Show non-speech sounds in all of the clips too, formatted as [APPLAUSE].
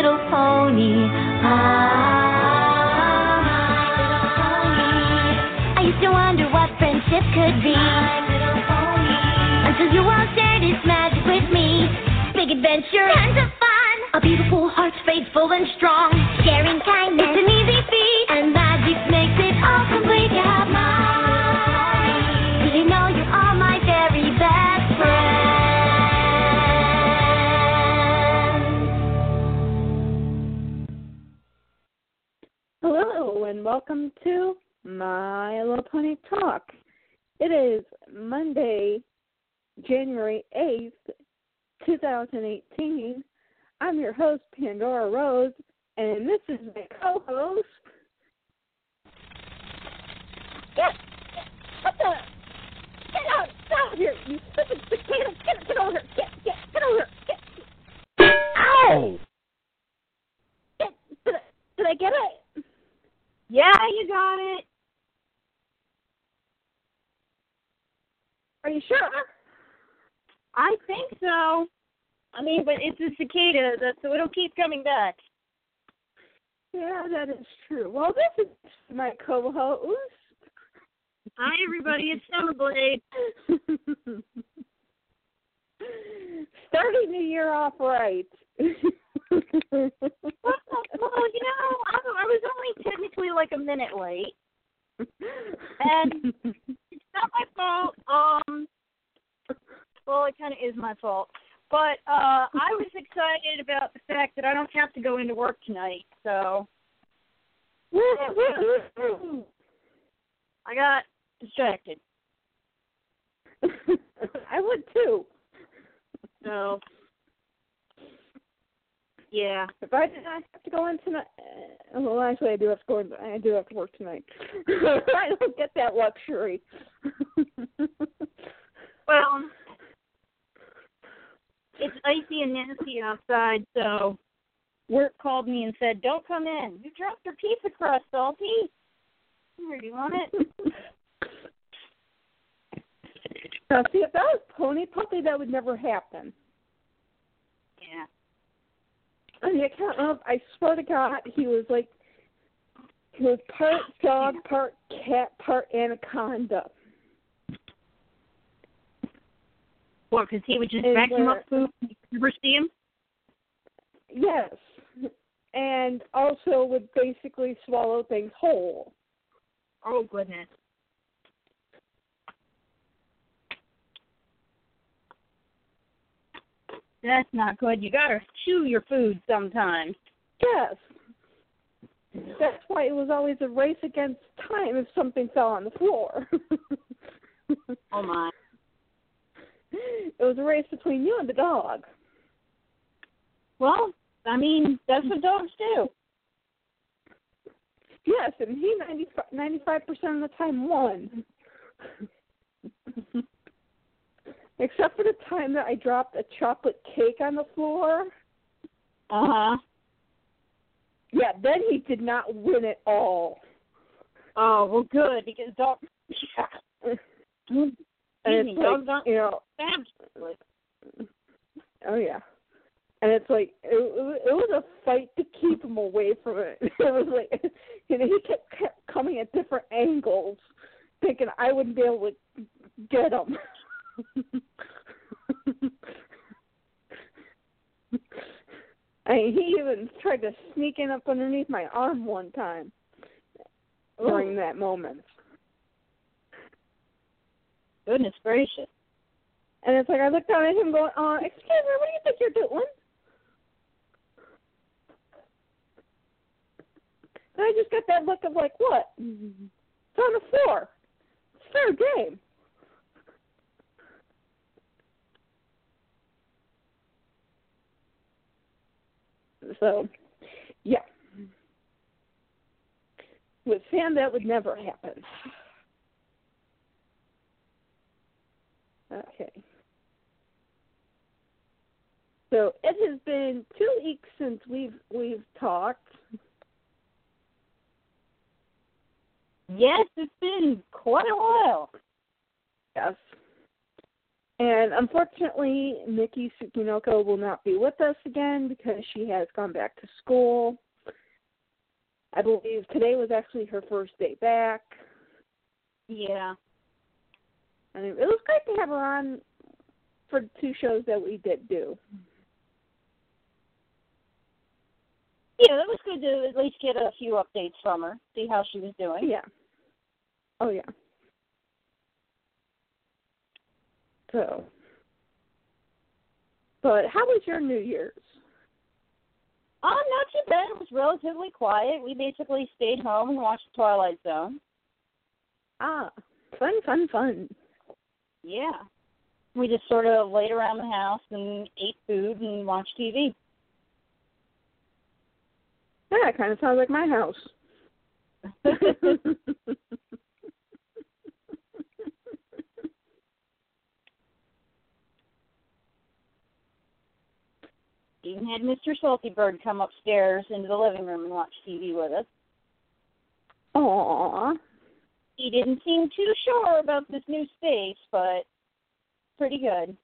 Little Pony. Ah. I used to wonder what friendship could be. Until you all shared its magic with me. Big adventure, tons of fun. A beautiful heart, faithful and strong. And welcome to My Little Pony Talk. It is Monday, January 8th, 2018. I'm your host, Pandora Rose, and this is my co host. Get, what the? Get out! Stop here! You stupid cicada! Get, get over here! Get, get, get over here! Get, Ow! get, did, I, did I get it? Yeah, you got it. Are you sure? I think so. I mean, but it's a cicada, that- so it'll keep coming back. Yeah, that is true. Well, this is my co-host. Hi, everybody. It's Summerblade. [LAUGHS] Starting the year off right. Well, well, you know, I, I was only technically like a minute late. And- It's not my fault. Um, well, it kind of is my fault. But uh I was excited about the fact that I don't have to go into work tonight, so [LAUGHS] I got distracted. I would too. So, yeah. If I did not have to go in tonight, uh, well, actually, I do have to go in. I do have to work tonight. [LAUGHS] I don't get that luxury. [LAUGHS] Well, it's icy and nasty outside, so work called me and said, "Don't come in. You dropped your pizza crust, Salty. Here, do you want it?" [LAUGHS] now, see, if that was Pony Puppy, that would never happen. Yeah. I mean, I can't remember. I swear to God, he was like, he was part [GASPS] dog, part cat, part anaconda. What? Because he would just And, vacuum up food. You never see him. Yes, and also would basically swallow things whole. Oh goodness. That's not good. You gotta chew your food sometimes. Yes. That's why it was always a race against time if something fell on the floor. [LAUGHS] Oh my. it was a race between you and the dog. Well, I mean, that's what dogs do. Yes, and he 95 percent of the time won. [LAUGHS] Except for the time that I dropped a chocolate cake on the floor. Uh huh. Yeah, then he did not win at all. Oh well, good because dogs. And Excuse me, it's like, aren't you know, oh yeah. And it's like it, it it was a fight to keep him away from it. [LAUGHS] It was like you know he kept, kept coming at different angles, thinking I wouldn't be able to get him. [LAUGHS] I mean, he even tried to sneak in up underneath my arm one time during that moment. Goodness gracious. And it's like I looked down at him going, uh, excuse me, what do you think you're doing? And I just got that look of like, what? It's on the floor. It's fair game. So, yeah. With Sam, that would never happen. Okay. So it has been two weeks since we've we've talked. Yes, it's been quite a while. Yes. And unfortunately, Nikki Tsukinoko will not be with us again because she has gone back to school. I believe today was actually her first day back. Yeah. And it was great to have her on for the two shows that we did do. Yeah, that was good to at least get a few updates from her, see how she was doing. Yeah. Oh yeah. So. But how was your New Year's? Oh, not too bad. It was relatively quiet. We basically stayed home and watched Twilight Zone. Ah, fun, fun, fun. Yeah. We just sort of laid around the house and ate food and watched TV. Yeah, it kind of sounds like my house. [LAUGHS] [LAUGHS] Even had Mr. Salty Bird come upstairs into the living room and watch TV with us. Aww. He didn't seem too sure about this new space, but pretty good.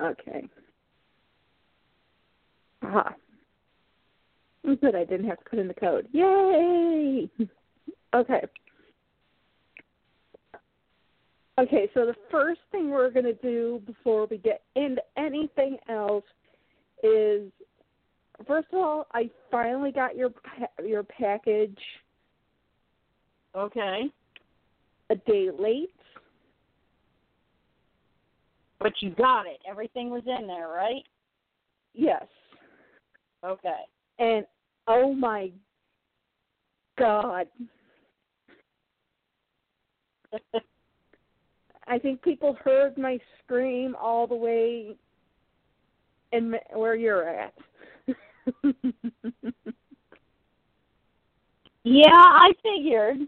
Okay. Aha. Good, I didn't have to put in the code. Yay! [LAUGHS] Okay. Okay, so the first thing we're going to do before we get into anything else is first of all, I finally got your your package Okay. a day late. But you got it. Everything was in there, right? Yes. Okay. And oh my god. [LAUGHS] I think people heard my scream all the way in where you're at. yeah, I figured.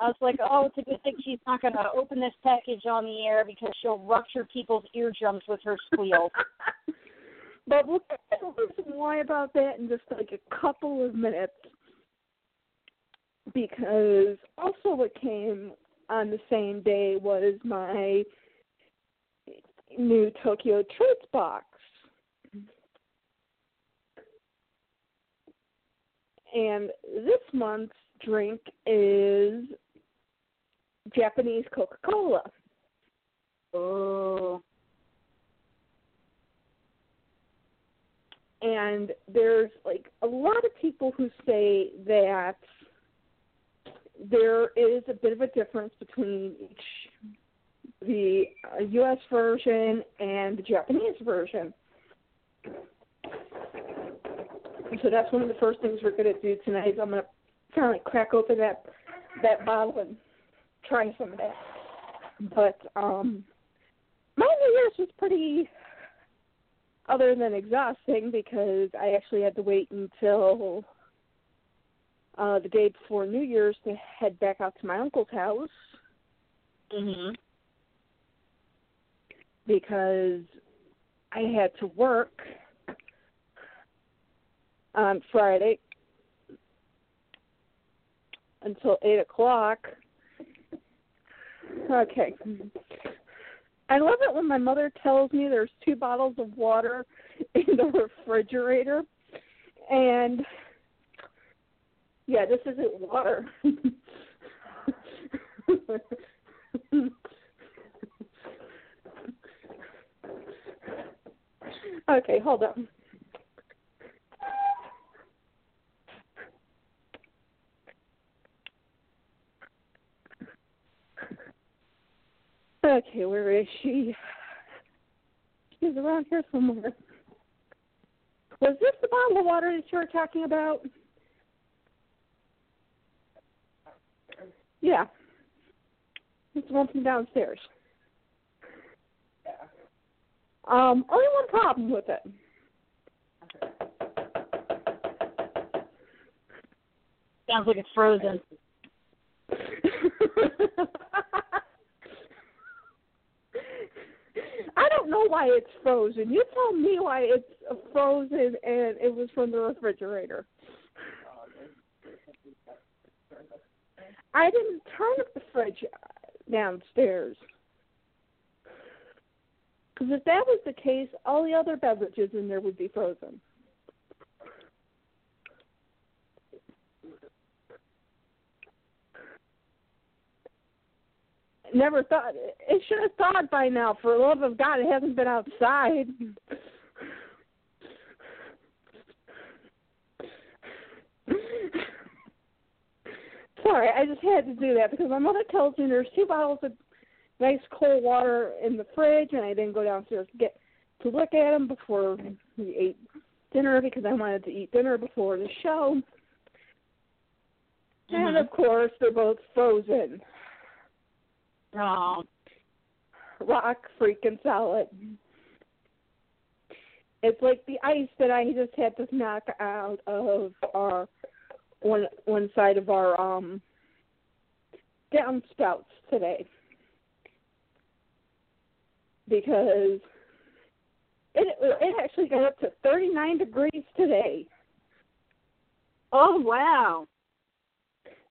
I was like, oh, it's a good thing she's not going to open this package on the air because she'll rupture people's eardrums with her squeals. [LAUGHS] but we'll get to the reason why about that in just like a couple of minutes. Because also what came on the same day was my new Tokyo Treats box. And this month's drink is Japanese Coca Cola. Oh. And there's like a lot of people who say that there is a bit of a difference between each the uh, U.S. version and the Japanese version. So that's one of the first things we're going to do tonight. Is I'm going to kind of crack open that that bottle and try some of that. But um, my New Year's was pretty, other than exhausting, because I actually had to wait until uh, the day before New Year's to head back out to my uncle's house Mhm. because I had to work on Friday until eight o'clock. Okay. I love it when my mother tells me there's two bottles of water [LAUGHS] in the refrigerator and yeah, this isn't water. okay, hold on. Okay, where is she? She's around here somewhere. Was this the bottle of water that you were talking about? Yeah. It's the one from downstairs. Um, only one problem with it. Sounds like it's frozen. [LAUGHS] I don't know why it's frozen. You tell me why it's frozen and it was from the refrigerator. I didn't turn up the fridge uh, downstairs. Because if that was the case, all the other beverages in there would be frozen. Never thought it should have thought by now. For the love of God, it hasn't been outside. [LAUGHS] Sorry, I just had to do that because my mother tells me there's two bottles of nice cold water in the fridge, and I didn't go downstairs to get to look at them before we ate dinner because I wanted to eat dinner before the show. Mm-hmm. And of course, they're both frozen. Oh. Rock freaking solid. It's like the ice that I just had to knock out of our one one side of our um downspouts today because it it actually got up to 39 degrees today. Oh wow.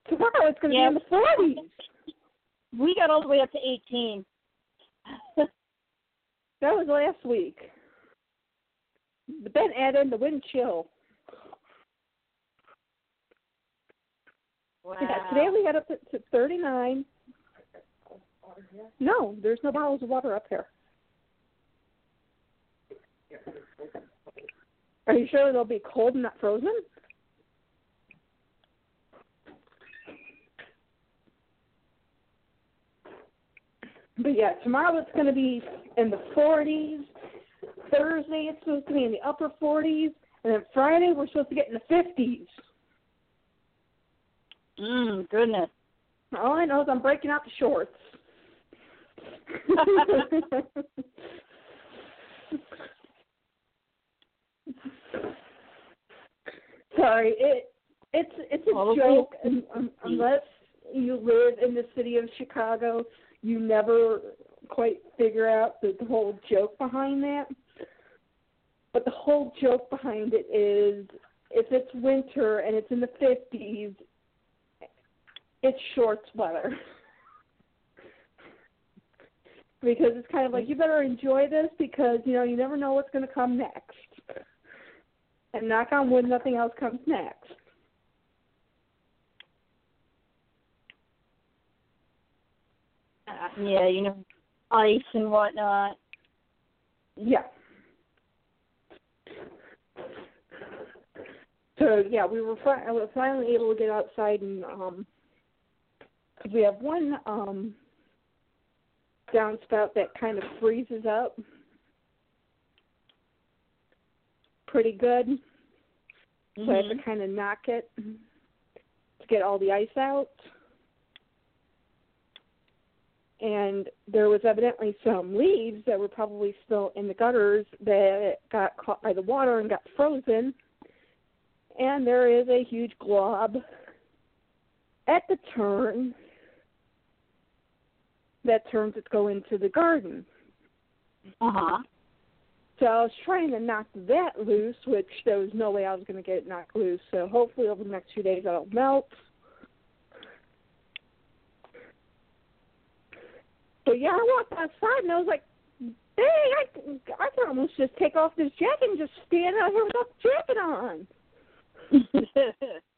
Tomorrow it's going to Yeah. be in the 40s. We got all the way up to 18. [LAUGHS] That was last week. But then add in the wind chill. Wow. Yeah, today we got up to, to 39. No, there's no bottles of water up here. Are you sure they'll be cold and not frozen? But yeah, tomorrow it's going to be in the 40s. Thursday it's supposed to be in the upper 40s, and then Friday we're supposed to get in the 50s. Mm, goodness. All I know is I'm breaking out the shorts. [LAUGHS] Sorry, it it's it's a joke. un- un- unless you live in the city of Chicago, you never quite figure out the, the whole joke behind that. But the whole joke behind it is if it's winter and it's in the 50s, it's shorts weather. because it's kind of like you better enjoy this because you know you never know what's going to come next. And knock on wood, nothing else comes next. Yeah, you know, ice and whatnot. Yeah. So yeah, we were fi- I was finally able to get outside and um 'cause we have one um downspout that kind of freezes up pretty good. So I have to kind of knock it to get all the ice out. And there was evidently some leaves that were probably still in the gutters that got caught by the water and got frozen. And there is a huge glob at the turn that turns it to go into the garden. Uh huh. So I was trying to knock that loose, which there was no way I was going to get it knocked loose. So hopefully over the next few days that'll melt. But yeah, I walked outside and I was like, "Dang, I I could almost just take off this jacket and just stand out here without the jacket on." [LAUGHS]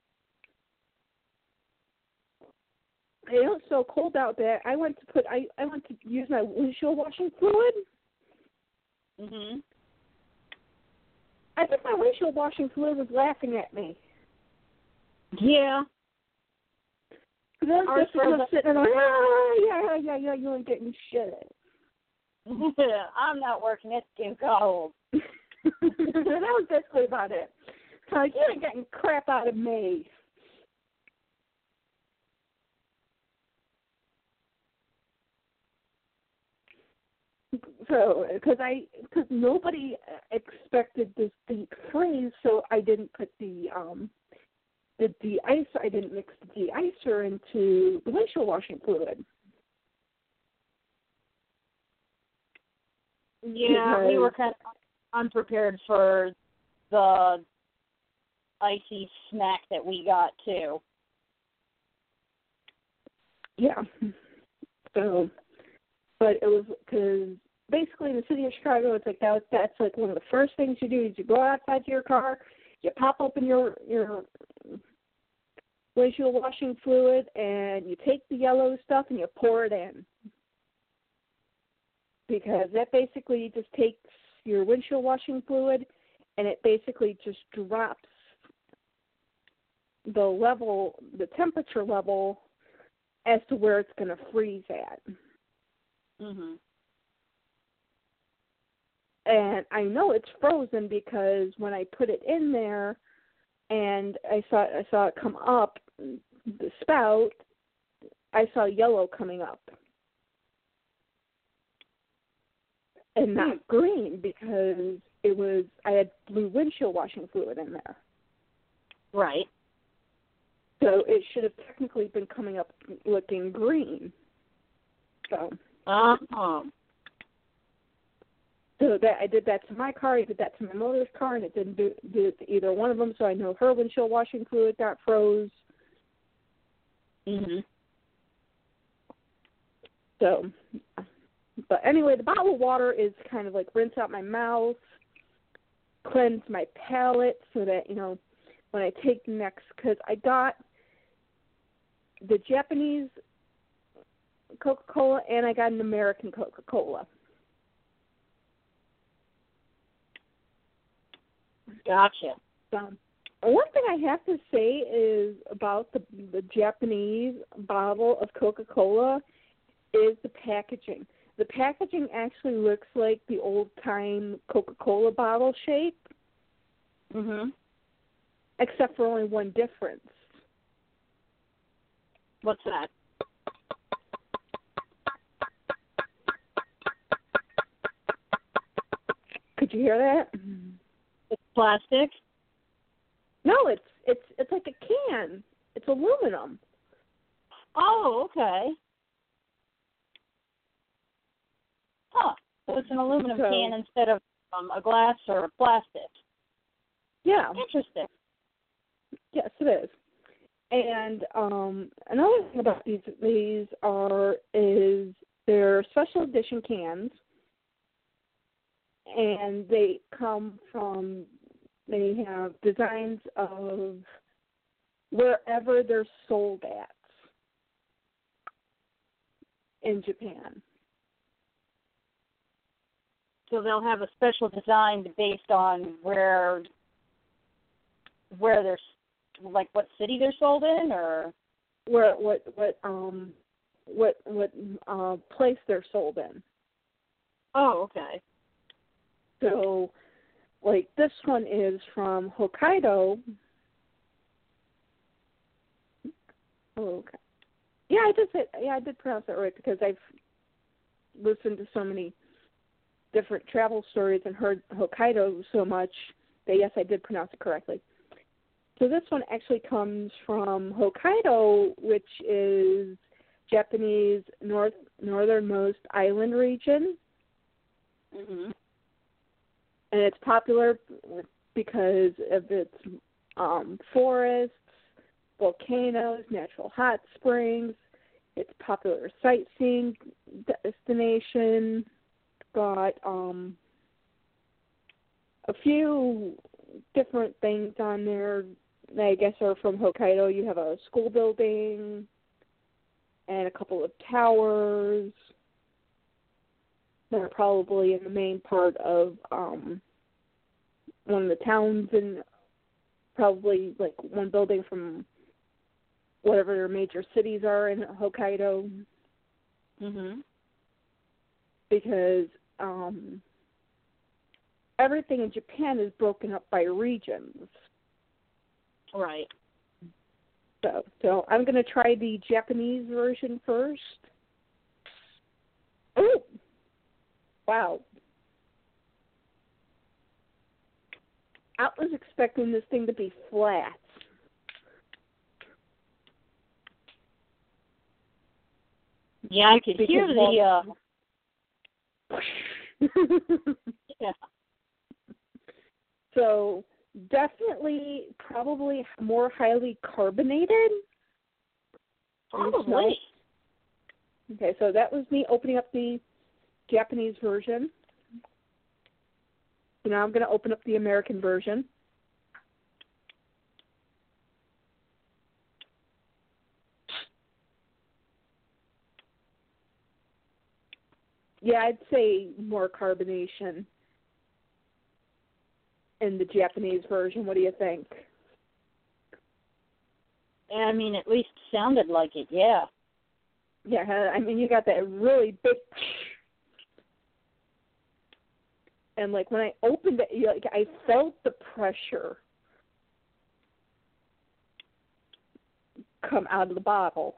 It was so cold out there. I went to put I I went to use my windshield washing fluid. mhm. I think my windshield washing fluid was laughing at me. Yeah. Was just, was sitting there going, ah, yeah, yeah, yeah, you ain't getting shit. [LAUGHS] I'm not working. It's too cold. [LAUGHS] that was basically about it. Like, you ain't getting crap out of me. So, because I, because nobody expected this deep freeze, so I didn't put the um, the de-ice. I didn't mix the de-icer into the windshield washing fluid. Yeah, we were kind of unprepared for the icy snack that we got too. Yeah. So, but it was because basically in the city of Chicago, it's like that. That's like one of the first things you do is you go outside to your car, you pop open your your windshield washing fluid, and you take the yellow stuff and you pour it in. Because that basically just takes your windshield washing fluid and it basically just drops the level, the temperature level as to where it's going to freeze at. Mhm. And I know it's frozen because when I put it in there and I saw I saw it come up the spout, I saw yellow coming up. And not hmm. green because it was I had blue windshield washing fluid in there. Right. So it should have technically been coming up looking green. So Oh. So that I did that to my car, I did that to my mother's car, and it didn't do, do it to either one of them. So I know her windshield washing fluid got froze. Mhm. So, but anyway, the bottled water is kind of like rinse out my mouth, cleanse my palate, so that you know when I take next, because I got the Japanese Coca Cola and I got an American Coca Cola. Gotcha. Um, one thing I have to say is about the the Japanese bottle of Coca Cola is the packaging. The packaging actually looks like the old time Coca Cola bottle shape, Mhm. except for only one difference. What's that? Could you hear that? Plastic. No, it's it's it's like a can. It's aluminum. Oh, okay. Huh. So it's an aluminum So- can instead of um, a glass or a plastic. Yeah. Interesting. Yes, it is. And um another thing about these these are is they're special edition cans and they come from they have designs of wherever they're sold at in Japan. So they'll have a special design based on where where they're like what city they're sold in or Where what what um what what uh place they're sold in. Oh, okay. So, like this one is from Hokkaido. Oh, okay. Yeah, I did say, yeah, I did pronounce that right because I've listened to so many different travel stories and heard Hokkaido so much that yes, I did pronounce it correctly. So this one actually comes from Hokkaido, which is Japanese north northernmost island region. Mhm. And it's popular because of its um, forests, volcanoes, natural hot springs. It's popular sightseeing destination. Got um, a few different things on there that I guess are from Hokkaido. You have a school building and a couple of towers that are probably in the main part of um one of the towns and probably like one building from whatever their major cities are in Hokkaido Mhm. because um everything in Japan is broken up by regions. Right. So so I'm gonna try the Japanese version first. Oh wow. I was expecting this thing to be flat. Yeah, I could Because hear the uh [LAUGHS] yeah. So definitely probably more highly carbonated. Probably. Okay, so that was me opening up the Japanese version. So now I'm going to open up the American version. Yeah, I'd say more carbonation in the Japanese version. What do you think? I mean, at least sounded like it. Yeah. Yeah, I mean, you got that really big, and like when I opened it, like I felt the pressure come out of the bottle.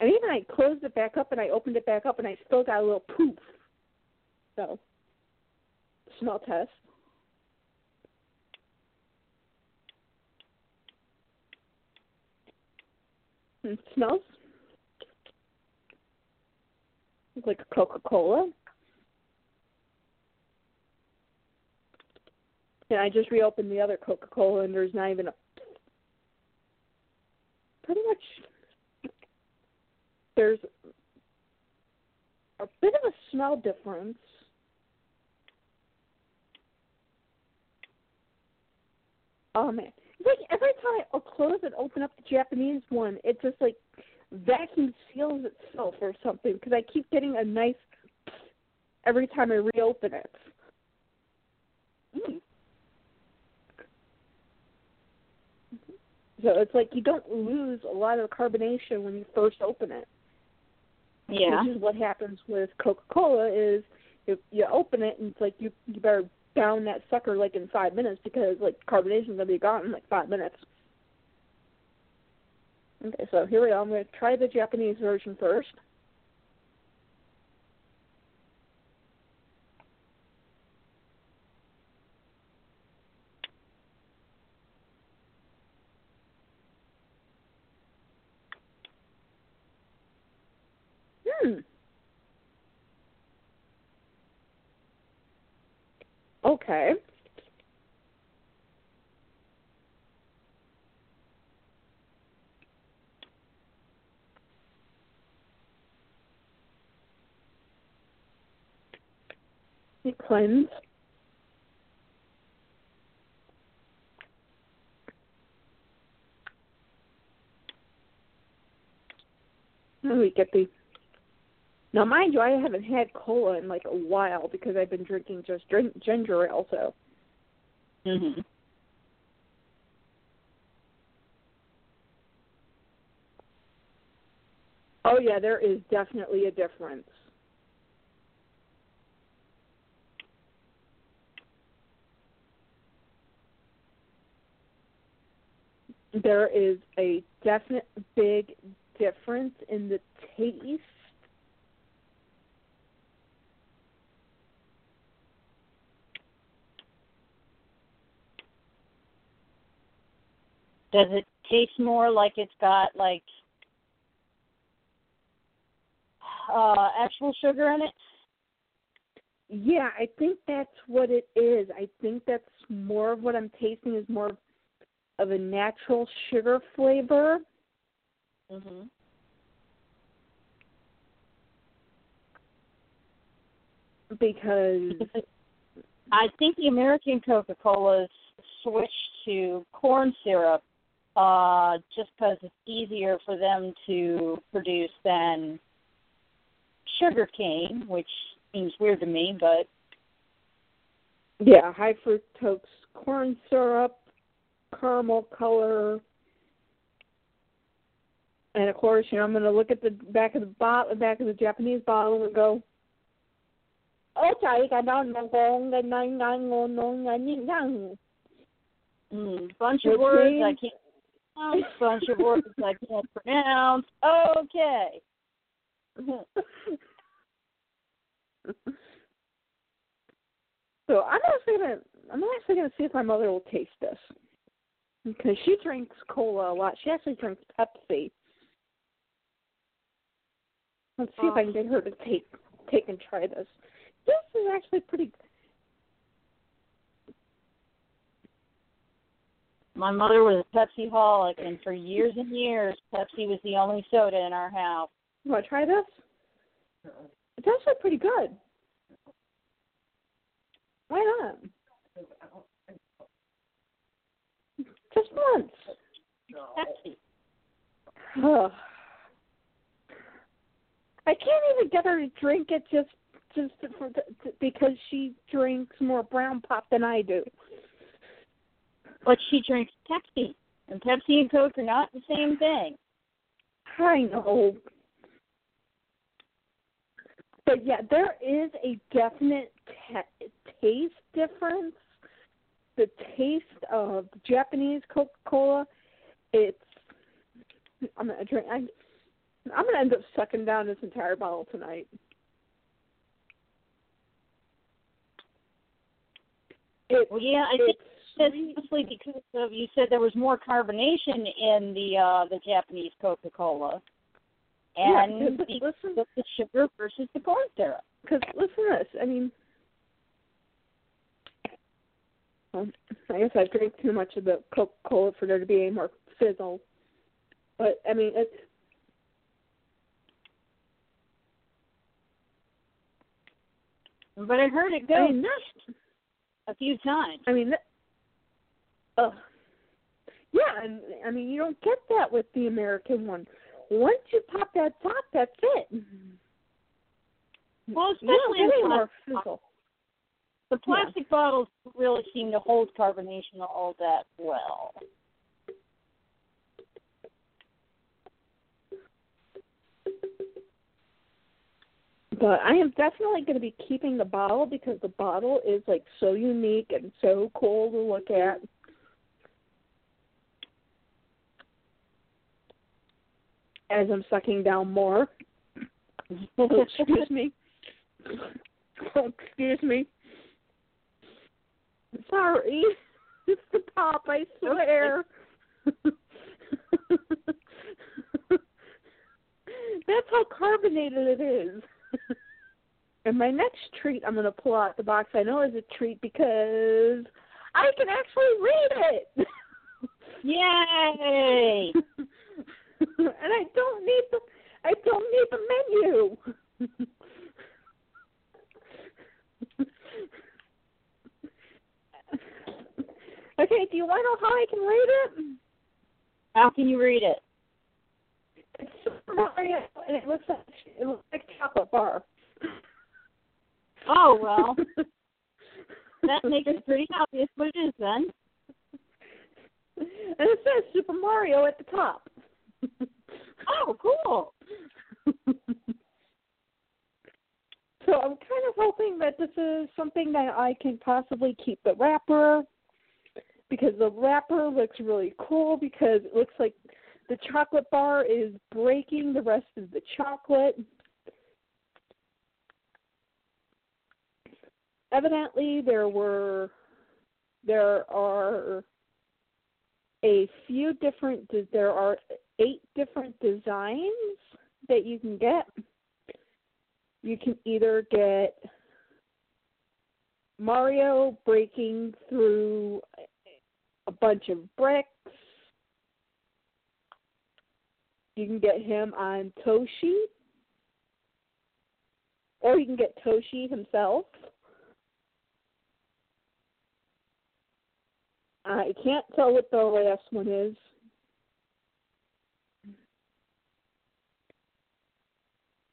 And even I closed it back up and I opened it back up and I still got a little poof. So, smell test. It smells like Coca Cola. And I just reopened the other Coca Cola and there's not even a pretty much there's a bit of a smell difference. Oh man like every time I close and open up the Japanese one, it just like vacuum seals itself or something because I keep getting a nice every time I reopen it. Mm. So it's like you don't lose a lot of carbonation when you first open it. Yeah. Which is what happens with Coca Cola is if you open it and it's like you you better down that sucker like in five minutes because like carbonation's gonna be gone in like five minutes. Okay, so here we go. I'm gonna try the Japanese version first. Hmm. Okay. Cleanse. Let me get the now, mind you, I haven't had cola in like a while because I've been drinking just drink ginger ale. So. Mhm. Oh yeah, there is definitely a difference. There is a definite big difference in the taste Does it taste more like it's got like uh actual sugar in it? Yeah, I think that's what it is. I think that's more of what I'm tasting is more of a natural sugar flavor. Mhm. Because [LAUGHS] I think the American Coca-Colas switched to corn syrup uh, just because it's easier for them to produce than sugar cane, which seems weird to me, but yeah, high fructose corn syrup, caramel color, and of course, you know, I'm going to look at the back of the bottle, the back of the Japanese bottle, and go, "Oh, chạy cả đó nó con cái này ngang ngon ngon ngang ngang." Mm, bunch of words I can't bunch of words I can't pronounce. Okay. [LAUGHS] so I'm actually gonna I'm actually gonna see if my mother will taste this because she drinks cola a lot. She actually drinks Pepsi. Let's see if I can get her to take take and try this. This is actually pretty My mother was a Pepsi holic, and for years and years, Pepsi was the only soda in our house. You want to try this? It's actually pretty good. Why not? Just once. Pepsi. Ugh. I can't even get her to drink it just just for, because she drinks more brown pop than I do. But she drinks Pepsi, and Pepsi and Coke are not the same thing. I know. But yeah, there is a definite te- taste difference. The taste of Japanese Coca Cola, it's. I'm gonna drink. I, I'm gonna end up sucking down this entire bottle tonight. It, Well, yeah, I think it's that's mostly because of you said there was more carbonation in the uh the Japanese Coca Cola, Yeah, and because the, listen, the, the sugar versus the corn syrup. Because listen to this. I mean, um, I guess I drank too much of the Coca Cola for there to be any more fizzle. But I mean, it's But I heard it I go mean, this. a few times. I mean, uh, yeah, and I mean, you don't get that with the American one. Once you pop that top, that's it. Well, You don't especially get any more fizzle. The plastic bottles really seem to hold carbonation all that well. But I am definitely going to be keeping the bottle because the bottle is like so unique and so cool to look at. As I'm sucking down more. [LAUGHS] Oh, excuse me. [LAUGHS] Oh, excuse me. Sorry. [LAUGHS] It's the pop, I swear. [LAUGHS] That's how carbonated it is. [LAUGHS] and my next treat I'm going to pull out the box I know is a treat because I can actually read it. Yay! and I don't need the I don't need the menu. Okay, do you want to know how I can read it? How can you read it? It's Super Mario, and it looks like it looks like a chocolate bar. Oh well, [LAUGHS] that makes it pretty obvious what it is then. And it says Super Mario at the top. Oh, cool. so I'm kind of hoping that this is something that I can possibly keep the wrapper because the wrapper looks really cool because it looks like the chocolate bar is breaking the rest of the chocolate. Evidently there were there are a few different there are eight different designs that you can get. You can either get Mario breaking through bunch of bricks. You can get him on Yoshi. Or you can get Yoshi himself. I can't tell what the last one is.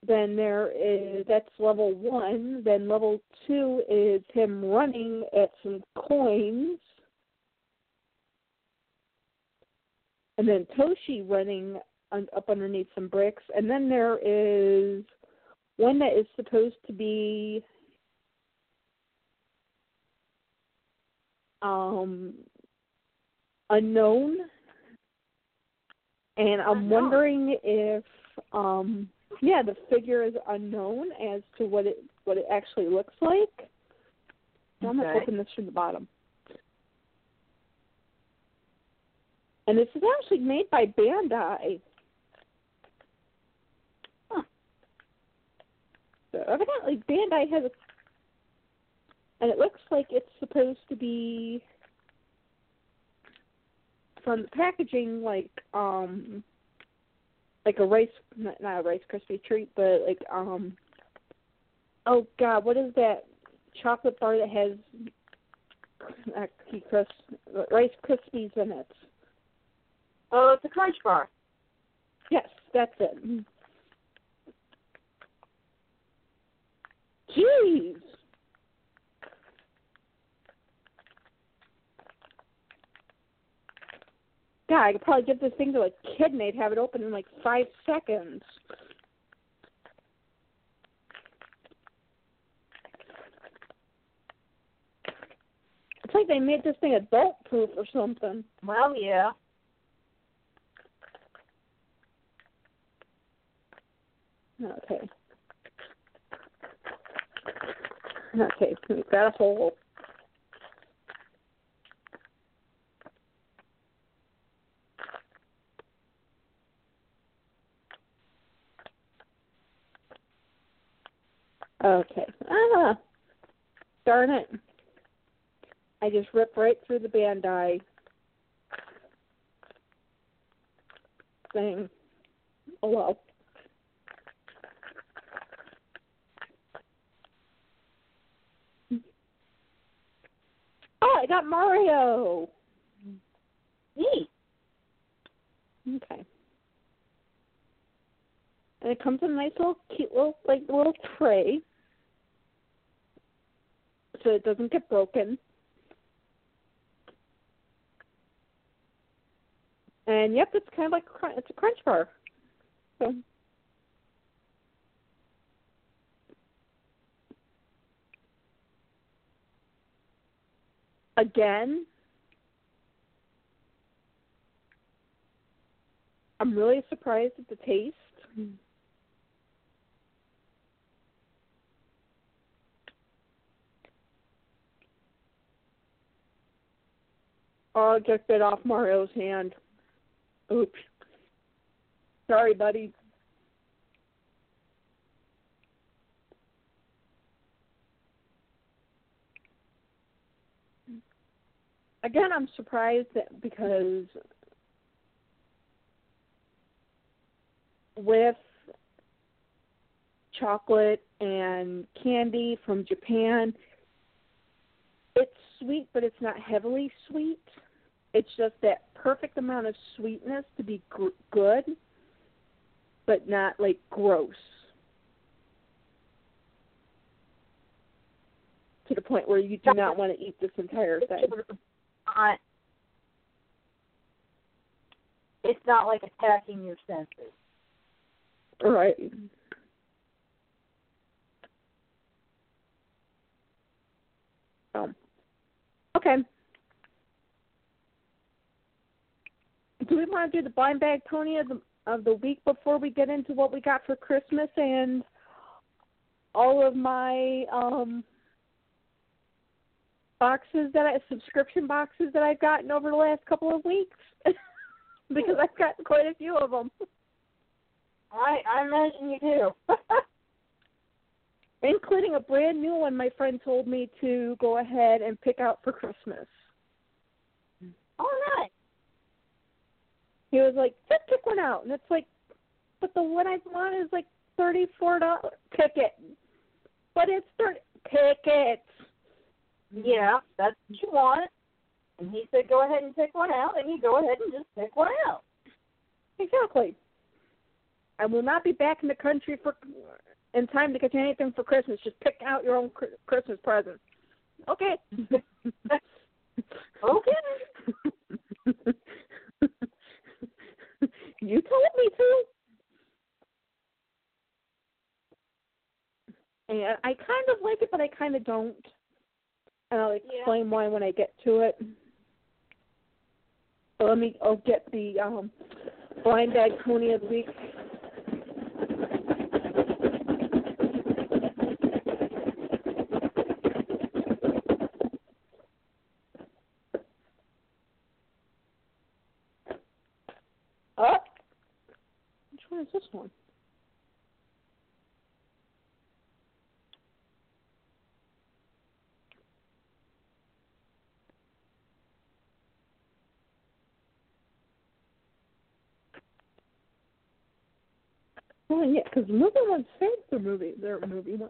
Then there is that's level one. Then level two is him running at some coins. And then Yoshi running un, up underneath some bricks. And then there is one that is supposed to be um unknown and i'm Unknown. wondering if um yeah the figure is unknown as to what it what it actually looks like i'm going to Okay. open this from the bottom and this is actually made by bandai Huh. so evidently bandai has a and it looks like it's supposed to be from the packaging like um like a rice not, a rice crispy treat but like um oh god what is that chocolate bar that has crisp rice krispies in it Oh, it's a Crunch Bar. yes that's it mm. jeez God, I could probably give this thing to a kid and they'd have it open in like five seconds. It's like they made this thing adult proof or something. Well, yeah. Okay. Okay, got a hole. Okay. Ah, darn it. I just ripped right through the Bandai thing. Oh well. Oh, I got Mario. Neat. Okay. And it comes in a nice little cute little like little tray. So it doesn't get broken. And yep, it's kind of like it's a crunch bar. So again, I'm really surprised at the taste. Oh, just bit off Mario's hand. Oops. Sorry, buddy. Again, I'm surprised that because with chocolate and candy from Japan, it's sweet, but it's not heavily sweet. It's just that perfect amount of sweetness to be gr- good, but not like gross. To the point where you do not want to eat this entire thing. Not, it's not like attacking your senses. Right. Um. Okay. Do we want to do the blind bag pony of the of the week before we get into what we got for Christmas and all of my um boxes that I subscription boxes that I've gotten over the last couple of weeks [LAUGHS] because I've got quite a few of them. I I imagine you do. [LAUGHS] including a brand new one my friend told me to go ahead and pick out for Christmas. oh, nice. He was like, just pick one out. And it's like, but the one I want is like $34. Pick it. But it's 30 Pick it. Yeah, that's what you want. And he said, go ahead and pick one out, and you go ahead and just pick one out. Exactly. I will not be back in the country for in time to get you anything for Christmas. Just pick out your own Christmas present. Okay. [LAUGHS] Okay. [LAUGHS] you told me to. And I kind of like it, but I kind of don't. And I'll explain why when I get to it. So let me. I'll get the um, blind bag pony of the week. Oh, which one is this one? Oh yeah, because movie one saves the movie. Their movie one.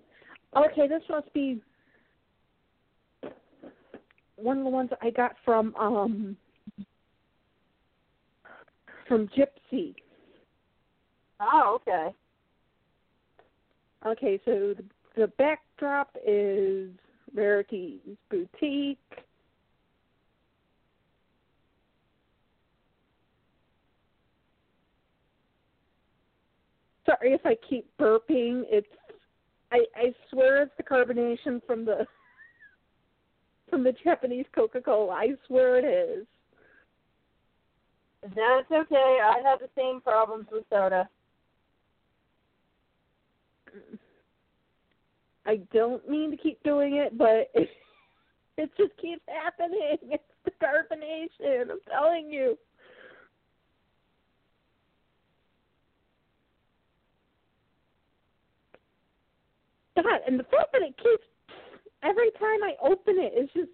Okay, this must be one of the ones I got from um from Gypsy. Oh, okay. Okay, so the, the backdrop is Rarity's boutique. Sorry if I keep burping. It's I I swear it's the carbonation from the [LAUGHS] from the Japanese Coca Cola. I swear it is. That's okay. I have the same problems with soda. I don't mean to keep doing it, but it, [LAUGHS] it just keeps happening. It's the carbonation. I'm telling you. God, and the fact that it keeps every time I open it, it's just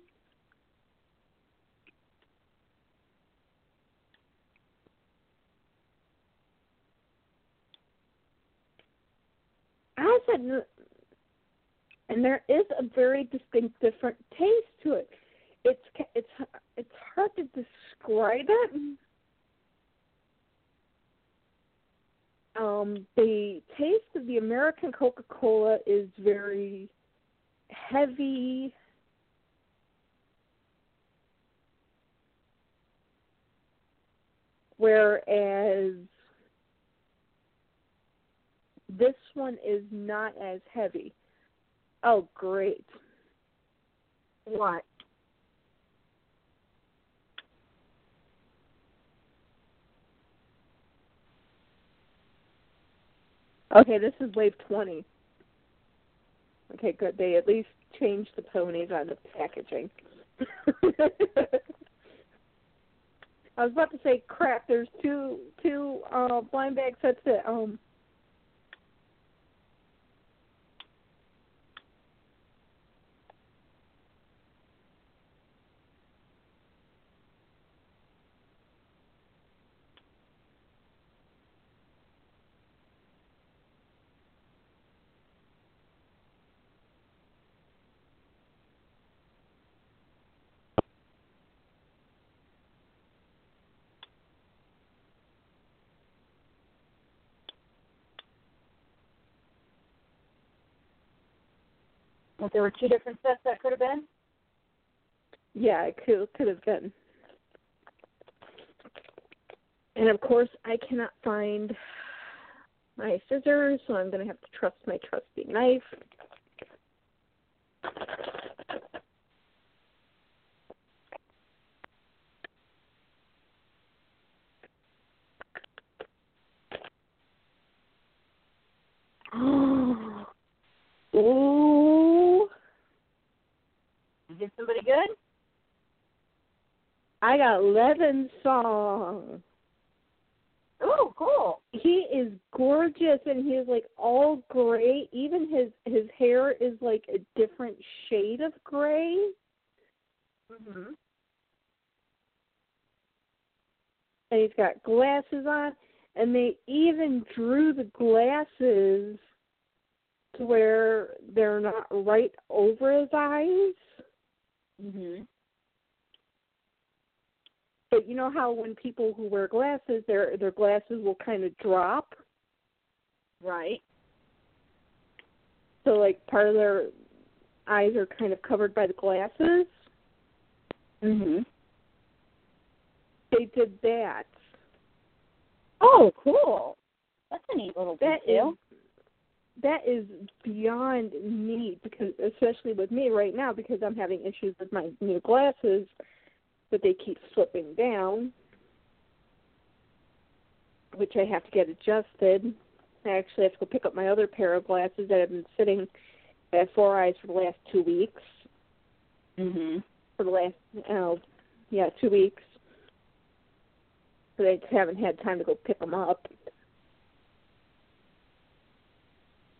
I said, and there is a very distinct different taste to it. It's it's it's hard to describe it. Um, the taste of the American Coca Cola is very heavy. Whereas this one is not as heavy. Oh, great. What? Okay, this is wave 20. Okay, good. They at least changed the ponies on the packaging. [LAUGHS] I was about to say, crap. There's two two uh, blind bag sets that um If there were two different sets that could have been? Yeah, it could could have been. And of course, I cannot find my scissors, so I'm going to have to trust my trusty knife. Ooh. You get somebody good? I got Levon song. Oh, cool. He is gorgeous and he is like all gray. Even his his hair is like a different shade of gray. Mhm. And he's got glasses on and they even drew the glasses to where they're not right over his eyes. Mhm. But you know how when people who wear glasses, their their glasses will kind of drop. Right. So like part of their eyes are kind of covered by the glasses. Mhm. They did that. Oh, cool. That's a neat little That detail. is that is beyond neat because especially with me right now because I'm having issues with my new glasses that they keep slipping down. Which I have to get adjusted. I actually have to go pick up my other pair of glasses that have been sitting at Four Eyes for the last two weeks. Mhm. For the last, oh, yeah, two weeks. So I just haven't had time to go pick them up.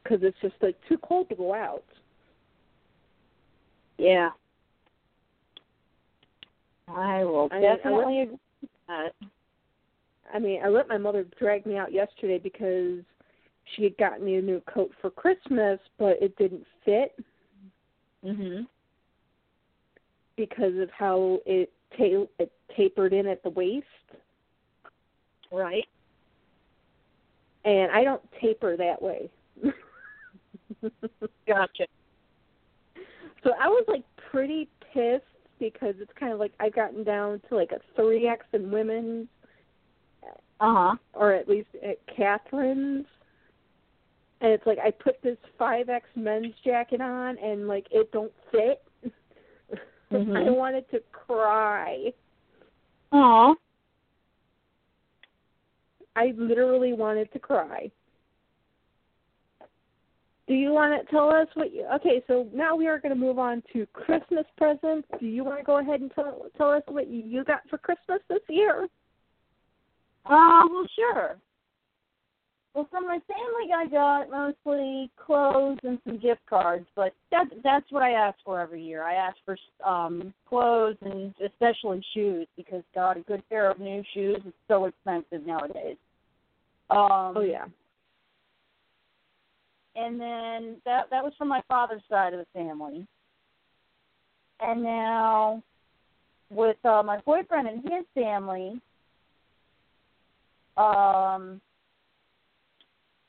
Because it's just like too cold to go out. Yeah. I will I I definitely agree with that. I mean, I let my mother drag me out yesterday because she had gotten me a new coat for Christmas, but it didn't fit Mhm. because of how it, ta- it tapered in at the waist. Right. And I don't taper that way. [LAUGHS] Gotcha. So I was like pretty pissed because it's kind of like I've gotten down to like a three X in women's, Uh huh. or at least at Catherine's, and it's like I put this five X men's jacket on and like it don't fit. [LAUGHS] I Mhm. wanted to cry. Aw. I literally wanted to cry. Do you want to tell us what you? Okay, so now we are going to move on to Christmas presents. Do you want to go ahead and tell tell us what you got for Christmas this year? Uh, well, sure. Well, from my family, I got mostly clothes and some gift cards, but that that's what I ask for every year. I ask for um clothes and especially shoes because God, a good pair of new shoes is so expensive nowadays. Um, Oh yeah. And then that that was from my father's side of the family. And now with uh, my boyfriend and his family, um,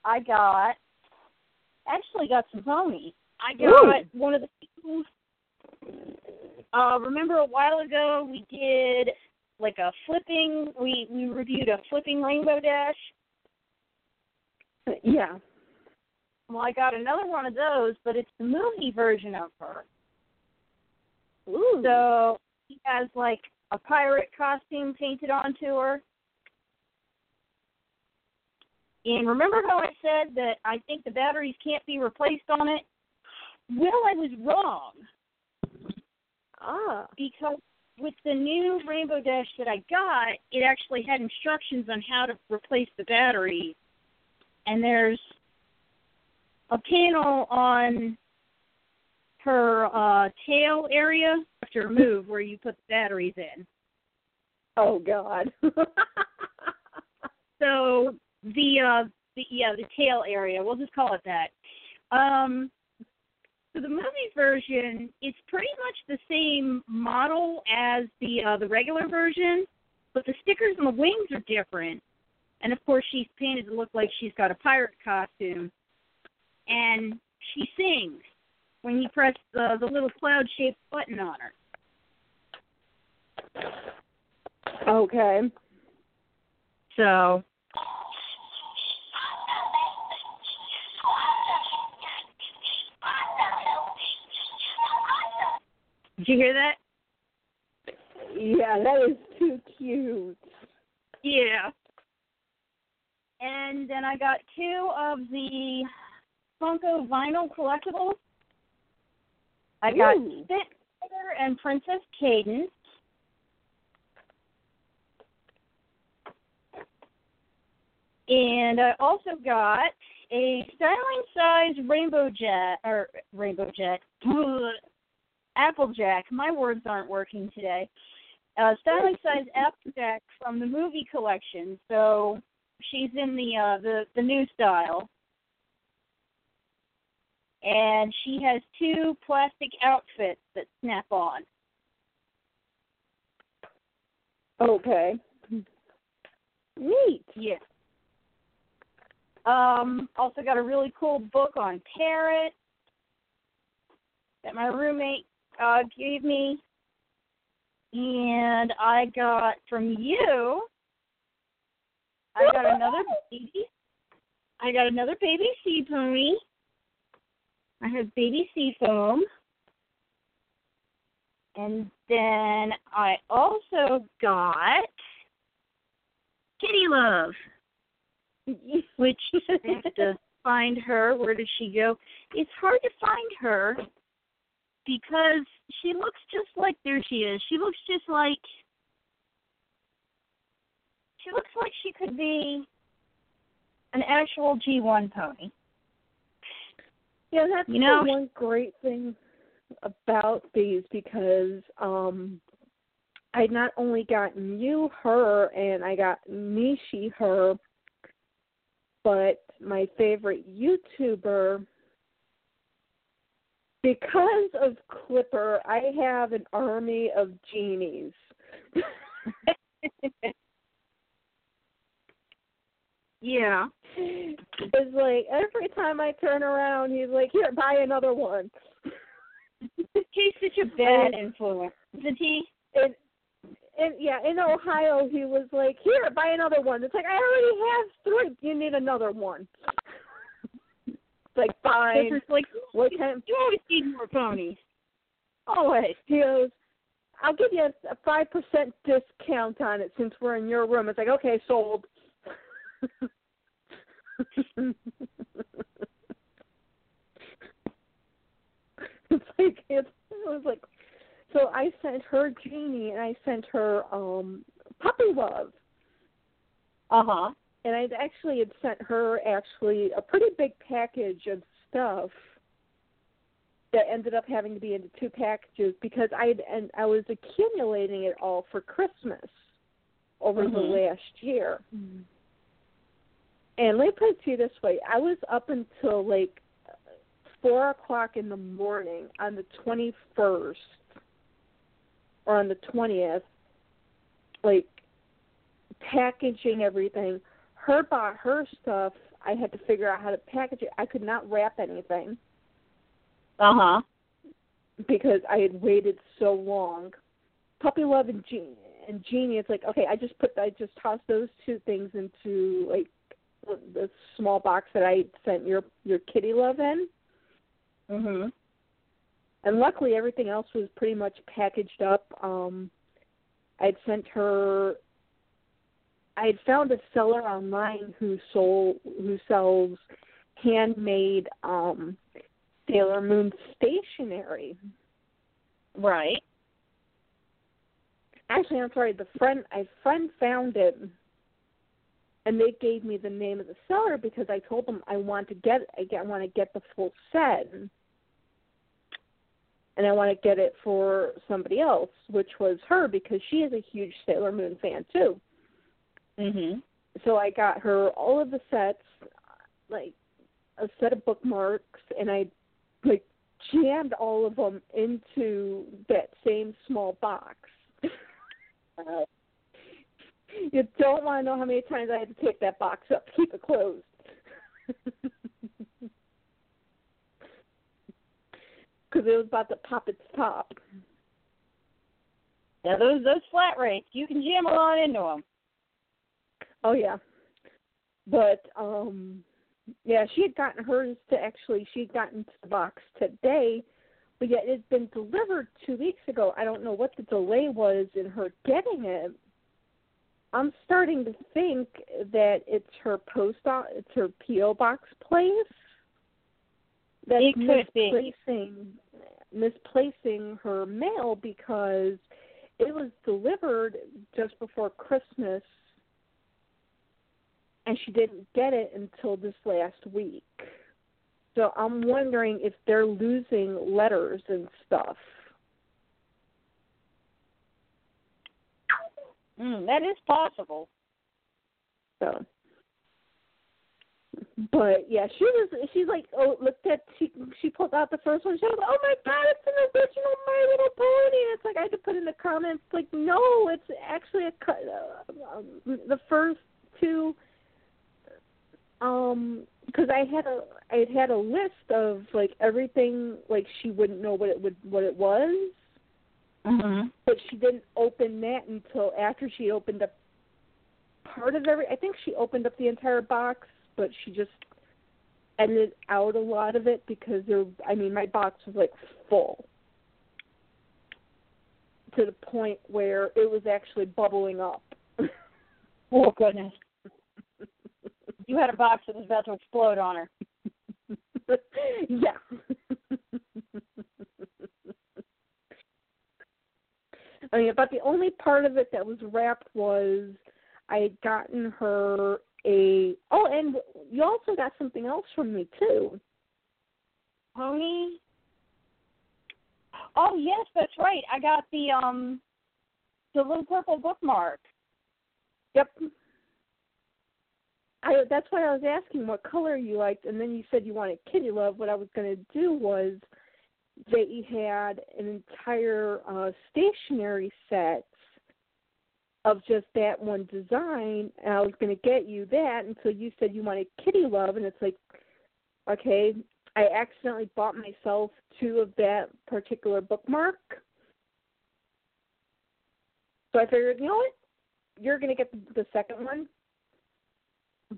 I got actually got some ponies. I got Ooh. one of the people. Uh, remember a while ago we did like a flipping. We we reviewed a flipping rainbow dash. Yeah. Well, I got another one of those, but it's the movie version of her. Ooh. So he has like a pirate costume painted onto her. And remember how I said that I think the batteries can't be replaced on it? Well, I was wrong ah. because with the new Rainbow Dash that I got, it actually had instructions on how to replace the battery. And there's a panel on her uh tail area to remove where you put the batteries in. Oh God. [LAUGHS] So the uh the yeah, the tail area, we'll just call it that. Um so the movie version is pretty much the same model as the uh the regular version, but the stickers and the wings are different. And of course she's painted to look like she's got a pirate costume. And she sings when you press the the little cloud shaped button on her. okay. So Did you hear that? Yeah, that is too cute. Yeah. And then I got two of the Funko vinyl collectibles. I got Ooh. And Princess Cadance. And I also got a styling size rainbow jet or rainbow jet [LAUGHS] applejack. My words aren't working today. Uh styling size applejack from the movie collection. So she's in the uh the the new style. And she has two plastic outfits that snap on. Okay. Neat. Yeah. Um, also got a really cool book on parrots that my roommate uh, gave me. And I got from you I got another [LAUGHS] baby I got another baby sea pony. I have baby sea foam. And then I also got Kitty Love. [LAUGHS] which I have to find her. Where did she go? It's hard to find her because she looks just like there she is. She looks just like she looks like she could be an actual G1 pony. Yeah, that's You know- the one great thing about these because um I not only got you her and I got Nishi her, but my favorite YouTuber because of Clipper, I have an army of genies. [LAUGHS] yeah. It's like every time I turn around, he's like, "Here, buy another one." He's such a bad influence, isn't he? And and yeah, in Ohio, he was like, "Here, buy another one." It's like I already have three. You need another one. it's like fine. This is like What kind? you always need more ponies. Always. He goes, I'll give you a five percent discount on it since we're in your room. It's like, okay, sold. It's like it's, it was like so I sent her Genie and I sent her um puppy love. Uh huh. And I actually had sent her actually a pretty big package of stuff that ended up having to be into two packages because I and I was accumulating it all for Christmas over Mhm. the last year. And let me put it to you this way: I was up until like four o'clock in the morning on the twenty first or on the twentieth, like packaging everything. Her bought her stuff. I had to figure out how to package it. I could not wrap anything Uh huh. because I had waited so long. Puppy Love and Genie and Genie, it's like okay, I just put I just tossed those two things into like the small box that I sent your your kitty love in, Mhm. and luckily everything else was pretty much packaged up. Um, I'd sent her. I had found a seller online who sold who sells handmade um Sailor Moon stationery. Right. Actually, I'm sorry. The friend, a friend found it, and they gave me the name of the seller because I told them I want to get, I get- I want to get the full set, and I want to get it for somebody else, which was her because she is a huge Sailor Moon fan too. Mhm. So I got her all of the sets, like a set of bookmarks, and I like jammed all of them into that same small box. [LAUGHS] [LAUGHS] You don't want to know how many times I had to take that box up to keep it closed. [LAUGHS] Because it was about to pop its top. now those those flat rates, you can jam a lot into them. Oh yeah, but um, yeah, she had gotten hers to actually she had gotten to the box today, but yet it had been delivered two weeks ago. I don't know what the delay was in her getting it. I'm starting to think that it's her post o- it's her PO box place that's It could be. misplacing misplacing her mail because it was delivered just before Christmas and she didn't get it until this last week. So I'm wondering if they're losing letters and stuff. Mm, that is possible. So but yeah, she was she's like oh looked at she she pulled out the first one, she was like, Oh my god, it's an original My Little Pony. And it's like I had to put in the comments like, No, it's actually a cut uh, um, the first two um because I had a I had had a list of like everything like she wouldn't know what it would what it was, Mhm. but she didn't open that until after she opened up part of every. I think she opened up the entire box, but she just edited out a lot of it because there. I mean, my box was like full to the point where it was actually bubbling up. [LAUGHS] Oh goodness. [LAUGHS] You had a box that was about to explode on her. [LAUGHS] yeah. I mean, about the only part of it that was wrapped was I had gotten her a. Oh, and you also got something else from me too. Pony. Oh yes, that's right. I got the um the little purple bookmark. Yep. I that's why I was asking what color you liked, and then you said you wanted kitty love. What I was going to do was they had an entire uh stationery set of just that one design, and I was going to get you that until you said you wanted kitty love, and it's like, okay, I accidentally bought myself two of that particular bookmark. So I figured, you know what? You're going to get the, the second one.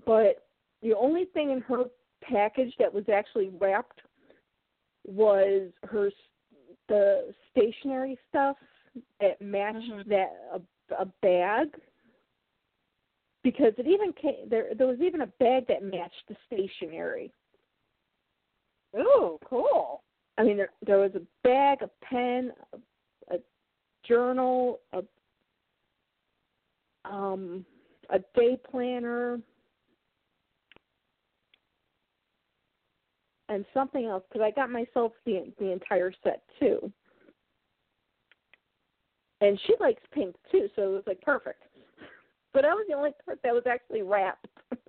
But the only thing in her package that was actually wrapped was her the stationery stuff that matched Mhm. that a, a bag because it even came there there was even a bag that matched the stationery Ooh, cool. I mean, there, there was a bag, a pen, a, a journal, a um, a day planner, and something else because I got myself the the entire set too. And she likes pink too, so it was like perfect. [LAUGHS] But I was the only part that was actually wrapped. [LAUGHS]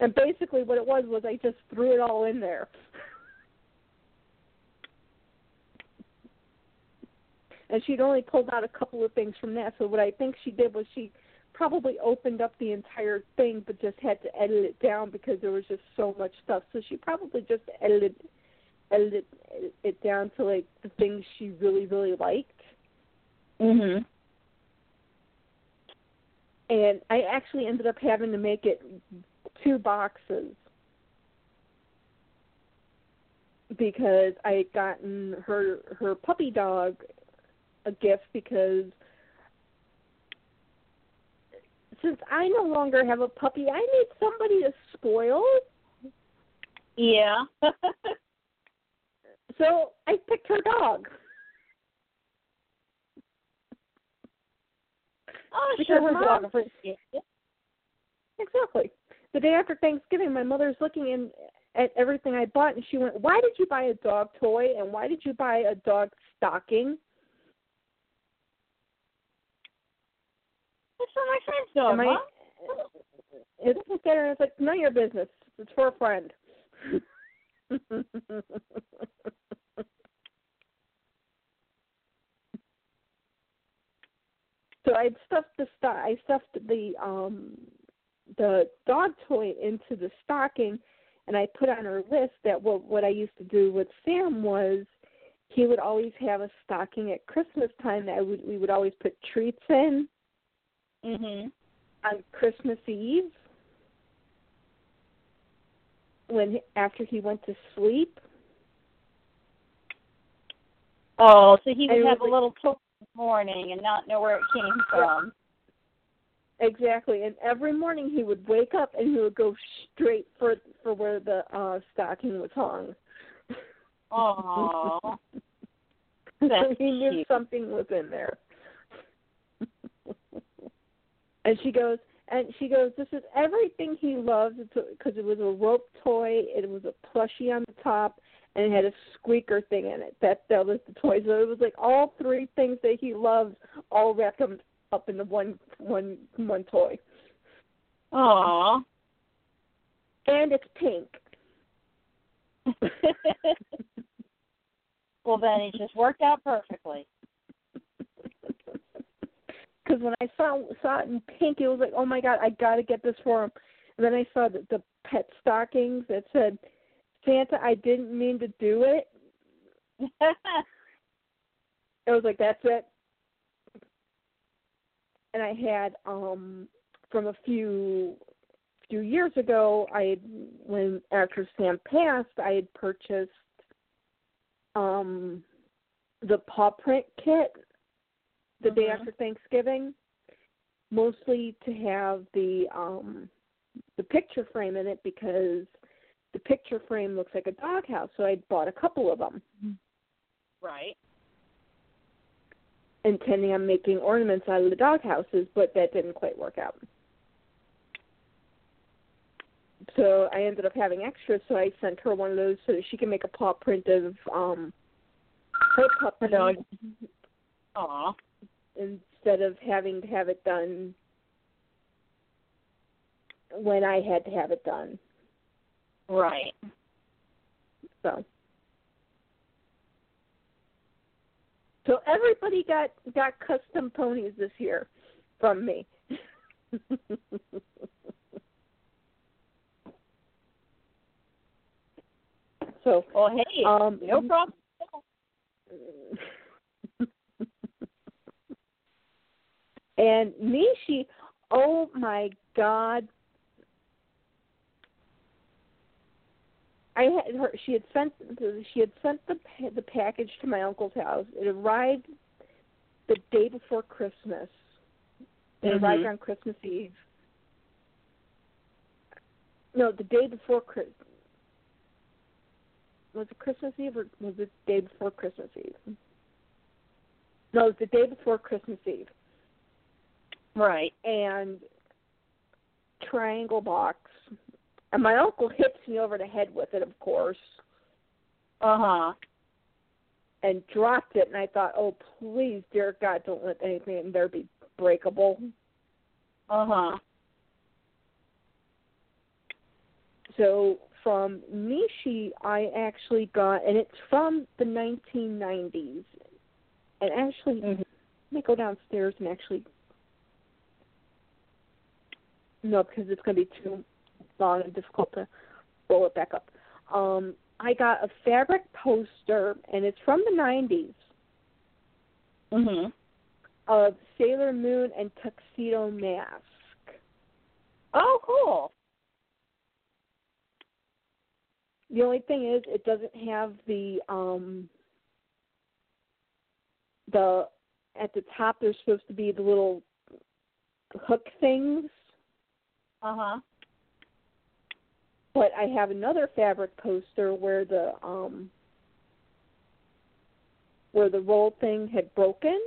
and basically, what it was was I just threw it all in there. [LAUGHS] and she'd only pulled out a couple of things from that. So what I think she did was she probably opened up the entire thing, but just had to edit it down because there was just so much stuff. So she probably just edited edited it down to like the things she really really liked. Mhm. And I actually ended up having to make it two boxes because I had gotten her her puppy dog a gift because since I no longer have a puppy, I need somebody to spoil. Yeah. [LAUGHS] So I picked her dog. oh, Because sure, her Mom- dog appreciates it. Exactly. The day after Thanksgiving, my mother's looking in at everything I bought, and she went, "Why did you buy a dog toy? And why did you buy a dog stocking?" That's not my friend's dog, And my, Mom. [LAUGHS] It's looked at her and it's like, none of your business. It's for a friend. [LAUGHS] so I stuffed the sto- I stuffed the um the dog toy into the stocking, and I put on her list that what what I used to do with Sam was he would always have a stocking at Christmas time that I would we would always put treats in Mhm. on Christmas Eve when after he went to sleep. Oh, so he would And have a was little toy this morning and not know where it came from. Exactly, and every morning he would wake up and he would go straight for for where the uh stocking was hung. Oh. [LAUGHS] so he knew cute. something was in there. And she goes, and she goes, this is everything he loves because it was a rope toy, it was a plushie on the top, and it had a squeaker thing in it. That that was the toy. So it was like all three things that he loves all wrapped up in the one one one toy. Aw. And it's pink. [LAUGHS] well, then it just worked out perfectly. Because when I saw saw it in pink, it was like, oh my god, I got to get this for him. And then I saw the, the pet stockings that said, Santa, I didn't mean to do it. [LAUGHS] It was like that's it. And I had um from a few few years ago, I had when after Sam passed, I had purchased um the paw print kit the day Mhm. after Thanksgiving, mostly to have the um the picture frame in it because the picture frame looks like a doghouse, so I bought a couple of them. right. intending on making ornaments out of the doghouses, but that didn't quite work out. So I ended up having extras, so I sent her one of those so that she can make a paw print of um her puppy dog. Instead of having to have it done when I had to have it done. Right. So So everybody got got custom ponies this year from me. [LAUGHS] so Well, hey, um no problem. [LAUGHS] and Nishi, oh my God. I had her. She had sent. She had sent the the package to my uncle's house. It arrived the day before Christmas. It Mhm. arrived on Christmas Eve. No, the day before Christmas. Was it Christmas Eve or was it the day before Christmas Eve? No, it was the day before Christmas Eve. Right. And triangle box. And my uncle hits me over the head with it, of course, Uh huh. and dropped it. And I thought, oh, please, dear God, don't let anything in there be breakable. Uh huh. So from Nishi, I actually got, and it's from the 1990s. And actually, Mhm. let me go downstairs and actually. No, because it's going to be too long and difficult to roll it back up. Um, I got a fabric poster, and it's from the 90s Mhm. of Sailor Moon and Tuxedo Mask. Oh, cool. The only thing is, it doesn't have the um the at the top. There's supposed to be the little hook things, Uh huh. but I have another fabric poster where the um where the roll thing had broken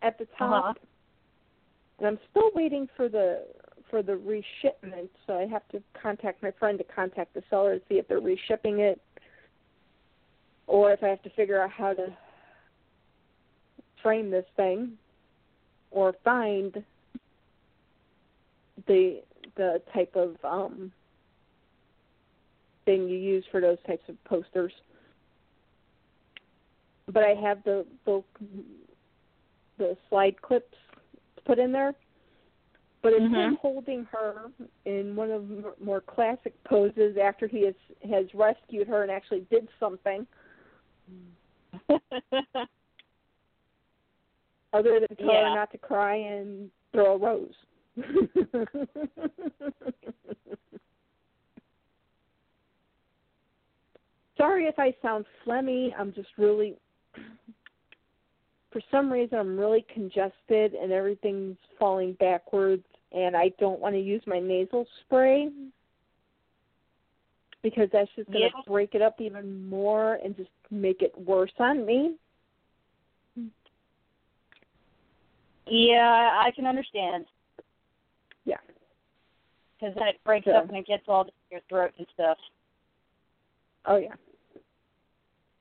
at the top, Uh-huh. and I'm still waiting for the for the reshipment. So I have to contact my friend to contact the seller to see if they're reshipping it, or if I have to figure out how to frame this thing, or find the the type of um thing you use for those types of posters. But I have the the the slide clips put in there. But it's him Mhm. holding her in one of the more classic poses after he has has rescued her and actually did something [LAUGHS] other than tell Yeah. her not to cry and throw a rose. [LAUGHS] Sorry if I sound phlegmy. I'm just really, for some reason, I'm really congested and everything's falling backwards, and I don't want to use my nasal spray because that's just going to Yeah. break it up even more and just make it worse on me. yeah, I can understand. Yeah. Because then it breaks So- up and it gets all down your throat and stuff. Oh yeah.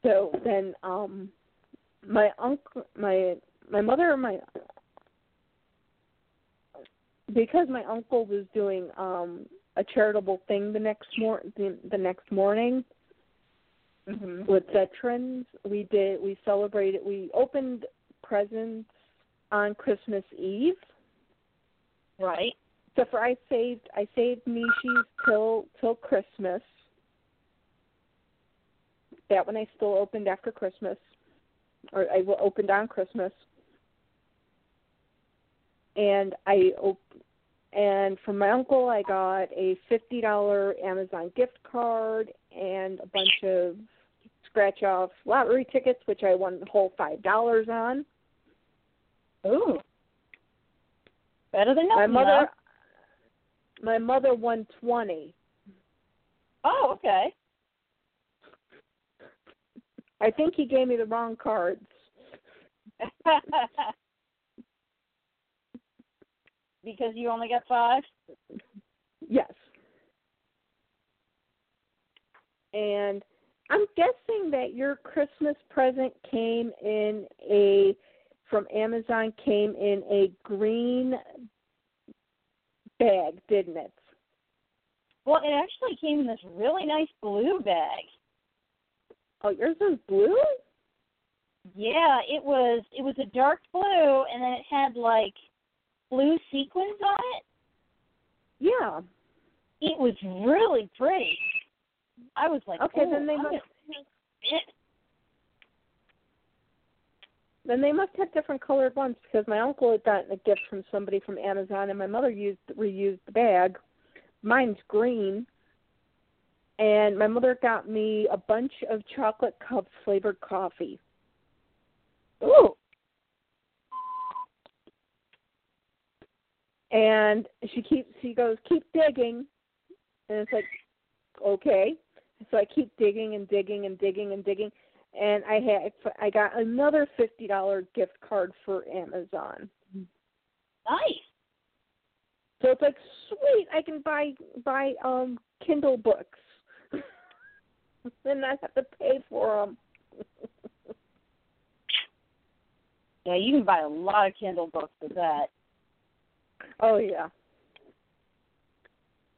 So then um my uncle my my mother and my because my uncle was doing um a charitable thing the next mor the, the next morning Mhm. with veterans we did we celebrated we opened presents on Christmas Eve Right. Except for I saved I saved Nishi's till till Christmas. That one I still opened after Christmas, or I opened on Christmas. And I op- and from my uncle I got a fifty dollar Amazon gift card and a bunch of scratch off lottery tickets, which I won the whole five dollars on. Ooh. Better than My nothing. mother my mother won twenty. Oh, okay. I think he gave me the wrong cards. [LAUGHS] because you only got five. Yes. And I'm guessing that your Christmas present came in a from Amazon came in a green bag, didn't it? Well, it actually came in this really nice blue bag. Oh, yours is blue? Yeah, it was it was a dark blue and then it had like blue sequins on it. Yeah. It was really pretty. I was like, Okay, "Ooh, then they must gonna it." Then they must have different colored ones because my uncle had gotten a gift from somebody from Amazon and my mother used reused the bag. Mine's green. And my mother got me a bunch of chocolate cup flavored coffee. Ooh. And she keeps she goes, Keep digging and it's like, Okay. So I keep digging and digging and digging and digging and I had I got another fifty dollar gift card for Amazon. Nice. So it's like sweet, I can buy buy um Kindle books, [LAUGHS] and not have to pay for them. [LAUGHS] Yeah, you can buy a lot of Kindle books with that. oh yeah.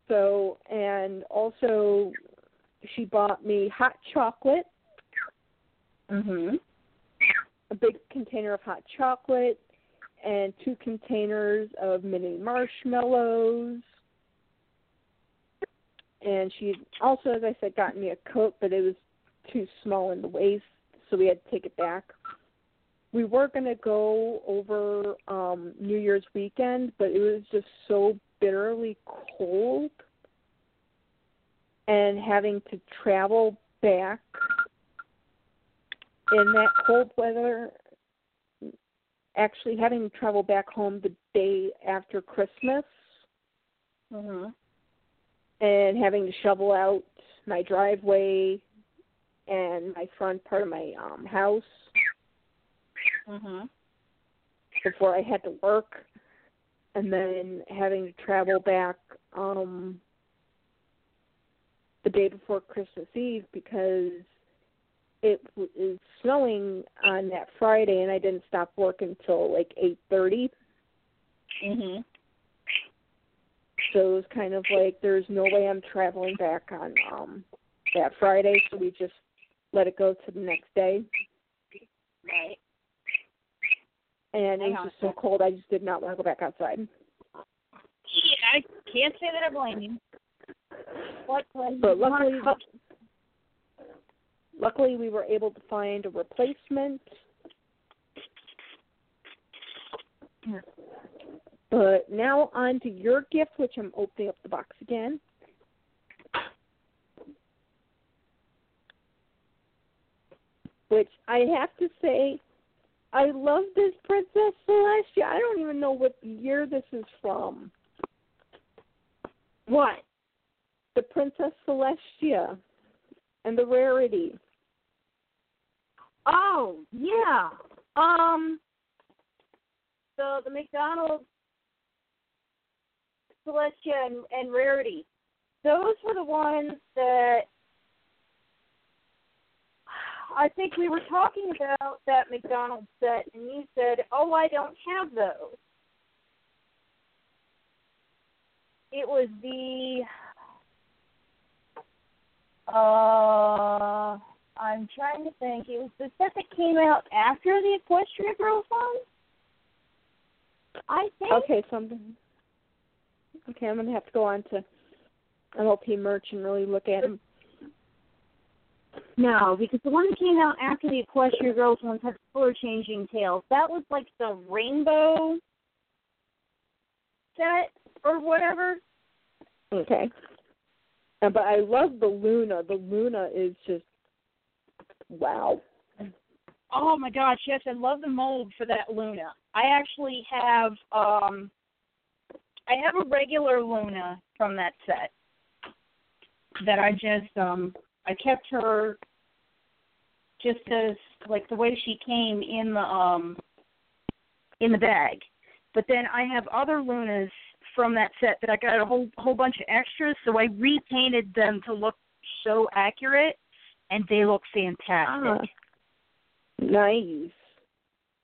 So and also, she bought me hot chocolate, Mhm. a big container of hot chocolate, and two containers of mini marshmallows. And she also, as I said, got me a coat, but it was too small in the waist, so we had to take it back. We were going to go over um New Year's weekend, but it was just so bitterly cold. And having to travel back in that cold weather actually having to travel back home the day after Christmas Mhm. and having to shovel out my driveway and my front part of my um house Mhm. before I had to work and then having to travel back um the day before Christmas Eve because it w- is snowing on that Friday and I didn't stop work until like 8:30 Mhm. so it was kind of like there's no way I'm traveling back on um that Friday so we just let it go to the next day Right. and it was just so cold I just did not want to go back outside. Yeah, I can't say that I blame you. What? But luckily luckily we were able to find a replacement. But now on to your gift, which I'm opening up the box again. Which I have to say, I love this Princess Celestia. I don't even know what year this is from. What? The Princess Celestia and the rarity. Oh, yeah. Um so the McDonald's Celestia and, and Rarity. Those were the ones that I think we were talking about that McDonald's set and you said, Oh, I don't have those. It was the uh I'm trying to think. It was the set that came out after the Equestria Girls one. I think. Okay, something. Okay. I'm gonna have to go on to MLP merch and really look at them. No, because the one that came out after the Equestria Girls ones had color changing tails. That was like the rainbow set or whatever. Okay. Uh, but I love the Luna. The Luna is just wow. Oh my gosh, yes, I love the mold for that Luna. I actually have um I have a regular Luna from that set that I just um I kept her just as like the way she came in the um in the bag. But then I have other Lunas from that set that I got a whole whole bunch of extras, so I repainted them to look so accurate and they look fantastic. Ah, nice.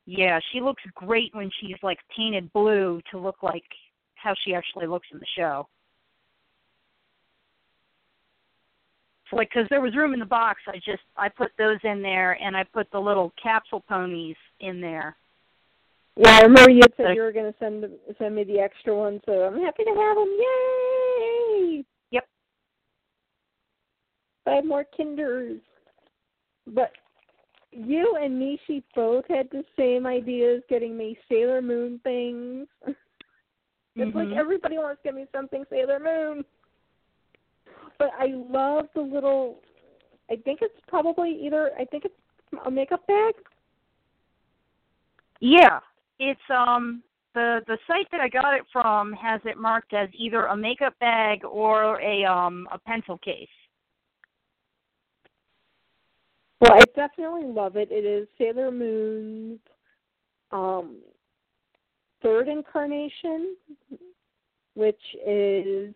Yeah, she looks great when she's like painted blue to look like how she actually looks in the show. So like, because there was room in the box, I just I put those in there, and I put the little capsule ponies in there. Yeah, I remember you said you were going to send send me the extra one, so I'm happy to have them. Yay! Yep. Five more Kinders. But you and Nishi both had the same ideas, getting me Sailor Moon things. [LAUGHS] It's like Mhm. everybody wants to get me something Sailor Moon. But I love the little. I think it's probably either. I think it's a makeup bag. Yeah, it's um the the site that I got it from has it marked as either a makeup bag or a um a pencil case. Well, I definitely love it. It is Sailor Moon's um, third incarnation, which is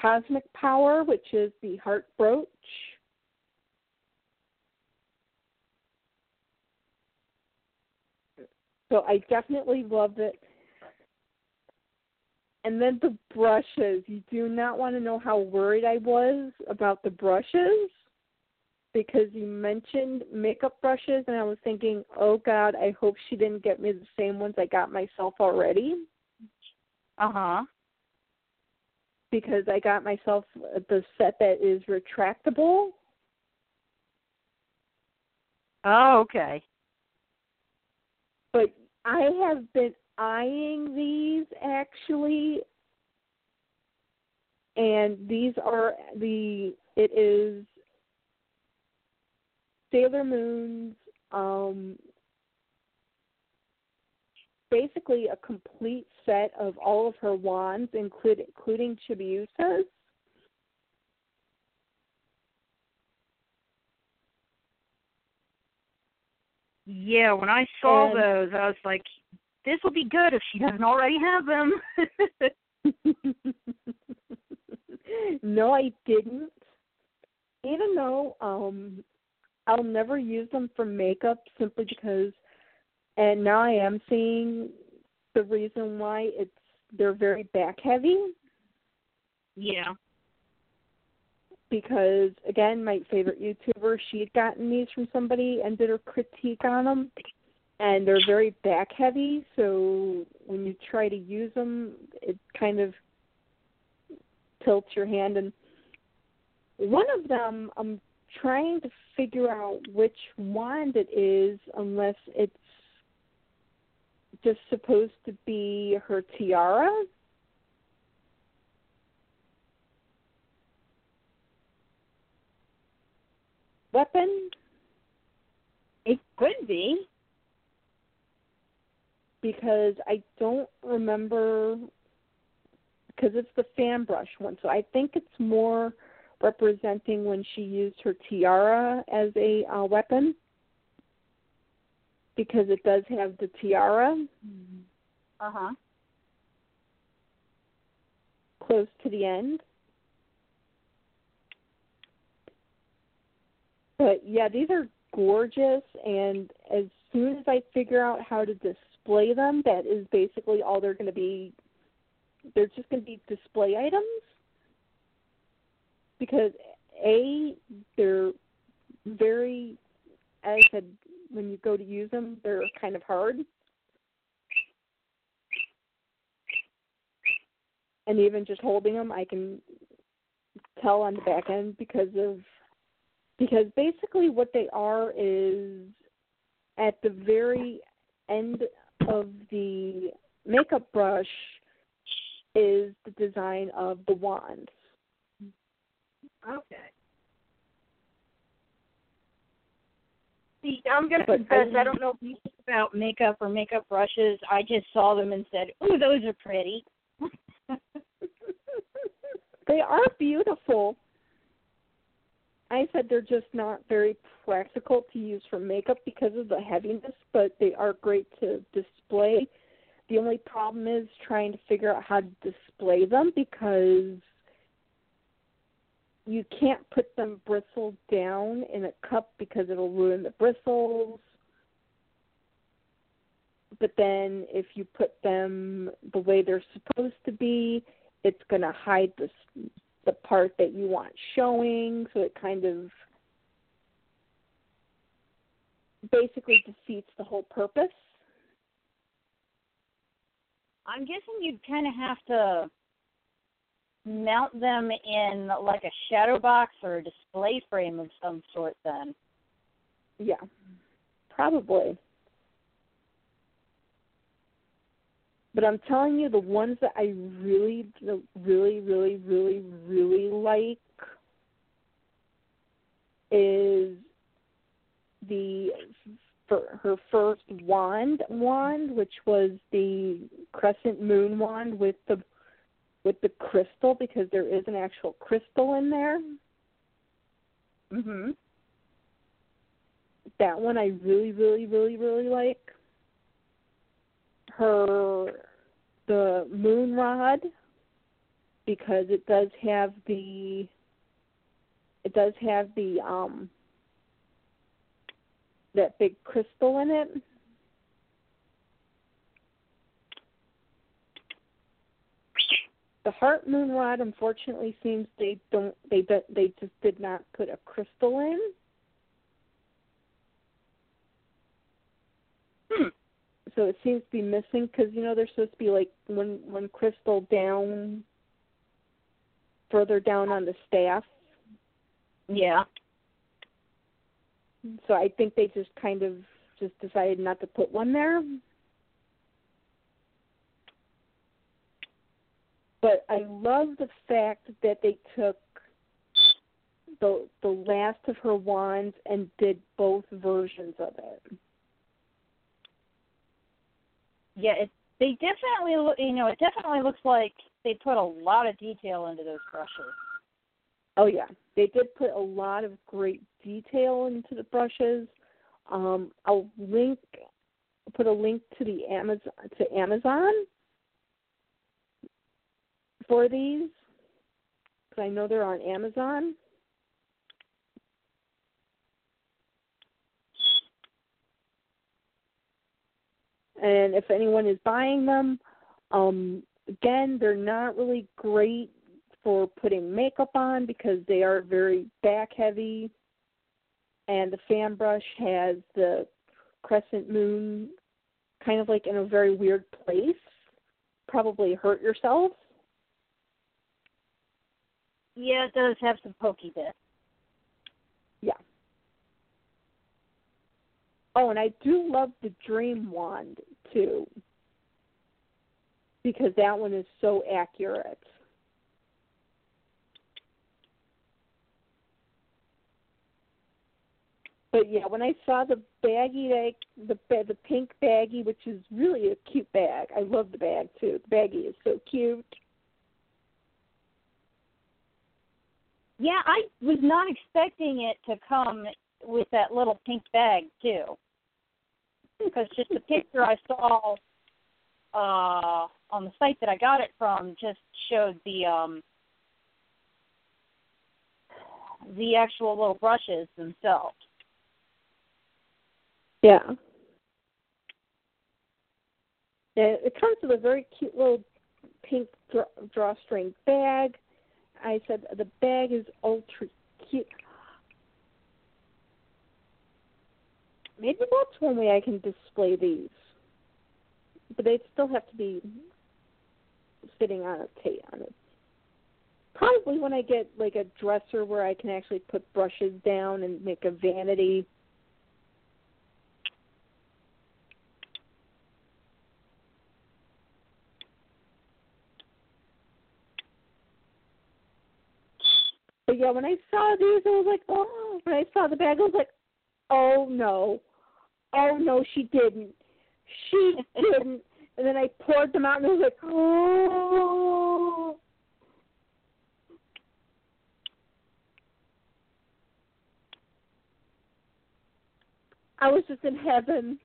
Cosmic Power, which is the Heart Brooch. So I definitely love it. And then the brushes. You do not want to know how worried I was about the brushes because you mentioned makeup brushes and I was thinking, "Oh god, I hope she didn't get me the same ones I got myself already." Uh huh. Because I got myself the set that is retractable. Oh, okay. But I have been eyeing these actually and these are the it is Sailor Moon's um basically a complete set of all of her wands include, including Chibiusa's. Yeah, when I saw And- those, I was like, this will be good if she doesn't already have them. [LAUGHS] no, I didn't. Even though um I'll never use them for makeup simply because and now I am seeing the reason why it's they're very back heavy. Yeah. because again my favorite YouTuber she had gotten these from somebody and did a critique on them and they're very back heavy. So when you try to use them it kind of tilts your hand. And one of them I'm trying to figure out which wand it is unless it's just supposed to be her tiara weapon It could be. because I don't remember because it's the fan brush one. So I think it's more representing when she used her tiara as a uh, weapon. Because it does have the tiara. Uh huh. close to the end. But yeah, these are gorgeous. And as soon as I figure out how to display them, that is basically all they're going to be they're just going to be display items because a they're very as I said when you go to use them, they're kind of hard. And even just holding them, I can tell on the back end because of because basically what they are is at the very end of the makeup brush is the design of the wand. Okay. See, I'm gonna confess, I- don't know if you think about makeup or makeup brushes. I just saw them and said, "Ooh, those are pretty." [LAUGHS] they are beautiful. I said they're just not very practical to use for makeup because of the heaviness, but they are great to display. The only problem is trying to figure out how to display them because you can't put them bristled down in a cup because it'll ruin the bristles. But then if you put them the way they're supposed to be, it's going to hide the the part that you want showing, so it kind of basically defeats the whole purpose. I'm guessing you'd kind of have to mount them in like a shadow box or a display frame of some sort then. Yeah, probably. But I'm telling you, the ones that I really, really, really, really, really like is the her first wand wand, which was the crescent moon wand with the with the crystal because there is an actual crystal in there. Mhm. That one I really, really, really, really like. Her the moon rod because it does have the it does have the um that big crystal in it. The heart moon rod unfortunately seems they don't they they just did not put a crystal in. Hmm. So it seems to be missing because you know there's supposed to be like one one crystal down further down on the staff. Yeah. So I think they just kind of just decided not to put one there. But I love the fact that they took the the last of her wands and did both versions of it. Yeah, it they definitely look you know, it definitely looks like they put a lot of detail into those brushes. Oh yeah, they did put a lot of great detail into the brushes. Um, I'll link, put a link to the Amazon to Amazon for these because I know they're on Amazon. And if anyone is buying them, um, again, they're not really great for putting makeup on because they are very back heavy. And the fan brush has the crescent moon kind of like in a very weird place. Probably hurt yourself. Yeah, it does have some pokey bits. Yeah. Oh, and I do love the dream wand too. Because that one is so accurate. But yeah, when I saw the baggy, like the the pink baggie, which is really a cute bag. I love the bag too. The baggie is so cute. Yeah, I was not expecting it to come with that little pink bag too. Because just the picture I saw uh on the site that I got it from just showed the um the actual little brushes themselves. Yeah. It, comes with a very cute little pink draw, drawstring bag. I said the bag is ultra cute. Maybe that's one way I can display these, but they'd still have to be sitting on a ta- on it. Probably when I get like a dresser where I can actually put brushes down and make a vanity But yeah, when I saw these, I was like, oh. When I saw the bag, I was like, oh no, oh no, she didn't, she didn't. And then I poured them out, and I was like, oh. I was just in heaven.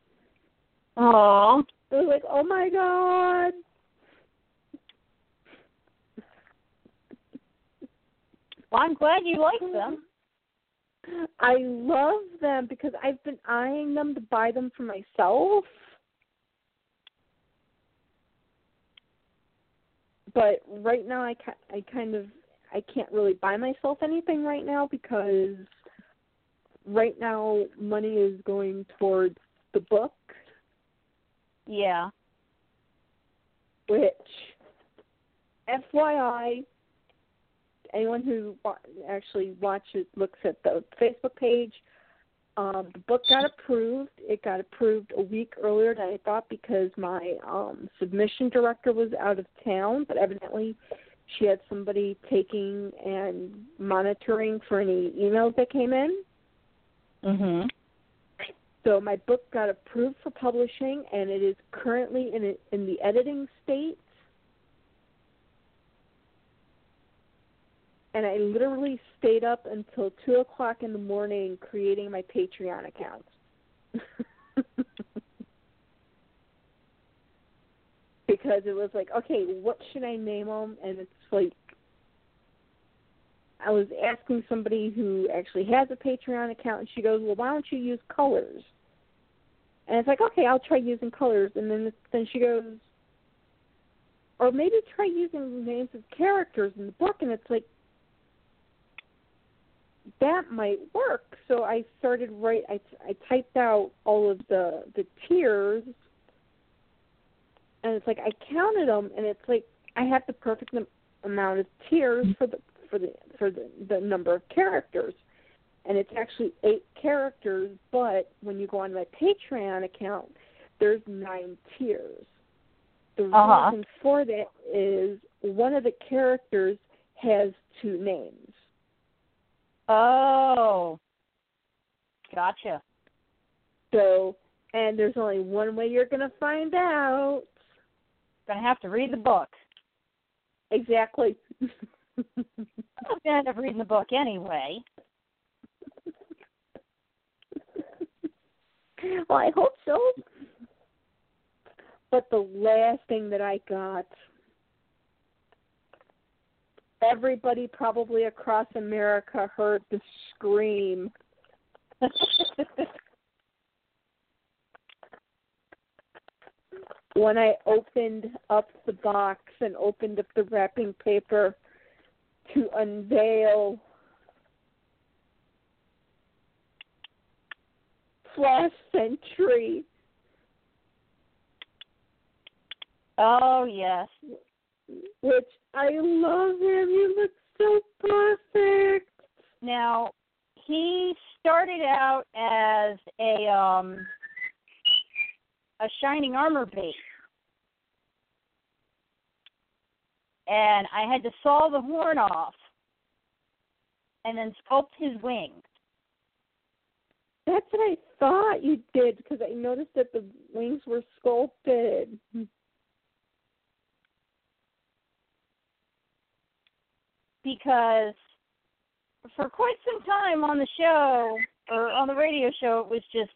Aww. I was like, oh my god. Well, I'm glad you like them. Mm-hmm. I love them because I've been eyeing them to buy them for myself. But right now, I I kind of I can't really buy myself anything right now because right now money is going towards the book, Yeah. which FYI anyone who wa- actually watches looks at the Facebook page um the book got approved. It got approved a week earlier than I thought because my um submission director was out of town, but evidently she had somebody taking and monitoring for any emails that came in. Mhm. So my book got approved for publishing, and it is currently in in the editing state. And I literally stayed up until two o'clock in the morning creating my Patreon account. [LAUGHS] because it was like, okay, what should I name them? And it's like, I was asking somebody who actually has a Patreon account, and she goes, "Well, why don't you use colors?" And it's like, okay, I'll try using colors. And then then she goes, or maybe try using names of characters in the book. And it's like, that might work. So I started right. I I typed out all of the the tiers, and it's like I counted them, and it's like I have the perfect am- amount of tiers for the for the for the, the number of characters and it's actually eight characters, but when you go on my Patreon account, there's nine tiers. The Uh-huh. reason for that is one of the characters has two names. Oh. Gotcha. So, and there's only one way you're going to find out. Gonna have to read the book. Exactly. [LAUGHS] I'm gonna end up reading the book anyway. well, I hope so. But the last thing that I got, everybody probably across America heard the scream. [LAUGHS] when I opened up the box and opened up the wrapping paper to unveil Flash Sentry. oh yes. Which I love him. He looks so perfect. Now he started out as a um a shining armor base. And I had to saw the horn off and then sculpt his wings. That's what I thought you did because I noticed that the wings were sculpted. Because for quite some time on the show or on the radio show it was just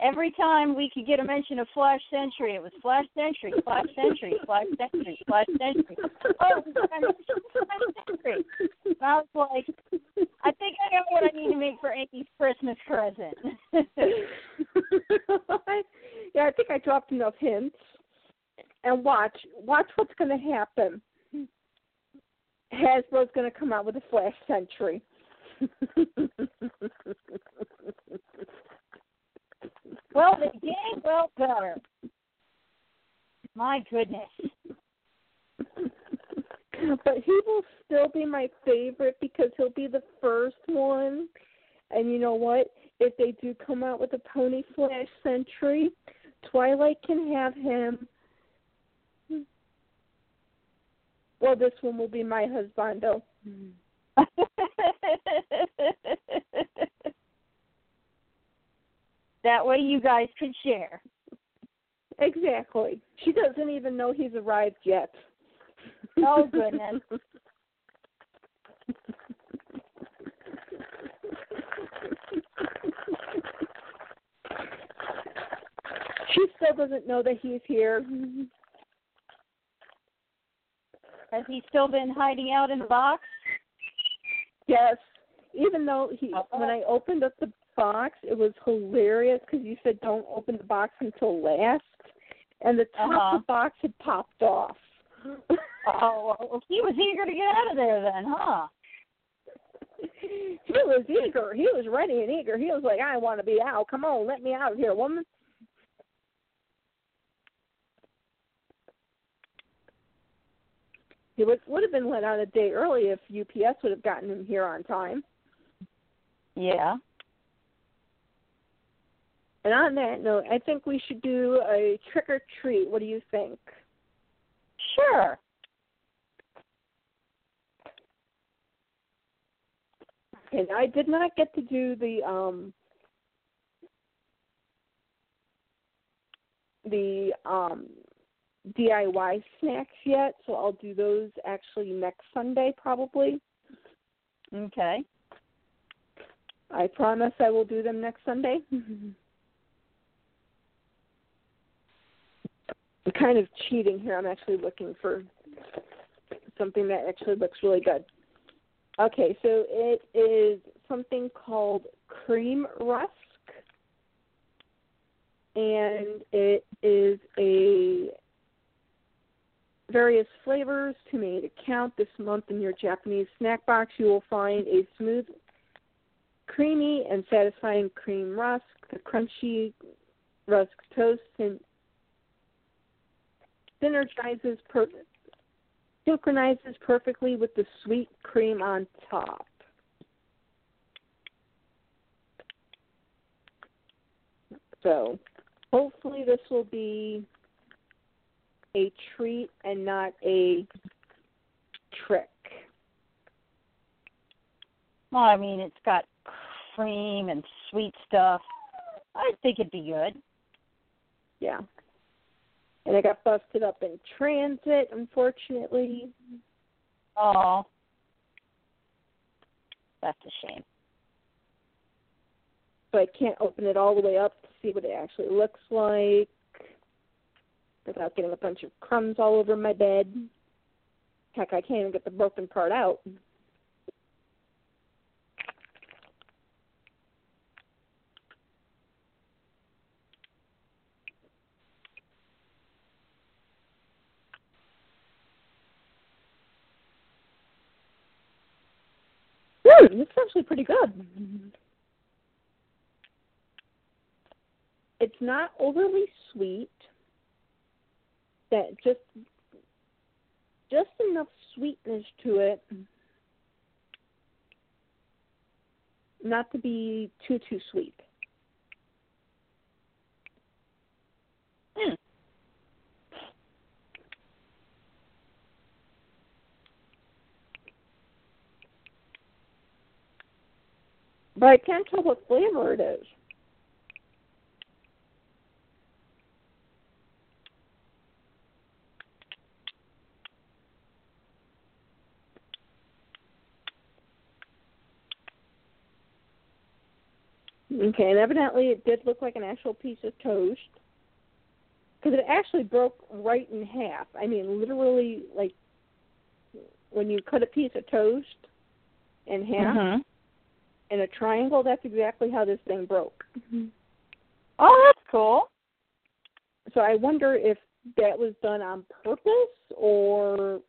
every time we could get a mention of Flash Sentry, it was Flash Sentry, Flash Sentry, Flash Sentry, Flash Sentry. Oh, Flash Sentry. I was like, I think I know what I need to make for Amy's Christmas present. [LAUGHS] yeah, I think I dropped enough hints. And watch, watch what's going to happen. Hasbro's going to come out with a Flash Sentry. well, they did well better. My goodness. but he will still be my favorite because he'll be the first one. And you know what? If they do come out with a Pony Flash Sentry, Twilight can have him. Well, this one will be my husbando. [LAUGHS] that way you guys can share. Exactly. She doesn't even know he's arrived yet. Oh, goodness. she still doesn't know that he's here. Has he still been hiding out in the box? Yes. Even though he, Oh. when I opened up the box, it was hilarious because you said don't open the box until last, and the top Uh-huh. of the box had popped off. [LAUGHS] Oh, well, he was eager to get out of there then, huh? he was eager. He was ready and eager. He was like, I want to be out. Come on, let me out of here, woman. He would would have been let out a day early if UPS would have gotten him here on time. Yeah. And on that note, I think we should do a trick or treat. What do you think? Sure. And I did not get to do the um the um DIY snacks yet, so I'll do those actually next Sunday probably. Okay. I promise I will do them next Sunday. [LAUGHS] I'm kind of cheating here. I'm actually looking for something that actually looks really good. Okay, so it is something called cream rusk, and it is a various flavors to make it count. This month in your Japanese snack box, you will find a smooth, creamy, and satisfying cream rusk, the crunchy rusk toast, and synergizes per- synchronizes perfectly with the sweet cream on top. So, hopefully, this will be a treat and not a trick. Well, I mean, it's got cream and sweet stuff. I think it'd be good. Yeah. And it got busted up in transit, unfortunately. Oh, that's a shame. So I can't open it all the way up to see what it actually looks like without getting a bunch of crumbs all over my bed. Heck, I can't even get the broken part out. Mm, it's actually pretty good. It's not overly sweet. That just just enough sweetness to it, not to be too too sweet. Hmm. But I can't tell what flavor it is. Okay, and evidently it did look like an actual piece of toast. Because it actually broke right in half. I mean, literally, like when you cut a piece of toast in half Mhm. in a triangle, that's exactly how this thing broke. Oh, that's cool. So I wonder if that was done on purpose or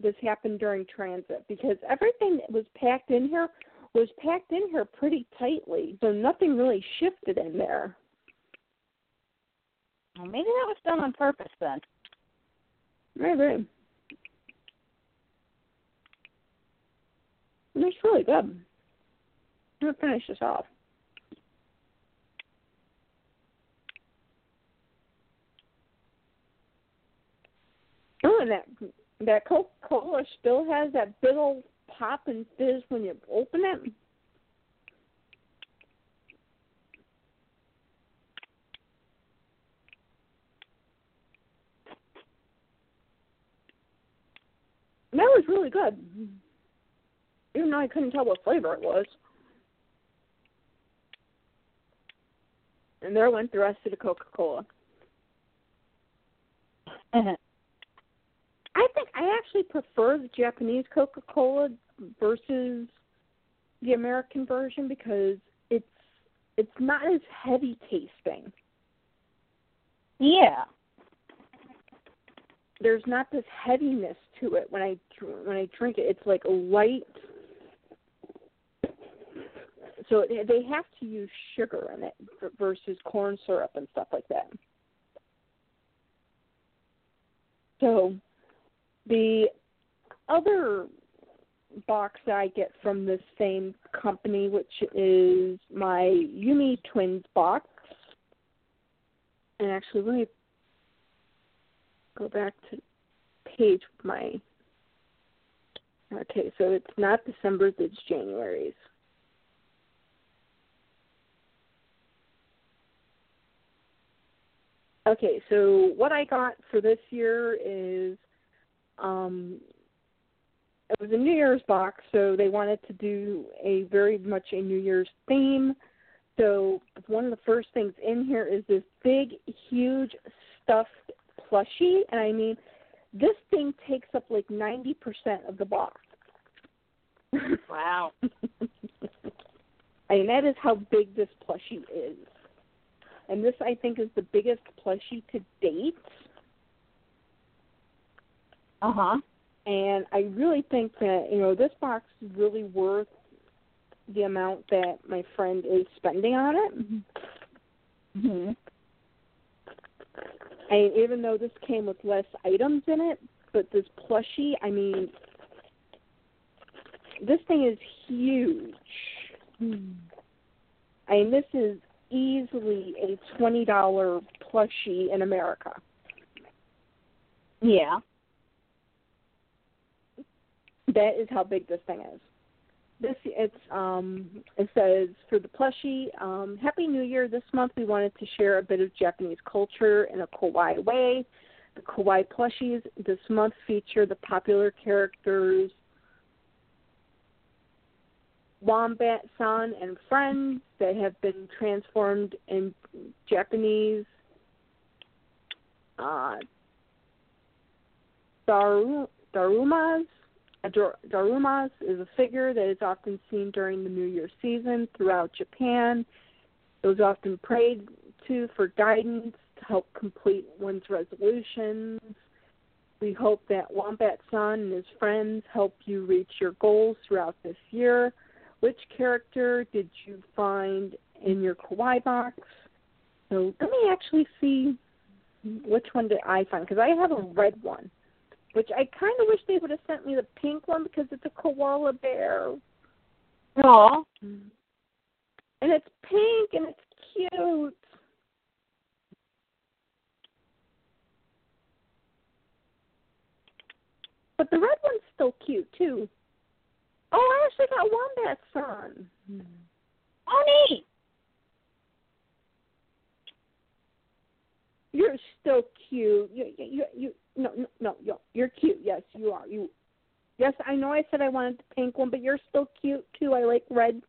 this happened during transit because everything that was packed in here was packed in here pretty tightly, so nothing really shifted in there. Well, maybe that was done on purpose then. Maybe. And It's really good. I'm gonna finish this off. Oh, and that that Coca Cola still has that big old pop and fizz when you open it. That was really good. Even though I couldn't tell what flavor it was. And there went the rest of the Coca Cola. [LAUGHS] I think I actually prefer the Japanese Coca Cola versus the American version because it's it's not as heavy tasting. yeah. there's not this heaviness to it when I when I drink it. It's like a light. So they have to use sugar in it versus corn syrup and stuff like that. So the other box that I get from this same company, which is my Yumi Twins box. And actually, let me go back to page my. Okay, so it's not December's, it's January's. Okay, so what I got for this year is um it was a New Year's box, so they wanted to do a very much a New Year's theme. So one of the first things in here is this big, huge stuffed plushie, and I mean, this thing takes up like ninety percent of the box. [LAUGHS] Wow. I mean, that is how big this plushie is, and this I think is the biggest plushie to date. Uh huh. And I really think that you know this box is really worth the amount that my friend is spending on it. hmm And even though this came with less items in it, but this plushie, I mean, this thing is huge. I mean, this is easily a twenty dollar plushie in America. Yeah. That is how big this thing is. This it's um it says for the plushie, um, Happy New Year. This month we wanted to share a bit of Japanese culture in a kawaii way. The kawaii plushies this month feature the popular characters Wombat San and friends that have been transformed in Japanese uh, daru, darumas a darumas is a figure that is often seen during the New Year season throughout Japan. It was often prayed to for guidance to help complete one's resolutions. We hope that Wombat San and his friends help you reach your goals throughout this year. Which character did you find in your kawaii box? So let me actually see which one did I find because I have a red one which I kind of wish they would have sent me the pink one because it's a koala bear. Aw. And it's pink and it's cute. But the red one's still cute too. Oh, I actually got Wombat San. Hmm. Oh, neat. You're still cute. You, you, you, you no, no, no, you're, you're cute. Yes, you are. You, yes, I know. I said I wanted the pink one, but you're still cute too. I like red.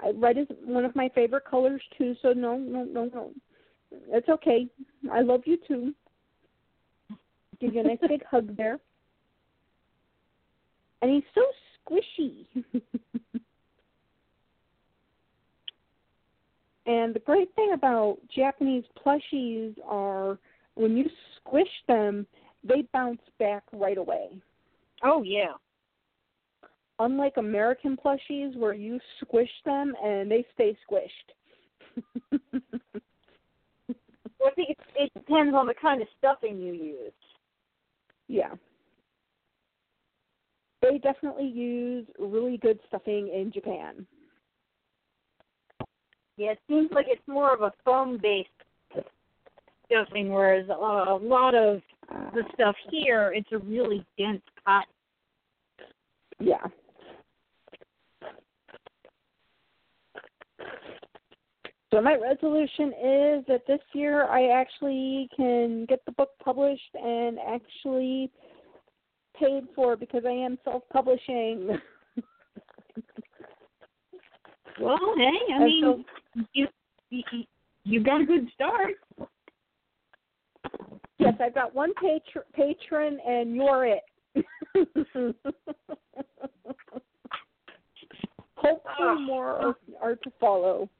I, red is one of my favorite colors too. So no, no, no, no. It's okay. I love you too. Give you a nice big [LAUGHS] hug there. And he's so squishy. [LAUGHS] and the great thing about Japanese plushies are when you squish them, they bounce back right away. Oh, yeah. Unlike American plushies where you squish them and they stay squished. [LAUGHS] Well, I think it, it depends on the kind of stuffing you use. yeah. They definitely use really good stuffing in Japan. Yeah, it seems like it's more of a foam-based stuffing, whereas a lot of the stuff here, it's a really dense cotton. Yeah. So my resolution is that this year I actually can get the book published and actually paid for because I am self-publishing. Well, hey, I And mean, so- you, you you got a good start. Yes, I've got one patron, patron and you're it. [LAUGHS] Hopefully, ah. more are, are to follow.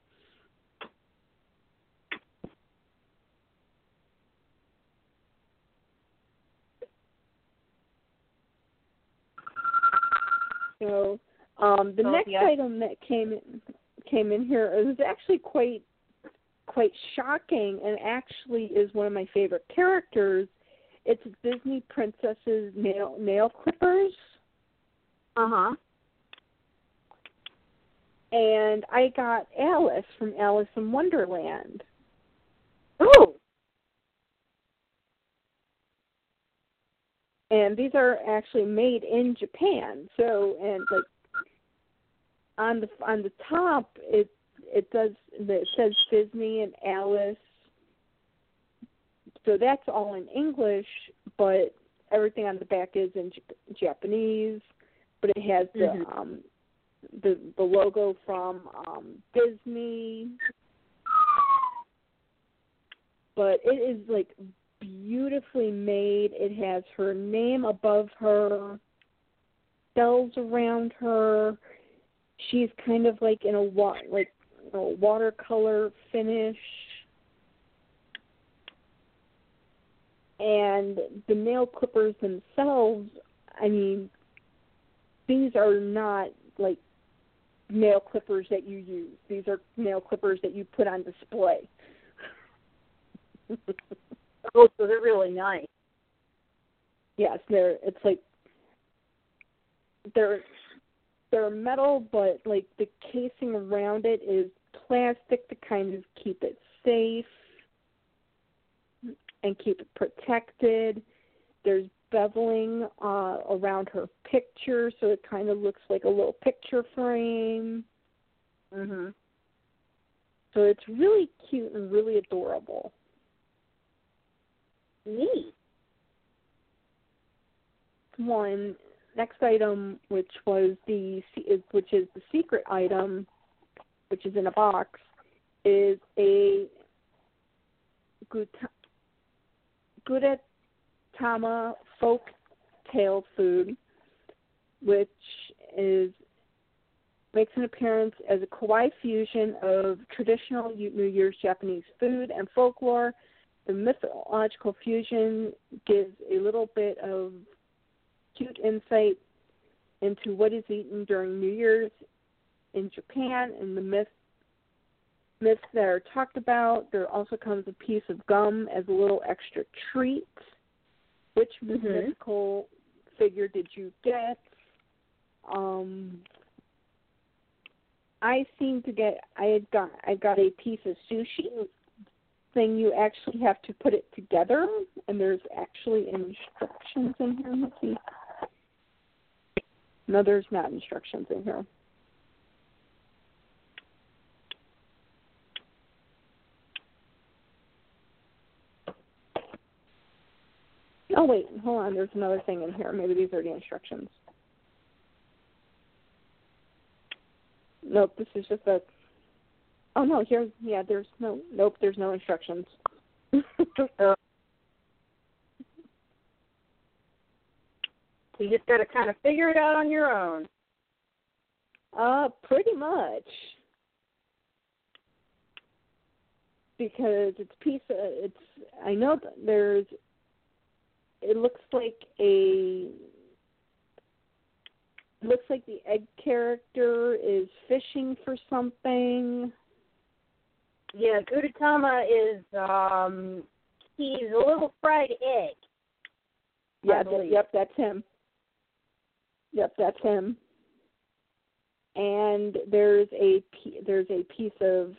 So um, the so, next item that came in, came in here is actually quite quite shocking, and actually is one of my favorite characters. It's Disney princesses nail nail clippers, Uh huh. and I got Alice from Alice in Wonderland. Oh. and these are actually made in Japan. So and like on the on the top it it does it says Disney and Alice. So that's all in English, but everything on the back is in Japanese. But it has the Mhm. um the the logo from um Disney. But it is like beautifully made. It has her name above her, bells around her. She's kind of like in a wa- like watercolor finish. And the nail clippers themselves, I mean, these are not like nail clippers that you use. These are nail clippers that you put on display. [LAUGHS] Oh, so they're really nice. yes, they're it's like they're they're metal but like the casing around it is plastic to kind of keep it safe and keep it protected. There's beveling uh around her picture so it kind of looks like a little picture frame. Mhm. So it's really cute and really adorable. Neat. one next item which was the which is the secret item which is in a box is a Gudetama folk tale food which is makes an appearance as a kawaii fusion of traditional New Year's Japanese food and folklore. The mythological fusion gives a little bit of cute insight into what is eaten during New Year's in Japan and the myths myths that are talked about. There also comes a piece of gum as a little extra treat. Which Mhm. mythical figure did you get? Um, I seem to get. I had got. I got a piece of sushi thing. You actually have to put it together, and there's actually instructions in here. Let's see. No, there's not instructions in here. Oh wait, hold on. There's another thing in here. Maybe these are the instructions. Nope, this is just a. Oh no, here. Yeah, there's no. Nope, there's no instructions. [LAUGHS] Oh, You just got to kind of figure it out on your own. Uh, pretty much. Because it's piece of, it's I know that there's it looks like a it looks like the egg character is fishing for something. Yeah, Gudetama is um he's a little fried egg. Yeah, yep, that's him. Yep, that's him. And there's a there's a piece of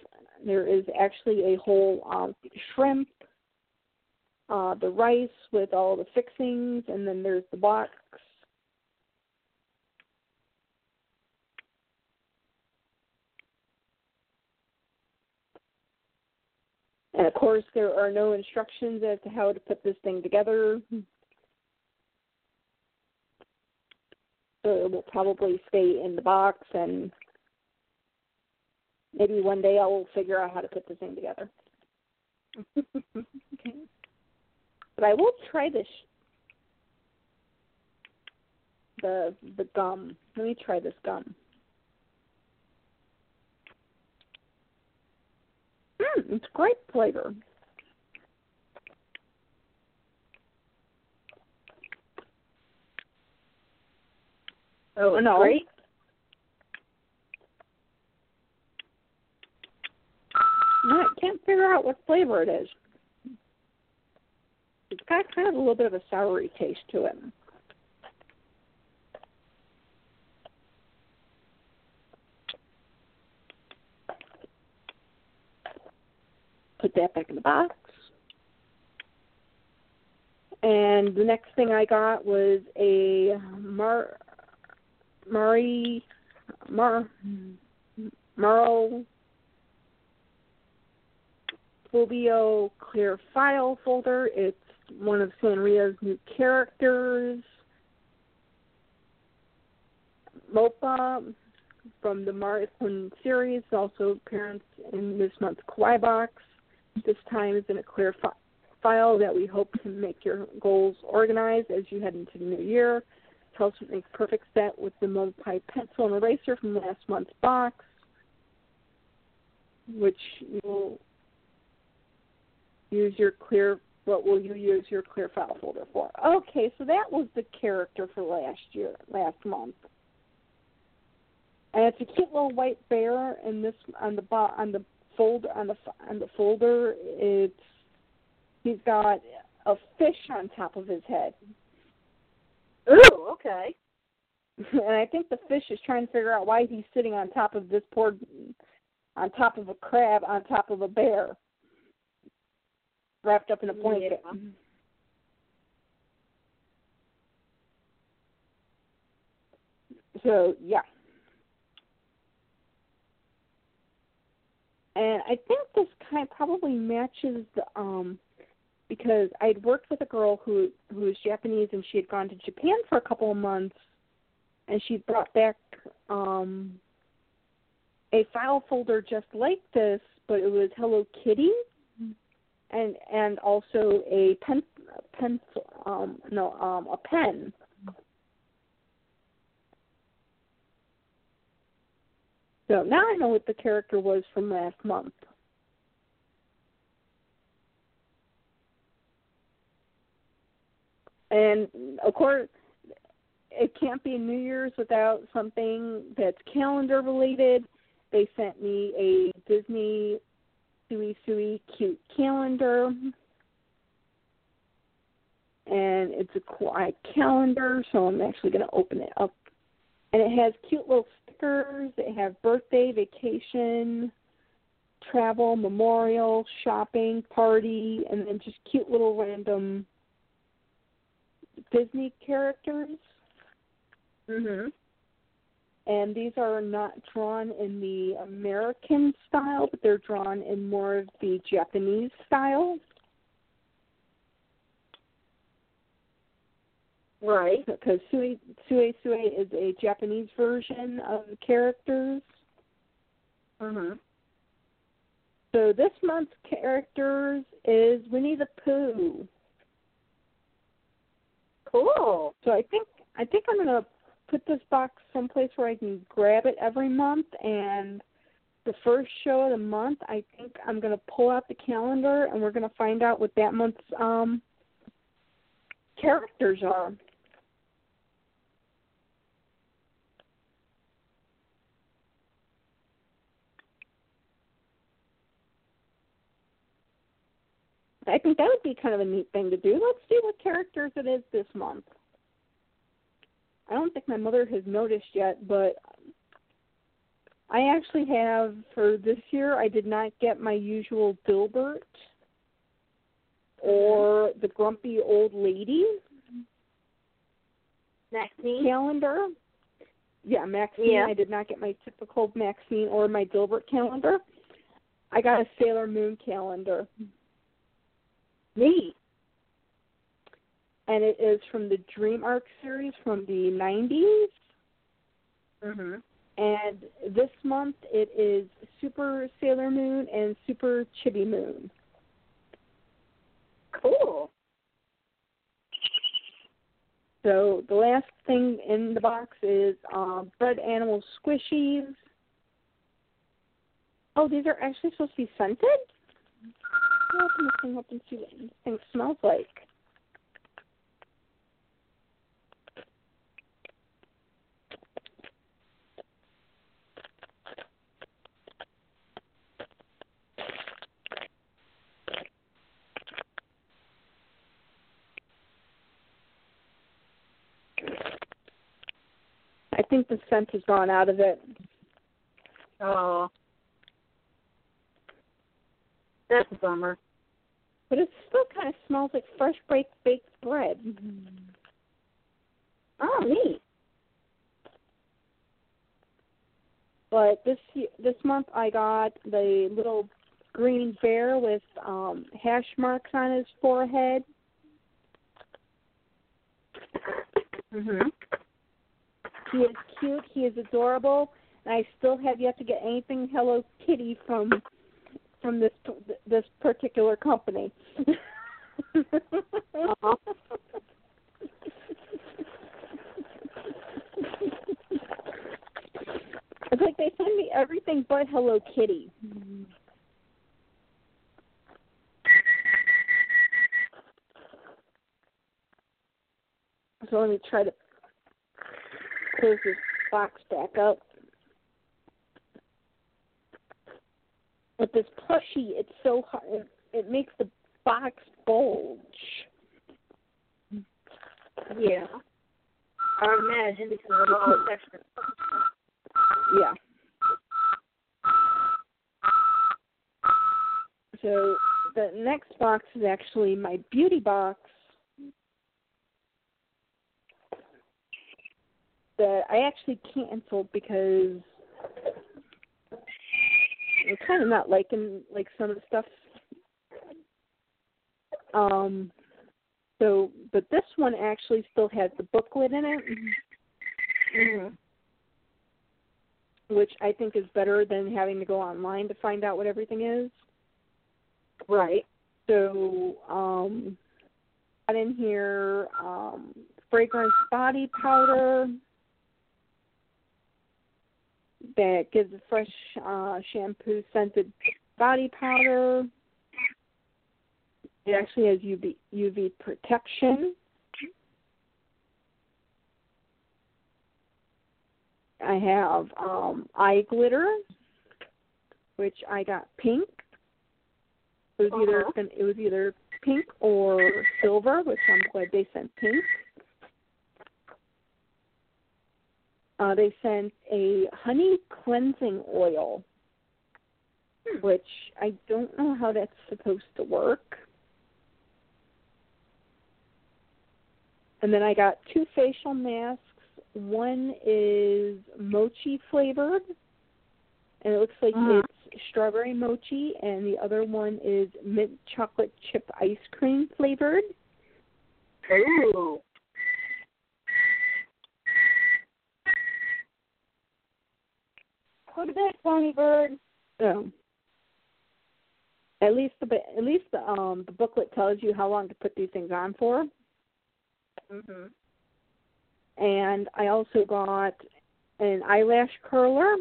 there is actually a whole um, shrimp, uh, the rice with all the fixings, and then there's the box. And of course, there are no instructions as to how to put this thing together. So it will probably stay in the box, and maybe one day I will figure out how to put this thing together. [LAUGHS] okay. But I will try this. The the gum. Let me try this gum. Mm, it's great flavor. Oh, no. great. No, I can't figure out what flavor it is. It's got kind of a little bit of a soury taste to it. Put that back in the box. And the next thing I got was a Mar Mari Mar Maro Fulvio clear file folder. It's one of Sanrio's new characters. Mopa from the Marathon series also appearance in this month's Kawaii box. This time is in a clear fi- file that we hope can make your goals organized as you head into the new year. Also makes perfect set with the Mopai pencil and eraser from last month's box, which you will use your clear what will you use your clear file folder for? Okay, so that was the character for last year, last month. And it's a cute little white bear, and this on the on the folder on the on the folder, it's he's got a fish on top of his head, Ooh, okay. [LAUGHS] and I think the fish is trying to figure out why he's sitting on top of this poor, on top of a crab on top of a bear, wrapped up in a blanket. Yeah. So yeah. And I think this kind of probably matches the um because I had worked with a girl who who was Japanese and she had gone to Japan for a couple of months and she brought back um a file folder just like this, but it was Hello Kitty and and also a pen pencil um no um a pen So now I know what the character was from last month. And of course, it can't be New Year's without something that's calendar related. They sent me a Disney Sui Sui cute calendar. And it's a quiet calendar, so I'm actually going to open it up. And it has cute little stickers. They have birthday, vacation, travel, memorial, shopping, party, and then just cute little random Disney characters. Mhm. And these are not drawn in the American style, but they're drawn in more of the Japanese style. Right. Because Sui Sui Sui is a Japanese version of the characters. Mhm. So this month's characters is Winnie the Pooh. Cool. So I think I think I'm gonna put this box someplace where I can grab it every month and the first show of the month I think I'm gonna pull out the calendar and we're gonna find out what that month's um characters are. I think that would be kind of a neat thing to do. Let's see what characters it is this month. I don't think my mother has noticed yet, but I actually have for this year. I did not get my usual Dilbert or the grumpy old lady Maxine. calendar. Yeah, Maxine. Yeah. I did not get my typical Maxine or my Dilbert calendar. I got a Sailor Moon calendar. Neat. and it is from the Dream Arc series from the 90s. Mhm. And this month it is Super Sailor Moon and Super Chibi Moon. Cool. So the last thing in the box is um, Bread Animal Squishies. Oh, these are actually supposed to be scented? Well, I'm just going to look and see what this smells like. I think the scent has gone out of it. Oh. That's a bummer. But it still kind of smells like fresh baked baked bread. Oh, neat. But this this month I got the little green bear with um hash marks on his forehead. Mhm. He is cute. He is adorable. And I still have yet to get anything Hello Kitty from from this this particular company. Uh-huh. It's like they send me everything but Hello Kitty. So let me try to close this box back up. With this plushie, it's so hard. It, it makes the box bulge. Yeah. I imagine because of all the texture. Yeah. So the next box is actually my beauty box that I actually canceled because I'm kind of not liking like some of the stuff. Um. So, but this one actually still has the booklet in it. Mhm. which I think is better than having to go online to find out what everything is. Right. So, um, got in here um, fragrance body powder that gives a fresh uh, shampoo scented body powder. It actually has UV UV protection. I have um eye glitter, which I got pink. It was either Uh-huh. it was either pink or silver, which I'm glad they sent pink. Uh, they sent a honey cleansing oil, which I don't know how that's supposed to work. And then I got two facial masks. One is mochi flavored, and it looks like Mhm. it's strawberry mochi, and the other one is mint chocolate chip ice cream flavored. Ooh. Go to bed, Tony Bird. So at least the at least the um the booklet tells you how long to put these things on for. Mhm. And I also got an eyelash curler.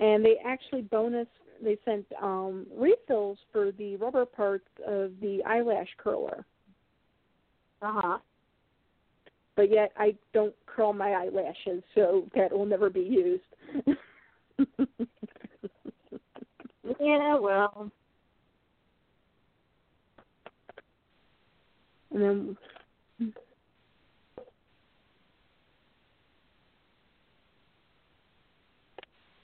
And they actually bonus they sent um refills for the rubber parts of the eyelash curler. Uh huh. But yet I don't curl my eyelashes, so that will never be used. [LAUGHS] Yeah. Well. And then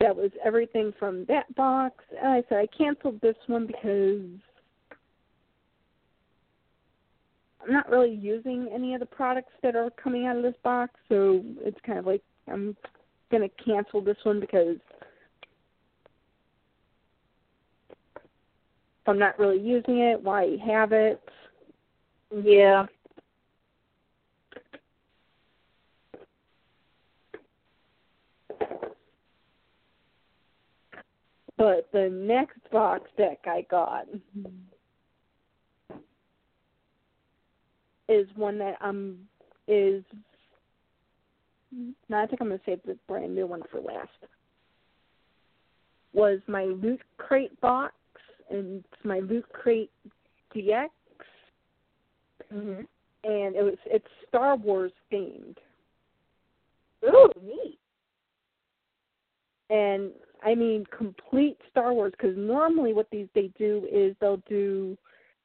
that was everything from that box. And I said I canceled this one because I'm not really using any of the products that are coming out of this box, so it's kind of like I'm gonna cancel this one because if I'm not really using it, why have it? Yeah. But the next box deck I got is one that um is no, I think I'm gonna save the brand new one for last. Was my Loot Crate box and it's my Loot Crate DX Mhm. and it was it's Star Wars themed. Ooh, neat. and I mean complete Star Wars because normally what these they do is they'll do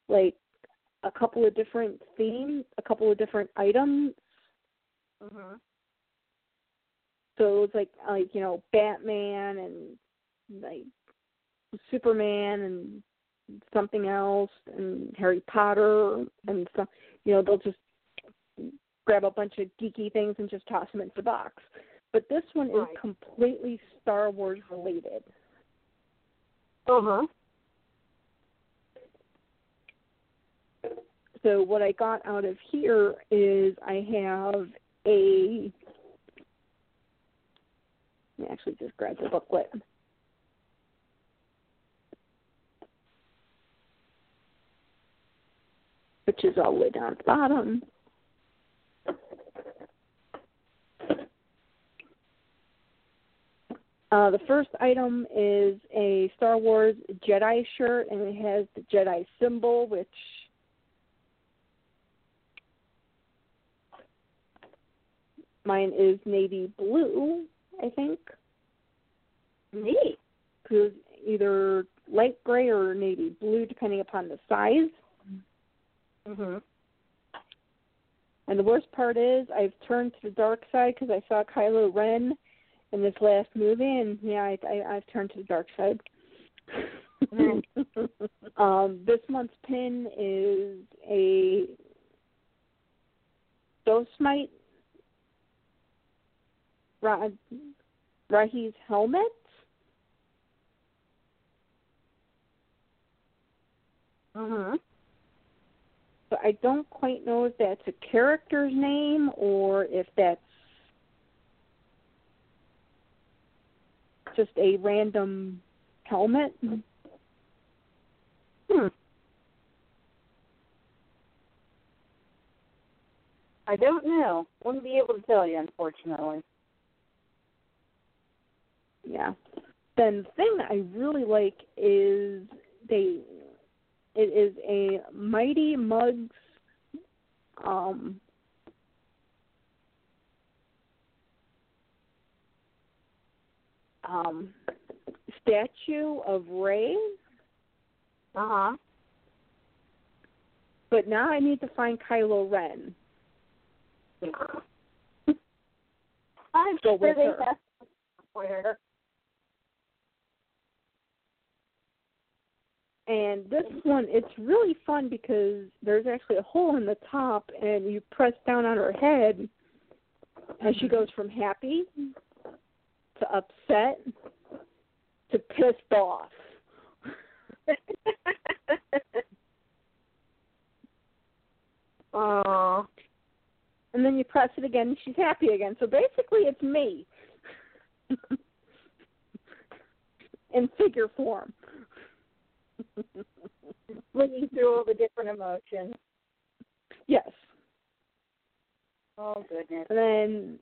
like a couple of different themes, a couple of different items. Mhm. So it was like like you know Batman and like Superman and something else and Harry Potter and stuff. You know they'll just grab a bunch of geeky things and just toss them into the box. But this one is completely Star Wars related. Uh huh. So what I got out of here is I have a me actually just grab the booklet. Which is all the way down at the bottom. Uh, the first item is a Star Wars Jedi shirt, and it has the Jedi symbol, which mine is navy blue, I think. Neat. Because either light gray or navy blue, depending upon the size. Mhm. And the worst part is, I've turned to the dark side because I saw Kylo Ren in this last movie, and yeah, I, I, I've turned to the dark side. [LAUGHS] um, this month's pin is a Dosmite Ra- Rahi's helmet. Mhm. But I don't quite know if that's a character's name or if that's just a random helmet. Hmm. I don't know. Wouldn't be able to tell you, unfortunately. Yeah. Then the thing that I really like is they it is a Mighty Muggs um um statue of Rey, Uh huh. but now I need to find Kylo Ren. I'm Go sure they her. have somewhere. And this one, it's really fun because there's actually a hole in the top, and you press down on her head and she goes from happy to upset to pissed off. [LAUGHS] Oh. And then you press it again, and she's happy again. So basically, it's me [LAUGHS] in figure form. [LAUGHS] Flinging through all the different emotions. yes. Oh goodness. And then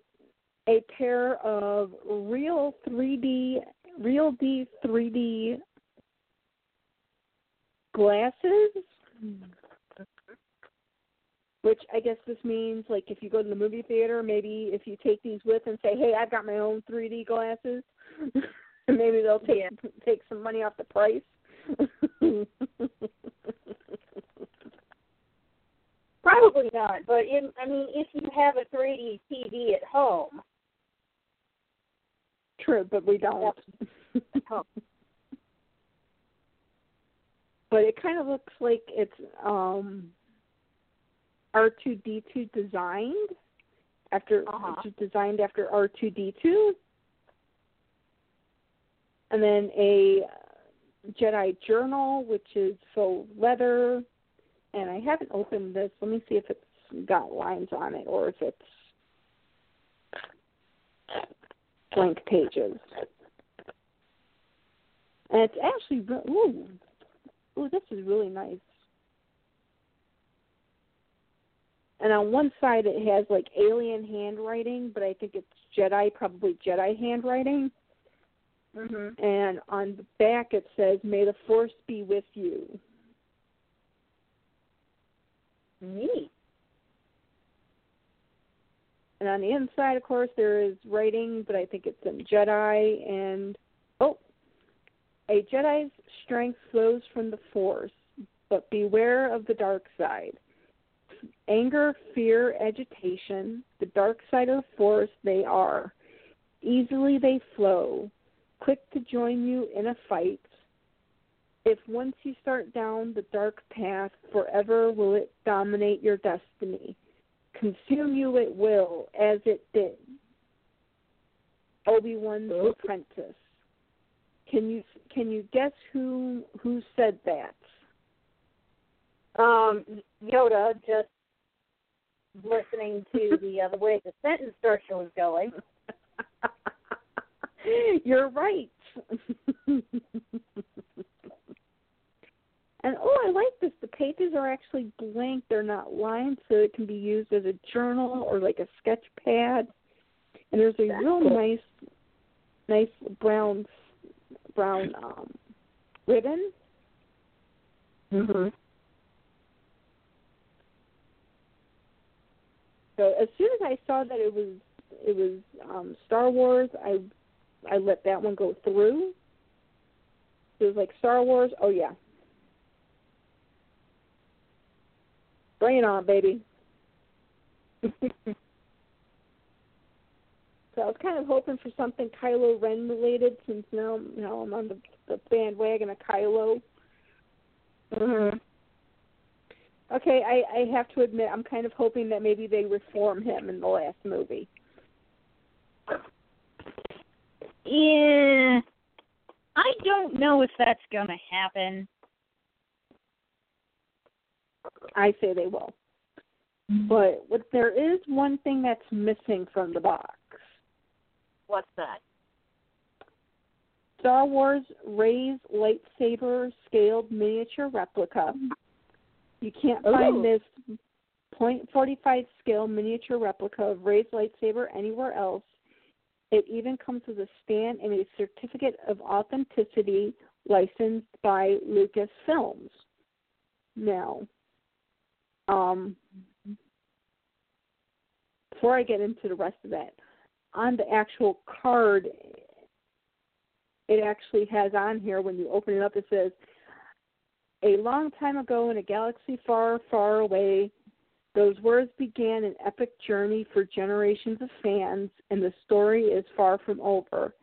a pair of real 3D, real D 3D glasses. Which I guess this means, like, if you go to the movie theater, maybe if you take these with and say, "Hey, I've got my own 3D glasses," [LAUGHS] maybe they'll take Yeah. take some money off the price. [LAUGHS] Probably not, but in, I mean, if you have a 3D TV at home, True, but we don't. [LAUGHS] Oh. but it kind of looks like it's um R2D2 designed after Uh-huh. designed after R2D2. And then a Jedi journal which is faux leather and I haven't opened this. Let me see if it's got lines on it or if it's blank pages. And it's actually ooh, ooh, this is really nice. And on one side it has like alien handwriting, but I think it's Jedi, probably Jedi handwriting. Mhm. And on the back it says, "May the Force be with you." Neat. And on the inside, of course, there is writing, but I think it's in Jedi. And oh, a Jedi's strength flows from the Force. but beware of the dark side. Anger, fear, agitation, the dark side of the force they are. Easily they flow, quick to join you in a fight. If once you start down the dark path, forever will it dominate your destiny. Consume you it will, as it did. Obi Wan's apprentice. Can you can you guess who who said that? Um, Yoda just listening to the uh, the way the sentence structure was going. [LAUGHS] You're right. and oh, I like this. The pages are actually blank; they're not lined, so it can be used as a journal or like a sketch pad. And there's a That's real cool. nice, nice brown, brown um, ribbon. Mhm. So as soon as I saw that it was it was um Star Wars, I I let that one go through. It was like Star Wars. Oh yeah, bring it on, baby. [LAUGHS] so I was kind of hoping for something Kylo Ren related, since now you now I'm on the, the bandwagon of Kylo. Mhm. Okay, I, I have to admit I'm kind of hoping that maybe they reform him in the last movie. Yeah. I don't know if that's gonna happen. I say they will. Mm-hmm. But what there is one thing that's missing from the box. What's that? Star Wars Rey's lightsaber scaled miniature replica. You can't find Ooh. this .45 scale miniature replica of Rey's lightsaber anywhere else. It even comes with a stand and a certificate of authenticity licensed by Lucasfilms. Now, um, before I get into the rest of that, on the actual card, it actually has on here when you open it up, it says, A long time ago in a galaxy far, far away, those words began an epic journey for generations of fans, and the story is far from over.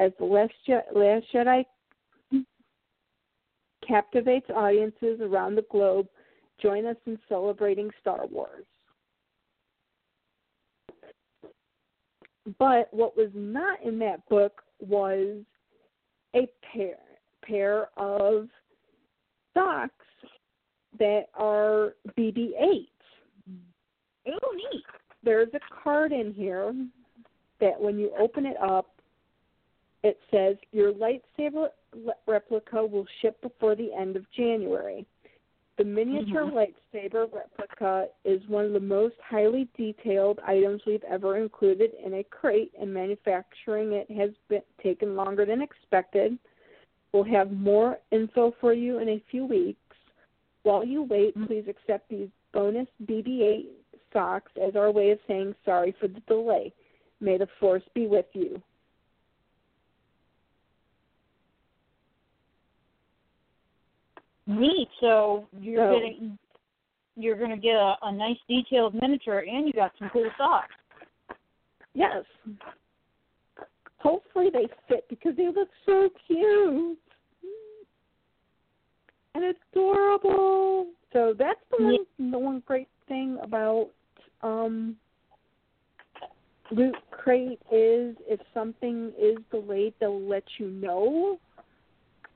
As The Last, Je- Last Jedi captivates audiences around the globe, join us in celebrating Star Wars. But what was not in that book was a pair pair of socks that are BB-8s. Oh, neat. There's a card in here that when you open it up, it says your lightsaber replica will ship before the end of January. The miniature Mhm. lightsaber replica is one of the most highly detailed items we've ever included in a crate, and manufacturing it has been taken longer than expected. We'll have more info for you in a few weeks. While you wait, Mhm. please accept these bonus BB-8 socks as our way of saying sorry for the delay. May the force be with you. Neat. So you're So- getting you're gonna get a, a nice detailed miniature and you got some cool socks. Yes. Hopefully they fit because they look so cute and adorable. So that's the one, the one great thing about um, Loot Crate is if something is delayed, they'll let you know.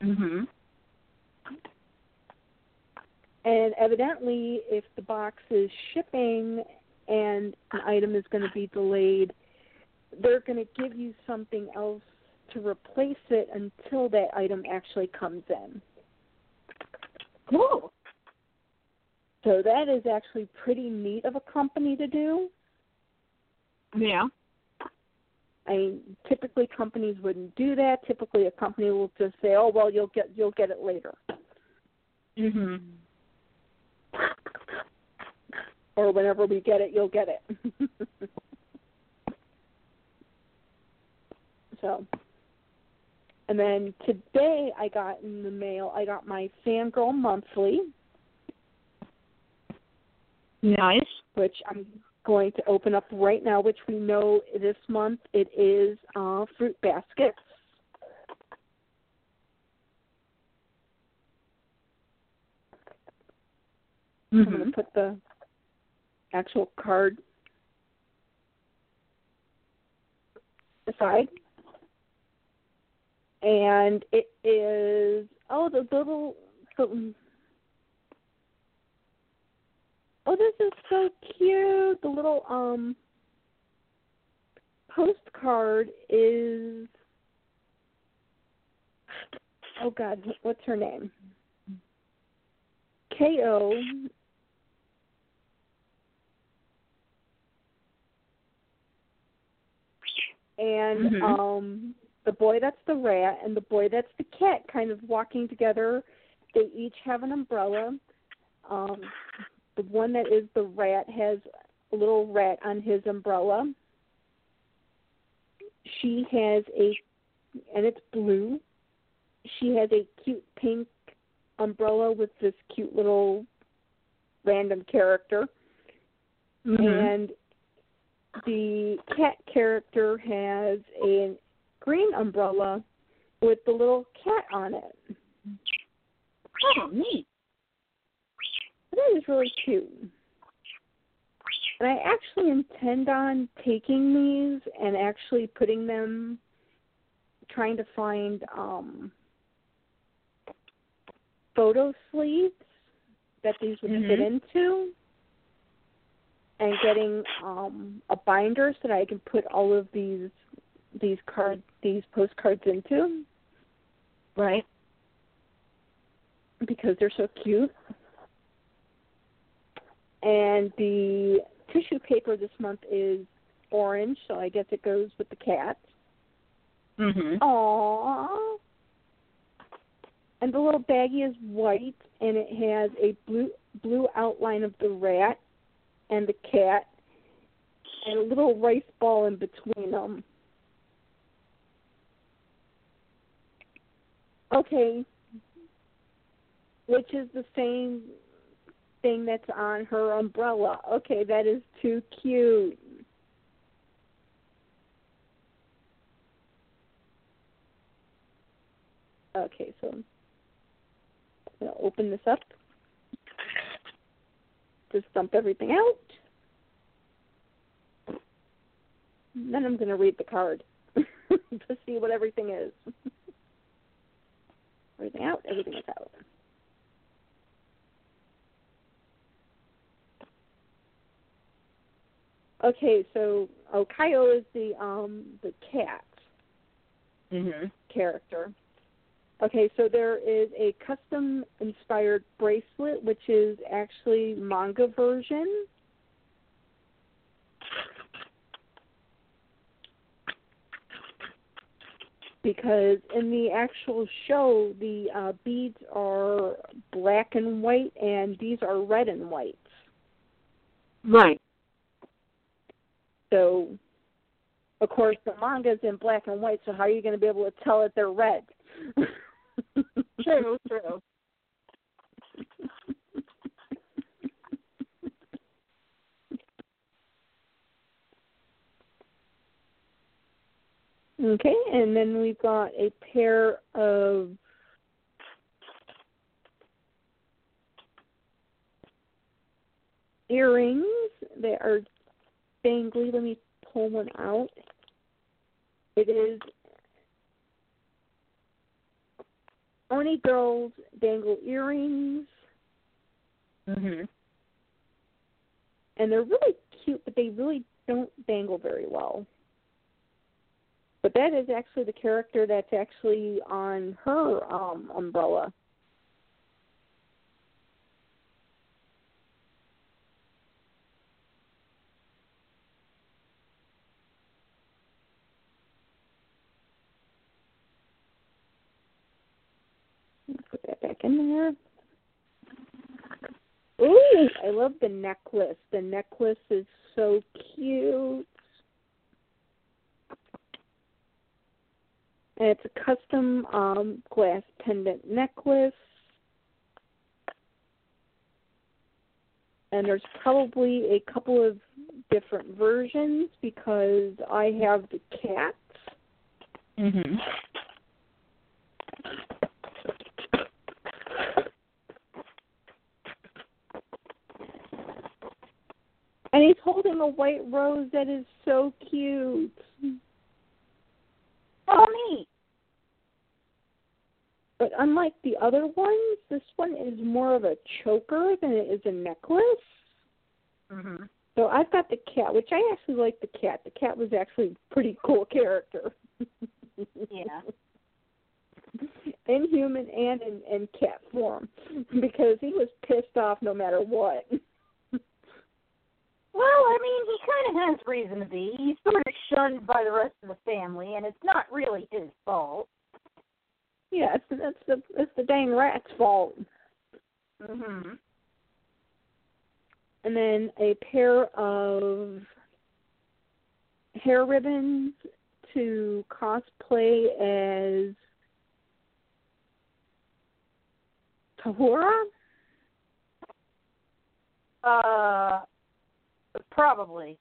Mhm. And evidently, if the box is shipping and an item is going to be delayed, they're going to give you something else to replace it until that item actually comes in. Cool. So that is actually pretty neat of a company to do. Yeah. I mean, typically companies wouldn't do that. Typically, a company will just say, "Oh, well, you'll get you'll get it later," Mhm. or whenever we get it, you'll get it. [LAUGHS] so, and then today I got in the mail. I got my Fangirl Monthly. Nice. which I'm going to open up right now, which we know this month it is uh, Fruits Basket. I'm going Mm-hmm. to put the actual card aside. And it is oh the little the, oh this is so cute. The little um postcard is oh god what's her name? K O and Mhm. um the boy that's the rat and the boy that's the cat kind of walking together. They each have an umbrella. Um the one that is the rat has a little rat on his umbrella. She has a and it's blue. She has a cute pink umbrella with this cute little random character. Mm-hmm. And the cat character has a green umbrella with the little cat on it. Oh, neat. That is really cute. And I actually intend on taking these and actually putting them trying to find um photo sleeves that these would fit Mhm. into and getting um a binder so that I can put all of these these card these postcards into Right. because they're so cute. And the tissue paper this month is orange, so I guess it goes with the cat. Mm-hmm. Aww. And the little baggie is white, and it has a blue blue outline of the rat and the cat, and a little rice ball in between them. Okay, which is the same thing that's on her umbrella. Okay, that is too cute. Okay, so I'm gonna open this up. Just dump everything out. And then I'm gonna read the card [LAUGHS] to see what everything is. everything out, everything is out. Okay, so oh Kyo is the um the cat Mm-hmm. character. Okay, so there is a custom inspired bracelet, which is actually manga version. Because in the actual show, the uh, beads are black and white, and these are red and white. Right. So, of course, the manga's in black and white. So how are you going to be able to tell that they're red? [LAUGHS] True, true. Okay, and then we've got a pair of earrings that are dangly. Let me pull one out. It is Onigiri Dangle Earrings, Mm-hmm. and they're really cute, but they really don't dangle very well. But that is actually the character that's actually on her um umbrella. Put that back in there. Ooh, I love the necklace. The necklace is so cute. And it's a custom um glass pendant necklace. and there's probably a couple of different versions because I have the cats. Mhm. And he's holding a white rose that is so cute. Oh, neat. But unlike the other ones, this one is more of a choker than it is a necklace. Mhm. So I've got the cat, which I actually like the cat. The cat was actually a pretty cool character. Yeah. [LAUGHS] in human and in, in cat form [LAUGHS] because he was pissed off no matter what. Well, I mean, he kind of has reason to be. He's sort of shunned by the rest of the family, and it's not really his fault. yes, that's the that's the dang rat's fault. Mhm. And then a pair of hair ribbons to cosplay as Tohru. Uh, probably.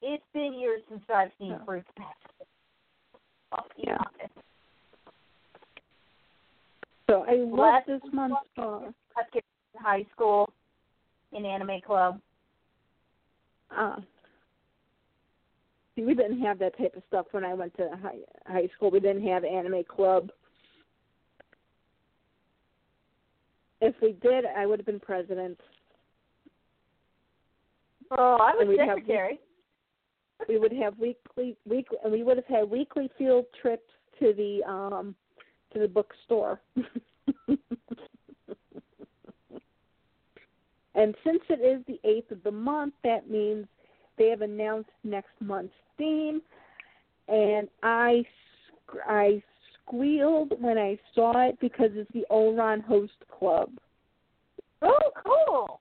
It's been years since I've seen Yeah. Fruits Basket. Yeah. honest. So I love this month's in high school in anime club. Ah. See, we didn't have that type of stuff when I went to high high school. We didn't have anime club. If we did, I would have been president. Oh, I was And we'd have secretary. We would have weekly weekly, and we would have had weekly field trips to the um to the bookstore. [LAUGHS] and since it is the eighth of the month, that means they have announced next month's theme, and I I squealed when I saw it because it's the Ouran Host Club. Oh, cool.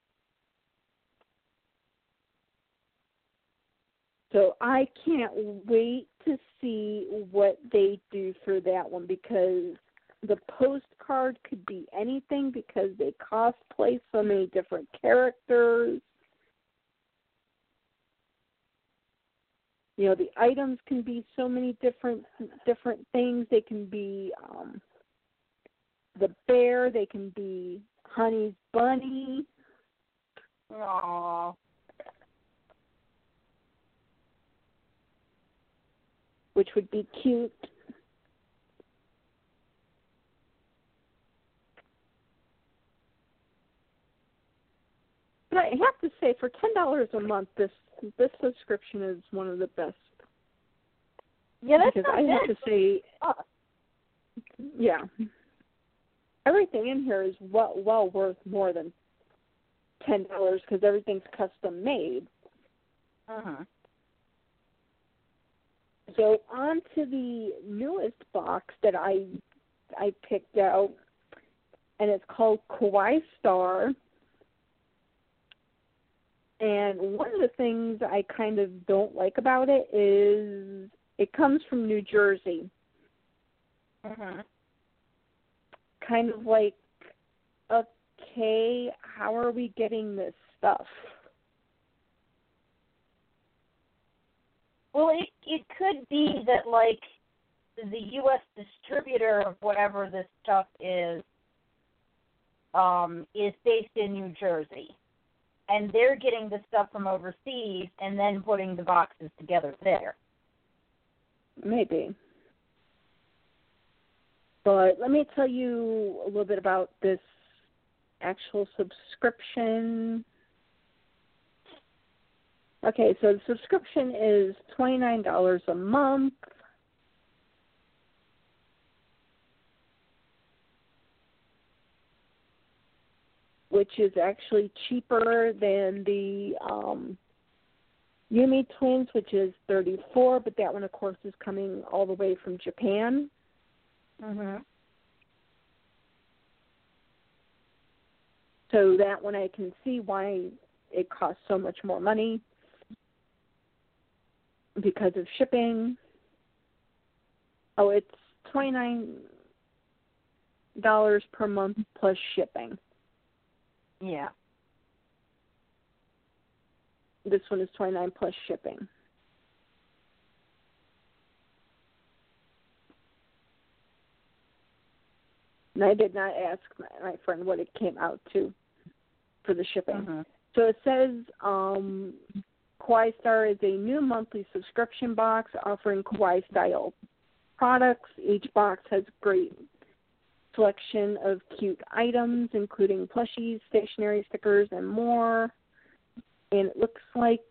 So I can't wait to see what they do for that one because the postcard could be anything because they cosplay so many different characters. You know, the items can be so many different different things. They can be um the bear, they can be Honey's bunny. Aww. Which would be cute. But I have to say, for ten dollars a month, this this subscription is one of the best. Yeah, that's because I have to say, Oh, yeah, everything in here is well well worth more than ten dollars because everything's custom made. uh-huh. So on to the newest box that I I picked out, and it's called Kawaii Star. And one of the things I kind of don't like about it is it comes from New Jersey, Uh-huh. kind of like, okay, how are we getting this stuff? Well, it it could be that like the U.S. distributor of whatever this stuff is um, is based in New Jersey, and they're getting the stuff from overseas and then putting the boxes together there. Maybe. But let me tell you a little bit about this actual subscription. Okay, so the subscription is $29 a month. Which is actually cheaper than the um Yumi Twins, which is 34, but that one, of course, is coming all the way from Japan. Mhm. So that one, I can see why it costs so much more money because of shipping. Oh, it's twenty nine dollars per month plus shipping. Yeah. this one is 29 plus shipping. And I did not ask my, my friend what it came out to for the shipping. Mm-hmm. So it says um, Kawaii Star is a new monthly subscription box offering Kawaii style products. Each box has a great selection of cute items, including plushies, stationery stickers, and more. And it looks like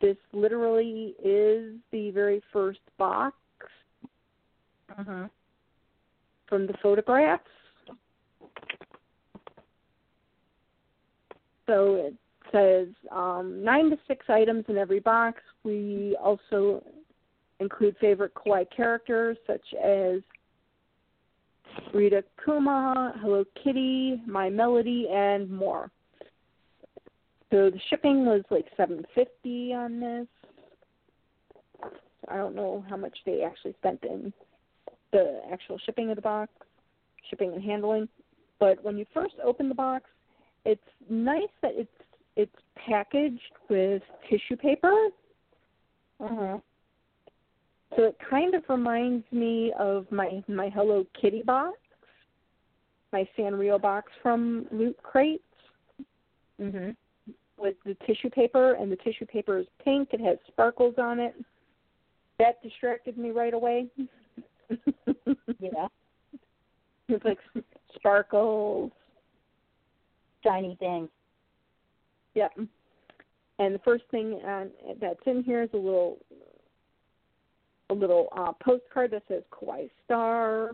this literally is the very first box Mm-hmm. from the photographs. So it says um, nine to six items in every box. We also include favorite kawaii characters such as Rita Kuma, Hello Kitty, My Melody, and more. So the shipping was like seven fifty on this. I don't know how much they actually spent in the actual shipping of the box, shipping and handling. But when you first open the box, it's nice that it's it's packaged with tissue paper. Mm-hmm. So it kind of reminds me of my my Hello Kitty box, my Sanrio box from Loot Crates Mm-hmm. with the tissue paper, and the tissue paper is pink. It has sparkles on it. That distracted me right away. [LAUGHS] Yeah. [LAUGHS] it's like sparkles. Shiny things. Yep. And the first thing uh, that's in here is a little a little uh, postcard that says Kawaii Star.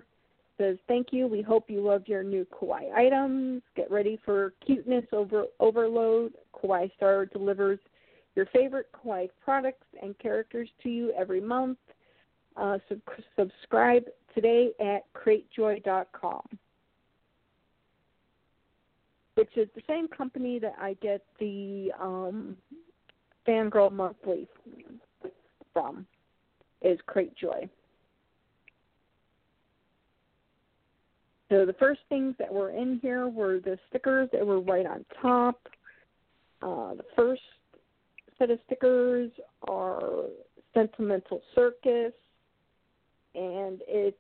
Says thank you. We hope you loved your new Kawaii items. Get ready for cuteness over overload. Kawaii Star delivers your favorite Kawaii products and characters to you every month. Uh, sub- subscribe today at cratejoy.com, which is the same company that I get the um, Fangirl Monthly from, is Cratejoy. So the first things that were in here were the stickers that were right on top. Uh, the first set of stickers are Sentimental Circus, and it's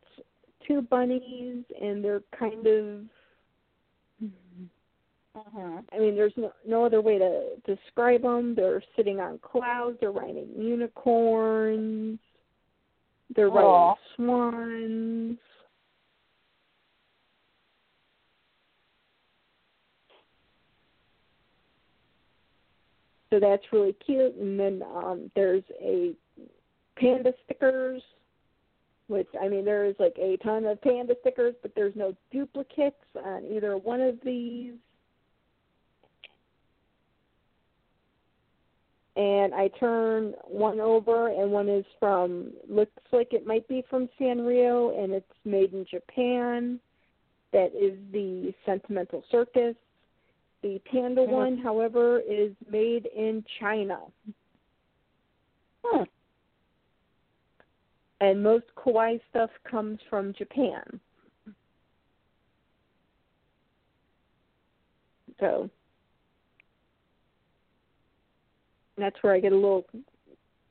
two bunnies, and they're kind of Mm-hmm. I mean, there's no, no other way to describe them. They're sitting on clouds. They're riding unicorns. They're Aw. riding swans. So that's really cute. And then um, there's a panda stickers, which I mean, there is like a ton of panda stickers, but there's no duplicates on either one of these. And I turn one over, and one is from looks like it might be from Sanrio, and it's made in Japan. That is the Sentimental Circus. The panda Mhm. one, however, is made in China. Hmm. And most kawaii stuff comes from Japan. So that's where I get a little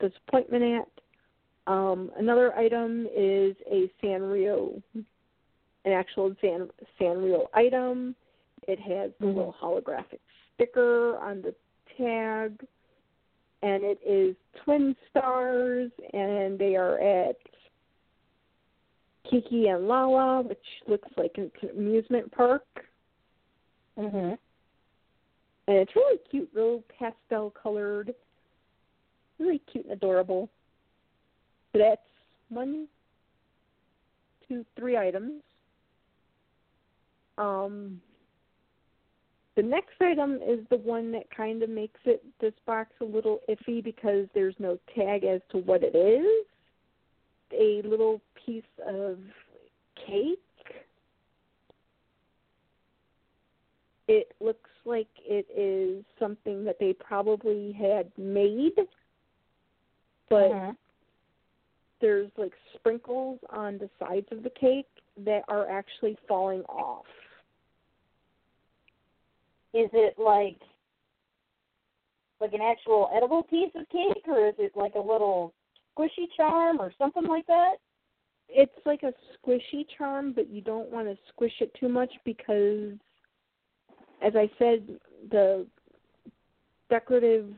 disappointment at. Um, another item is a Sanrio, an actual San, Sanrio item. It has the Mhm. little holographic sticker on the tag, and it is twin stars, and they are at Kiki and Lala, which looks like an amusement park. Mm-hmm. And it's really cute, real pastel colored, really cute and adorable. So that's one, two, three items. Um, the next item is the one that kind of makes it this box a little iffy because there's no tag as to what it is. A little piece of cake. It looks like it is something that they probably had made, but Mhm. there's like sprinkles on the sides of the cake that are actually falling off. is it like like an actual edible piece of cake, or is it like a little squishy charm or something like that? It's like a squishy charm, but you don't want to squish it too much because, as I said, the decorative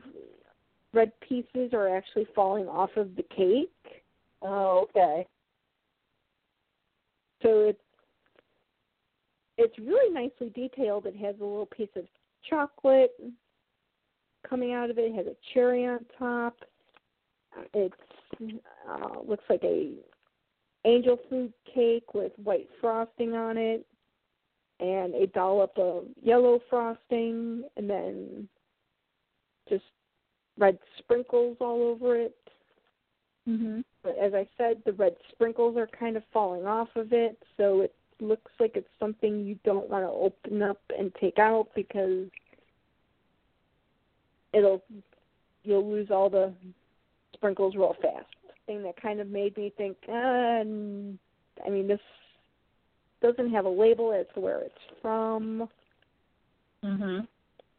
red pieces are actually falling off of the cake. Oh, okay. So it's it's really nicely detailed. It has a little piece of chocolate coming out of it. It has a cherry on top. It uh, looks like a angel food cake with white frosting on it, and a dollop of yellow frosting, and then just red sprinkles all over it. Mhm. But as I said, the red sprinkles are kind of falling off of it, so it looks like it's something you don't want to open up and take out because it'll you'll lose all the sprinkles real fast. Thing that kind of made me think, uh, I mean, this doesn't have a label as to where it's from. Mhm.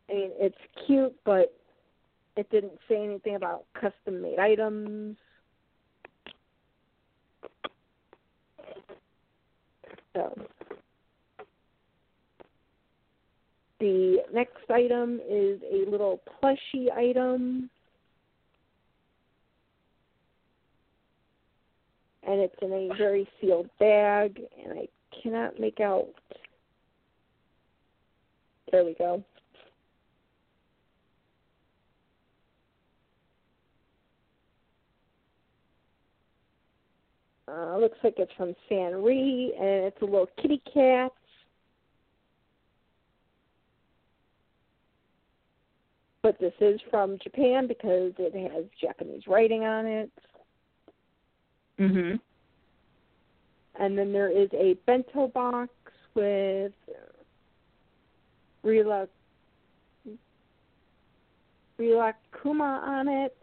I mean, it's cute, but it didn't say anything about custom made items. So the next item is a little plushy item. And it's in a very sealed bag, and I cannot make out. There we go. Uh, looks like it's from San Sanri, and it's a little kitty cat. But this is from Japan because it has Japanese writing on it. Mhm. And then there is a bento box with Rila Rilakkuma on it.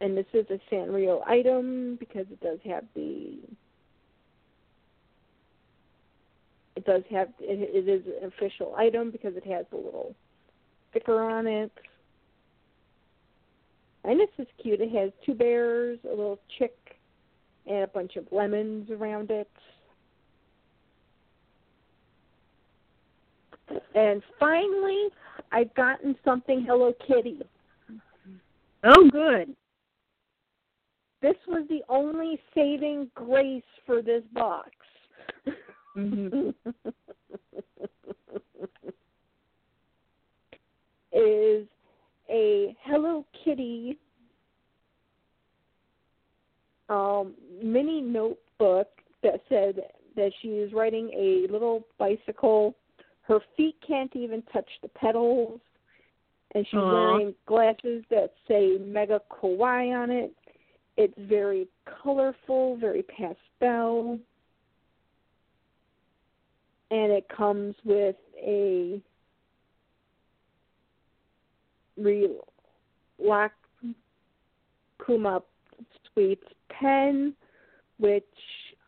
And this is a Sanrio item because it does have the it does have it, it is an official item because it has a little sticker on it. And this is cute. It has two bears, a little chick, and a bunch of lemons around it. And finally, I've gotten something Hello Kitty. Oh, good. This was the only saving grace for this box. Mhm. [LAUGHS] is a Hello Kitty um, mini notebook that said that she is riding a little bicycle. Her feet can't even touch the pedals, and she's Aw. wearing glasses that say Mega Kawaii on it. It's very colorful, very pastel, and it comes with a Relax Kuma Sweets pen, which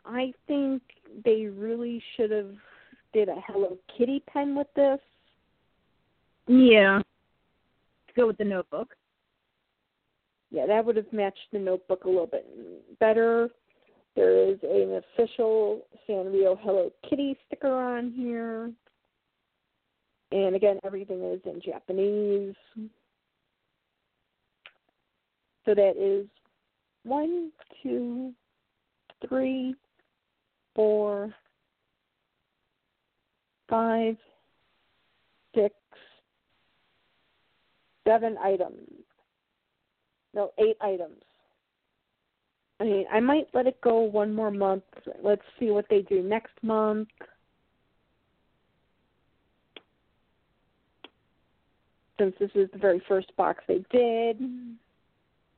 I think they really should have did a Hello Kitty pen with this. Yeah. Go with the notebook. Yeah, that would have matched the notebook a little bit better. There is an official Sanrio Hello Kitty sticker on here. And again, everything is in Japanese. So that is one, two, three, four, five, six, seven items. No, eight items. I mean, I might let it go one more month. Let's see what they do next month. Since this is the very first box they did.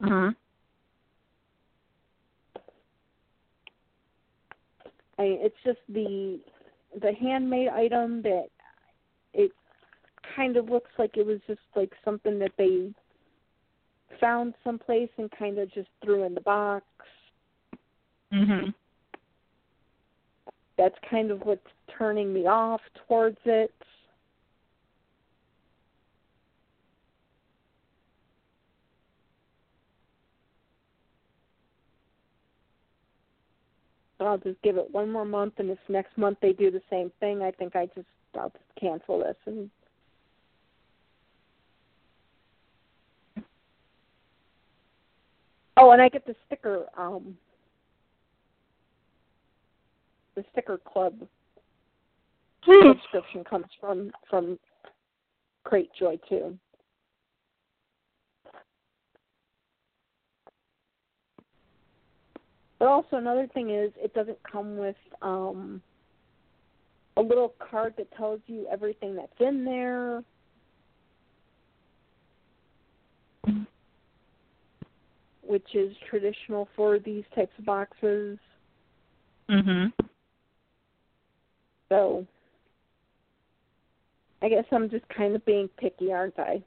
Huh. I mean, it's just the the handmade item that it kind of looks like it was just like something that they found someplace and kind of just threw in the box. Mhm. that's kind of what's turning me off towards it. I'll just give it one more month, and if next month they do the same thing, I think I just I'll just cancel this and. Oh, and I get the sticker. Um, the sticker club subscription comes from from Cratejoy too. But also another thing is it doesn't come with um a little card that tells you everything that's in there. Which is traditional for these types of boxes. Mhm. So I guess I'm just kind of being picky, aren't I?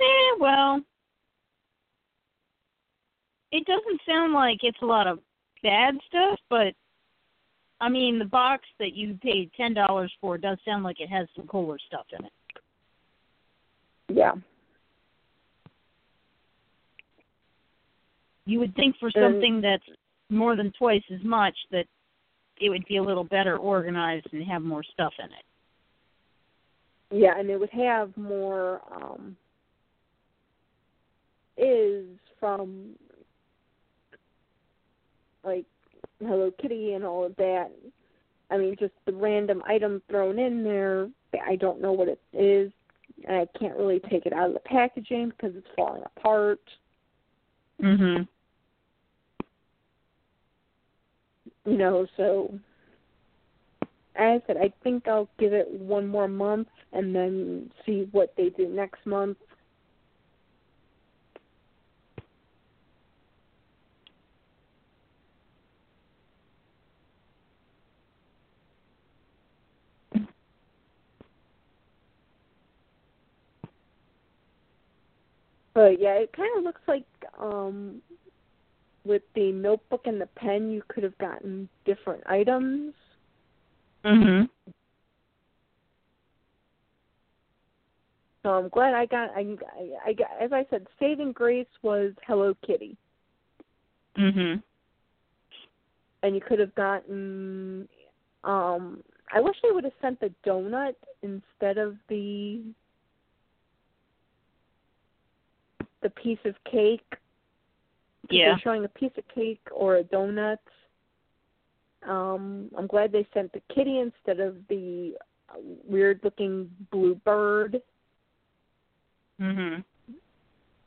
Eh, well, it doesn't sound like it's a lot of bad stuff, but I mean, the box that you paid ten dollars for does sound like it has some cooler stuff in it. Yeah. You would think for something that's more than twice as much that it would be a little better organized and have more stuff in it. Yeah, and it would have more um is from like Hello Kitty and all of that. I mean, just the random item thrown in there. I don't know what it is, and I can't really take it out of the packaging because it's falling apart. Mhm. You know, so as I said, I think I'll give it one more month and then see what they do next month. But yeah, it kind of looks like um with the notebook and the pen, you could have gotten different items. Mhm. So I'm glad I got. I, I, I got. As I said, saving grace was Hello Kitty, Mhm. and you could have gotten. Um, I wish they would have sent the donut instead of the the piece of cake. Yeah. They're showing a piece of cake or a donut. Um, I'm glad they sent the kitty instead of the weird looking blue bird Mhm.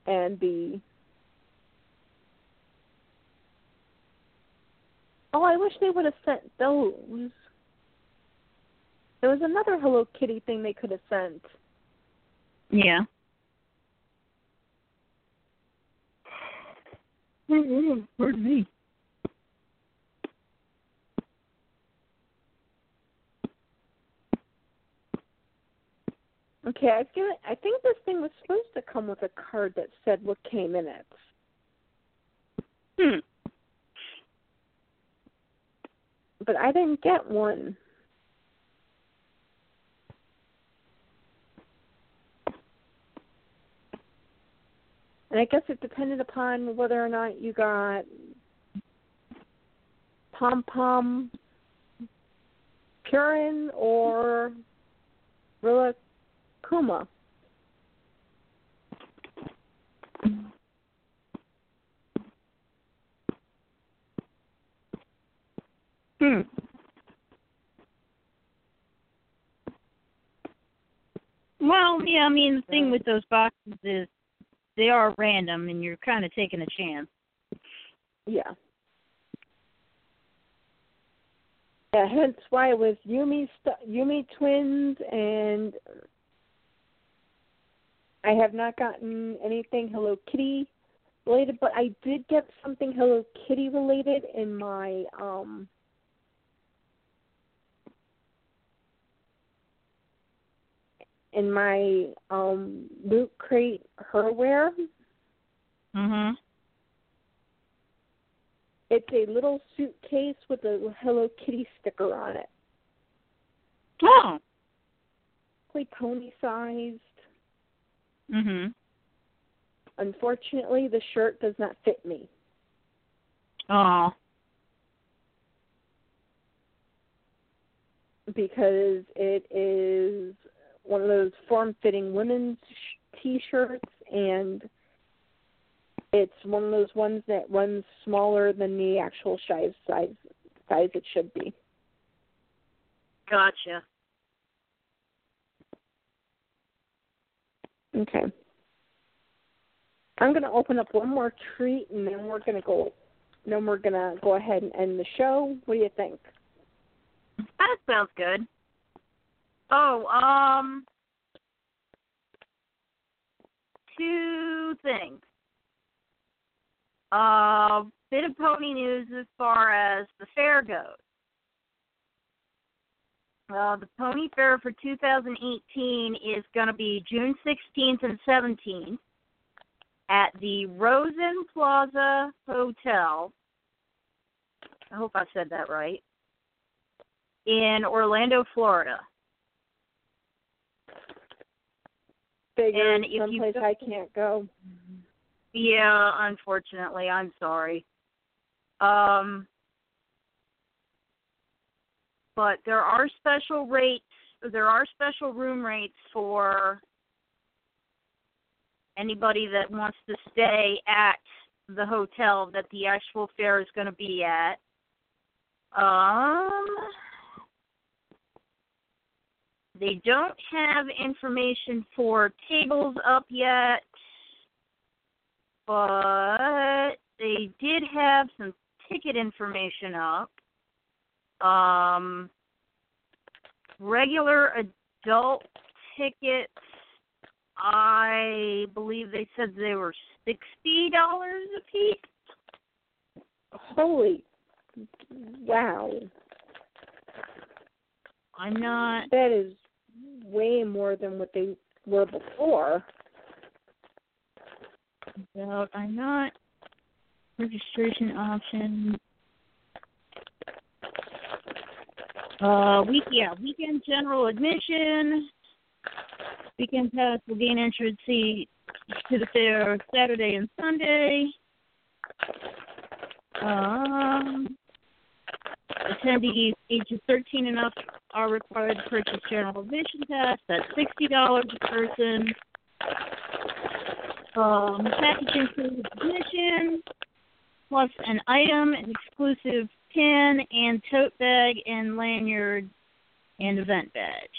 and the Oh, I wish they would have sent those. There was another Hello Kitty thing they could have sent. Yeah. Pardon me. Okay, I feel I think this thing was supposed to come with a card that said what came in it. Hmm. But I didn't get one. And I guess it depended upon whether or not you got Pom Pom Purin or Rilla Kuma. Hmm. Well, yeah, I mean the thing with those boxes is they are random and you're kind of taking a chance. Yeah. Yeah, hence why it was Yume Yumi twins and I have not gotten anything Hello Kitty related, but I did get something Hello Kitty related in my um in my um loot crate herware. Mhm. It's a little suitcase with a Hello Kitty sticker on it. Oh. Like pony sized. Mhm. Unfortunately, the shirt does not fit me. Oh. because it is one of those form-fitting women's sh- t-shirts and it's one of those ones that runs smaller than the actual size size size it should be. Gotcha. Okay. I'm going to open up one more treat and then we're going to go then we're going to go ahead and end the show. What do you think? That sounds good. Oh, um, two things. Uh, bit of pony news as far as the fair goes. Uh, the pony fair for 2018 is going to be June 16th and 17th at the Rosen Plaza Hotel. I hope I said that right in Orlando, Florida. Figure And if you someplace I can't go. Yeah, unfortunately, I'm sorry. Um, but there are special rates. There are special room rates for anybody that wants to stay at the hotel that the actual fair is going to be at. Um, they don't have information for tables up yet, but they did have some ticket information up. Um, regular adult tickets, I believe they said they were sixty dollars a piece. Holy wow. I'm not That is way more than what they were before. about. I'm not registration option. Uh, week yeah, weekend general admission. Weekend pass will gain entrance to the fair Saturday and Sunday. Um, attendees ages 13 and up are required to purchase general admission pass. That's sixty dollars a person. Um, package includes admission plus an item, an exclusive pin and tote bag and lanyard and event badge.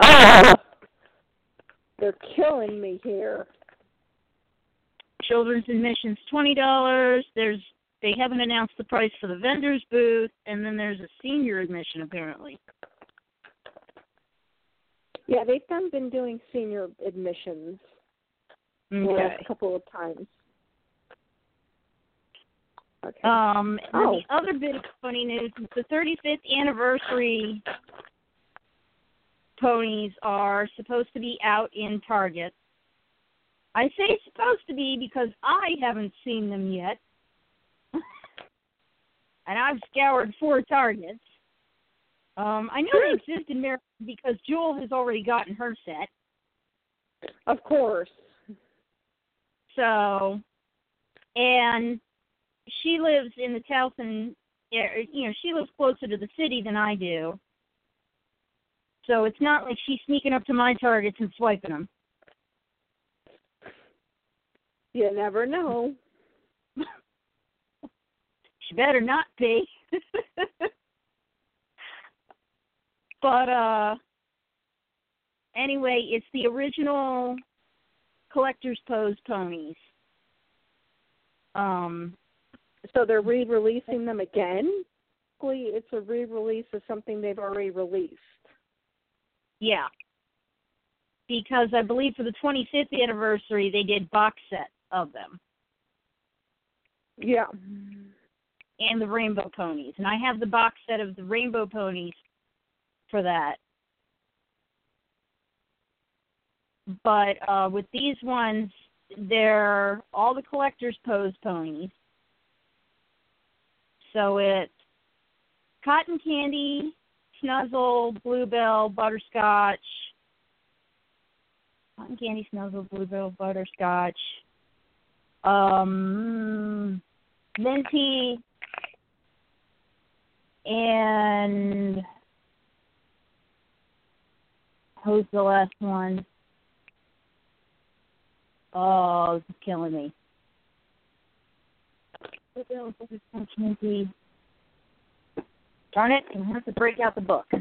Ah! [LAUGHS] They're killing me here. Children's admission's twenty dollars. There's they haven't announced the price for the vendors booth, and then there's a senior admission apparently. Yeah, they've done been doing senior admissions the last couple of times. Okay. Um, Oh. the other bit of funny news is the 35th anniversary ponies are supposed to be out in Target. I say supposed to be because I haven't seen them yet. And I've scoured four Targets. Um, I know they exist in Maryland because Jewel has already gotten her set. of course. So, and she lives in the Towson, you know, she lives closer to the city than I do. So it's not like she's sneaking up to my targets and swiping them. You never know. She better not be. [LAUGHS] but uh anyway, it's the original collector's pose ponies. Um So they're re-releasing them again. It's a re-release of something they've already released. Yeah. Because I believe for the 25th anniversary, they did box set of them Yeah. And the rainbow ponies. And I have the box set of the rainbow ponies for that. But uh, with these ones, they're all the collector's pose ponies. So it's cotton candy, snuzzle, bluebell, butterscotch, cotton candy, snuzzle, bluebell, butterscotch, um, minty, and who's the last one? Oh, this is killing me. Darn it, I have to break out the book. [LAUGHS]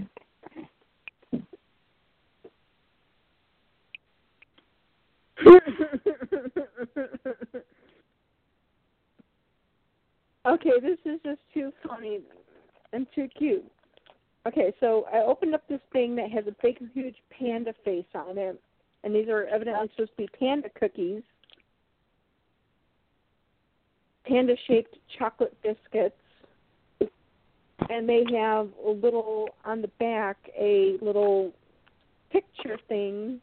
okay, this is just too funny and too cute. Okay, so I opened up this thing that has a big, huge panda face on it, and these are evidently supposed to be panda cookies, panda-shaped chocolate biscuits, and they have a little on the back a little picture thing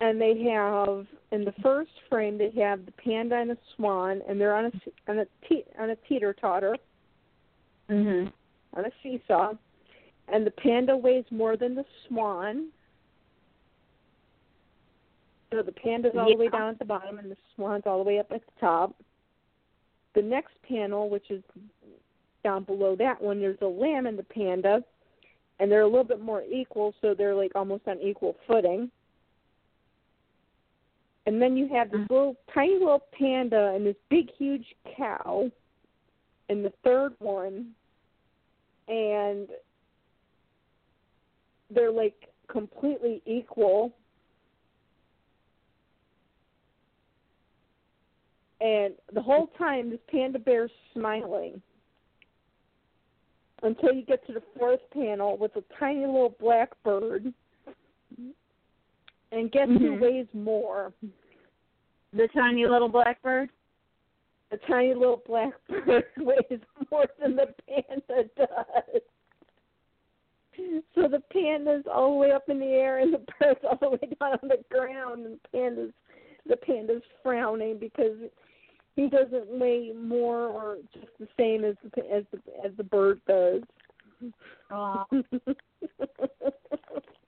and they have in the first frame they have the panda and a swan and they're on a on a te- on a teeter totter Mhm. on a seesaw. And the panda weighs more than the swan. So the panda's all the way down at the bottom and the swan's all the way up at the top. The next panel which is down below that one there's a lamb and the panda and they're a little bit more equal so they're like almost on equal footing and then you have this Mhm. little tiny little panda and this big huge cow in the third one. And they're like completely equal. And the whole time this panda bear's smiling until you get to the fourth panel with a tiny little black bird and guess who Mhm. weighs more The tiny little blackbird. The tiny little blackbird [LAUGHS] weighs more than the panda does. So the panda's all the way up in the air and the bird's all the way down on the ground and the panda's the panda's frowning because he doesn't weigh more or just the same as the as the as the bird does. [LAUGHS]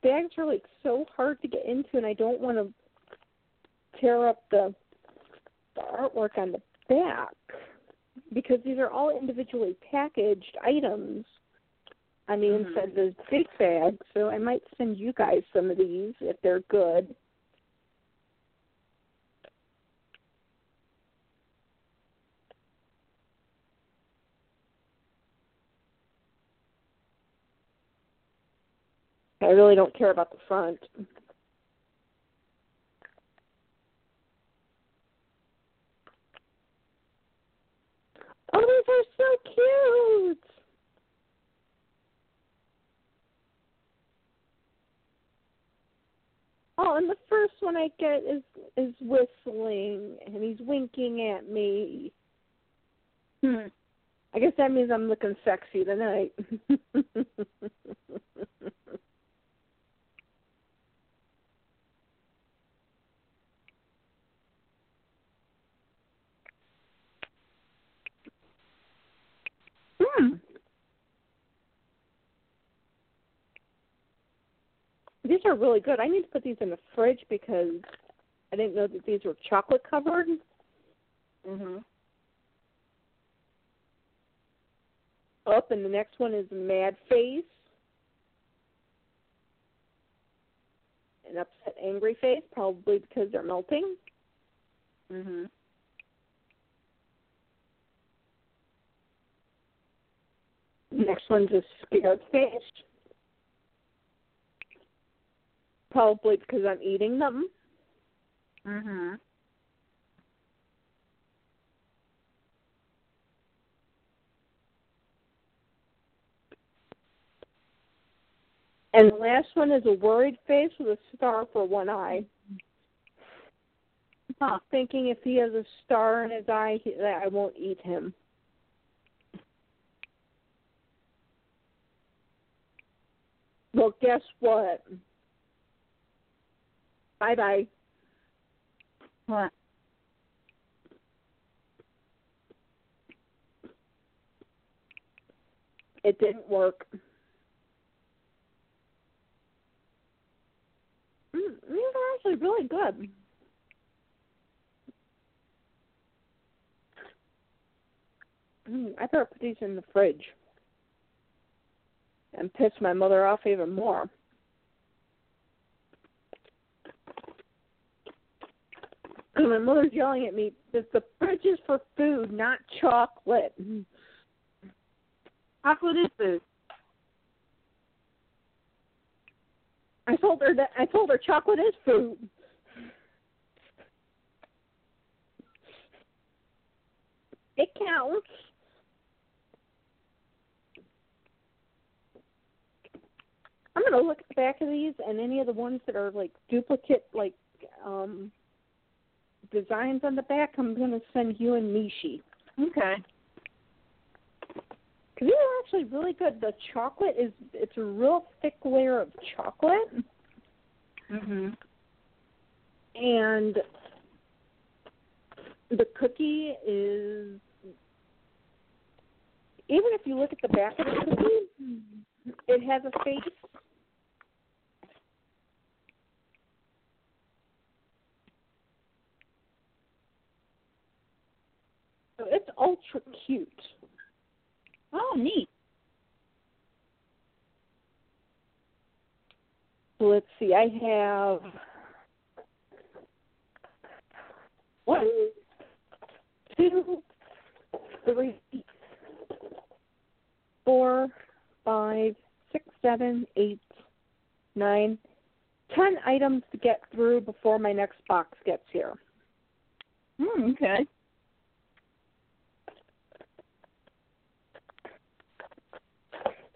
Bags are like so hard to get into and I don't want to tear up the the artwork on the back because these are all individually packaged items on the Mhm. inside of this big bag. So I might send you guys some of these if they're good. I really don't care about the front. Oh, these are so cute. Oh, and the first one I get is is whistling and he's winking at me. Hmm. I guess that means I'm looking sexy tonight. [LAUGHS] Hmm. these are really good. I need to put these in the fridge because I didn't know that these were chocolate covered. Mhm. Up, and the next one is Mad Face. An upset, angry face, probably because they're melting. Mhm. Next one's a scared face. Probably because I'm eating them. Mhm. And the last one is a worried face with a star for one eye. Huh. Thinking if he has a star in his eye, he, that I won't eat him. Well, guess what? Bye bye. What? It didn't work. Mm, these are actually really good. Mm, I better put these in the fridge and piss my mother off even more. Because my mother's yelling at me that the fridge is for food, not chocolate. Chocolate is food. I told her that I told her chocolate is food. It counts. I'm gonna look at the back of these and any of the ones that are like duplicate like um designs on the back I'm gonna send you and Mishi. Okay. Cause these are actually really good. The chocolate is it's a real thick layer of chocolate. Mhm. and the cookie is even if you look at the back of the cookie, it has a face. So it's ultra cute. Oh, neat. Let's see, I have one, two, three, four, five, six, seven, eight, nine, ten items to get through before my next box gets here. Mm, okay.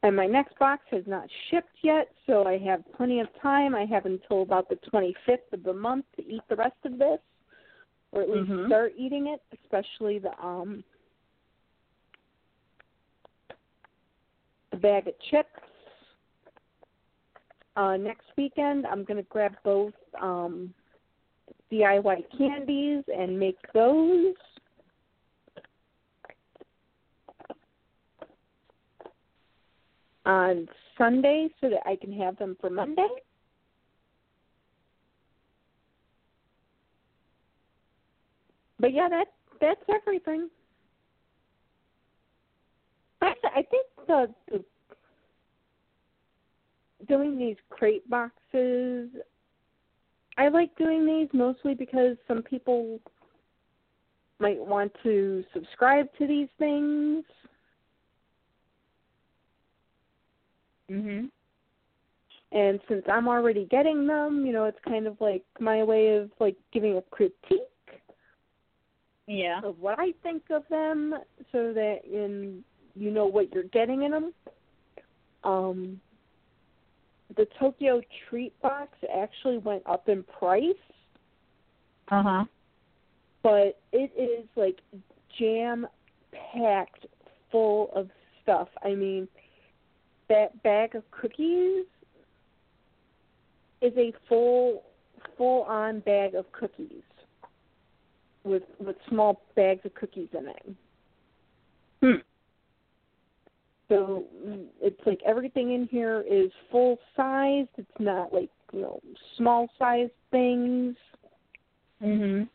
And my next box has not shipped yet, so I have plenty of time. I have until about the 25th of the month to eat the rest of this, or at least Mhm. start eating it, especially the um the bag of chips. Uh, next weekend, I'm going to grab both um, DIY candies and make those. On Sunday so that I can have them for Monday. But yeah, that that's everything. Actually, I think the, the doing these crate boxes. I like doing these mostly because some people might want to subscribe to these things. Mhm. And since I'm already getting them, you know, it's kind of like my way of like giving a critique Yeah. of what I think of them, so that in you know what you're getting in them. Um, the Tokyo Treat Box actually went up in price, Uh huh. but it is like jam packed full of stuff. I mean, that bag of cookies is a full full on bag of cookies with with small bags of cookies in it. Hmm. So it's like everything in here is full sized. It's not like you know small sized things Mhm.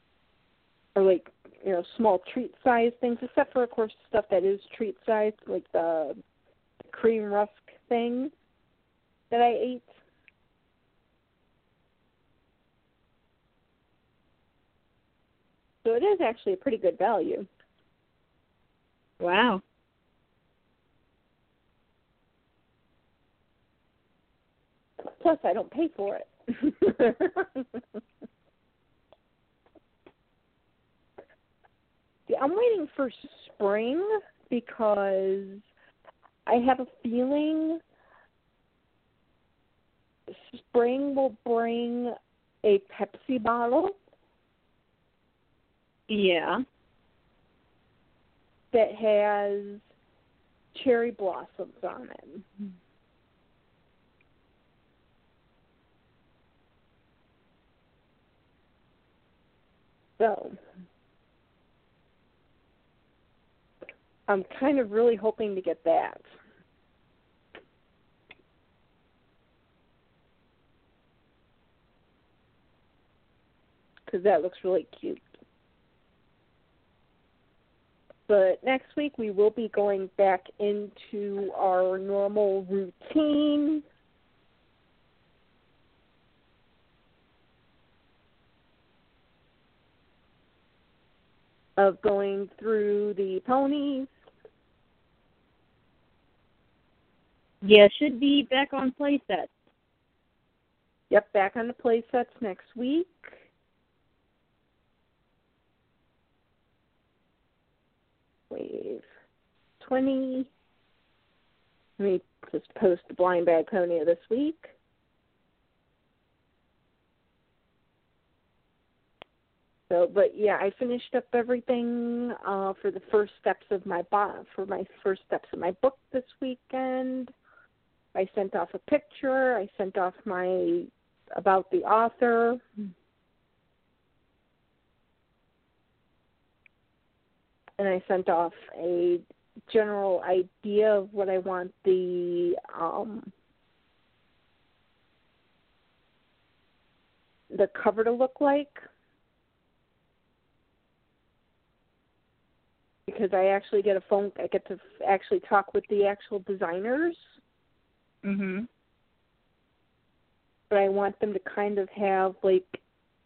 or like you know small treat sized things, except for of course stuff that is treat sized, like the cream rusk thing that I ate. So it is actually a pretty good value. Wow. Plus, I don't pay for it. [LAUGHS] Yeah, I'm waiting for spring because I have a feeling spring will bring a Pepsi bottle Yeah. that has cherry blossoms on it. So I'm kind of really hoping to get that. Because that looks really cute. But next week we will be going back into our normal routine. Of going through the ponies. Yeah, should be back on playsets. Yep, back on the playsets next week. Wave 20. Let me just post the blind bag pony this week. So, but yeah, I finished up everything uh, for the first steps of my bo- for my first steps of my book this weekend. I sent off a picture. I sent off my about the author. And I sent off a general idea of what I want the um, the cover to look like. Because I actually get a phone, I get to actually talk with the actual designers. Mhm. but I want them to kind of have like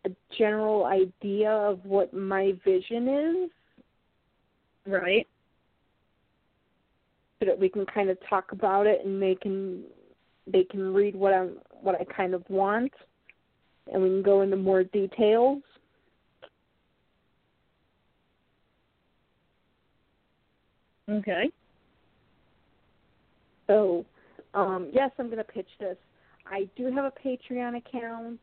a general idea of what my vision is Right. so that we can kind of talk about it and they can they can read what I'm what I kind of want and we can go into more details. Okay. So, um, yes, I'm going to pitch this. I do have a Patreon account.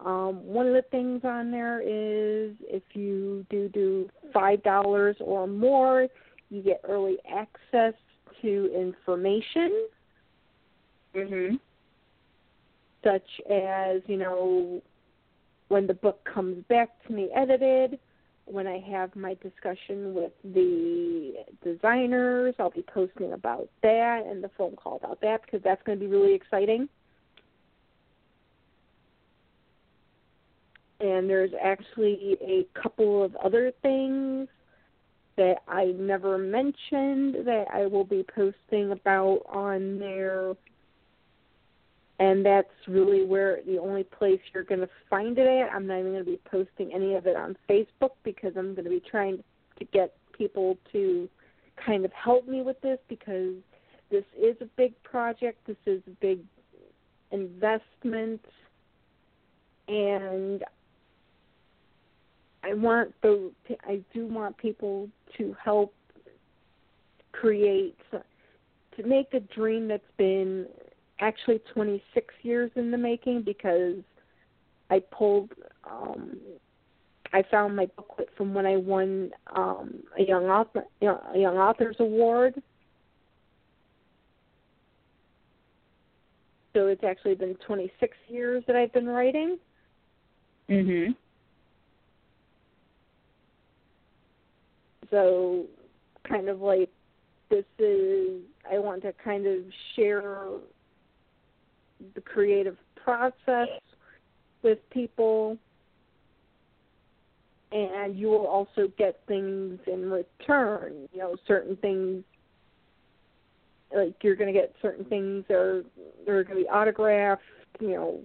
Um, one of the things on there is if you do do five dollars or more, you get early access to information, Mhm. such as you know when the book comes back to me edited, when I have my discussion with the designers, I'll be posting about that and the phone call about that because that's going to be really exciting. And there's actually a couple of other things that I never mentioned that I will be posting about on there. And that's really where the only place you're going to find it at. I'm not even going to be posting any of it on Facebook because I'm going to be trying to get people to kind of help me with this because this is a big project. This is a big investment. And I want the I do want people to help create to make a dream that's been actually 26 years in the making because I pulled um I found my booklet from when I won um a young author a young authors award. So it's actually been 26 years that I've been writing. Mhm. So kind of like this is I want to kind of share the creative process with people. And you will also get things in return you know certain things like you're going to get certain things that are they're going to be autographed you know.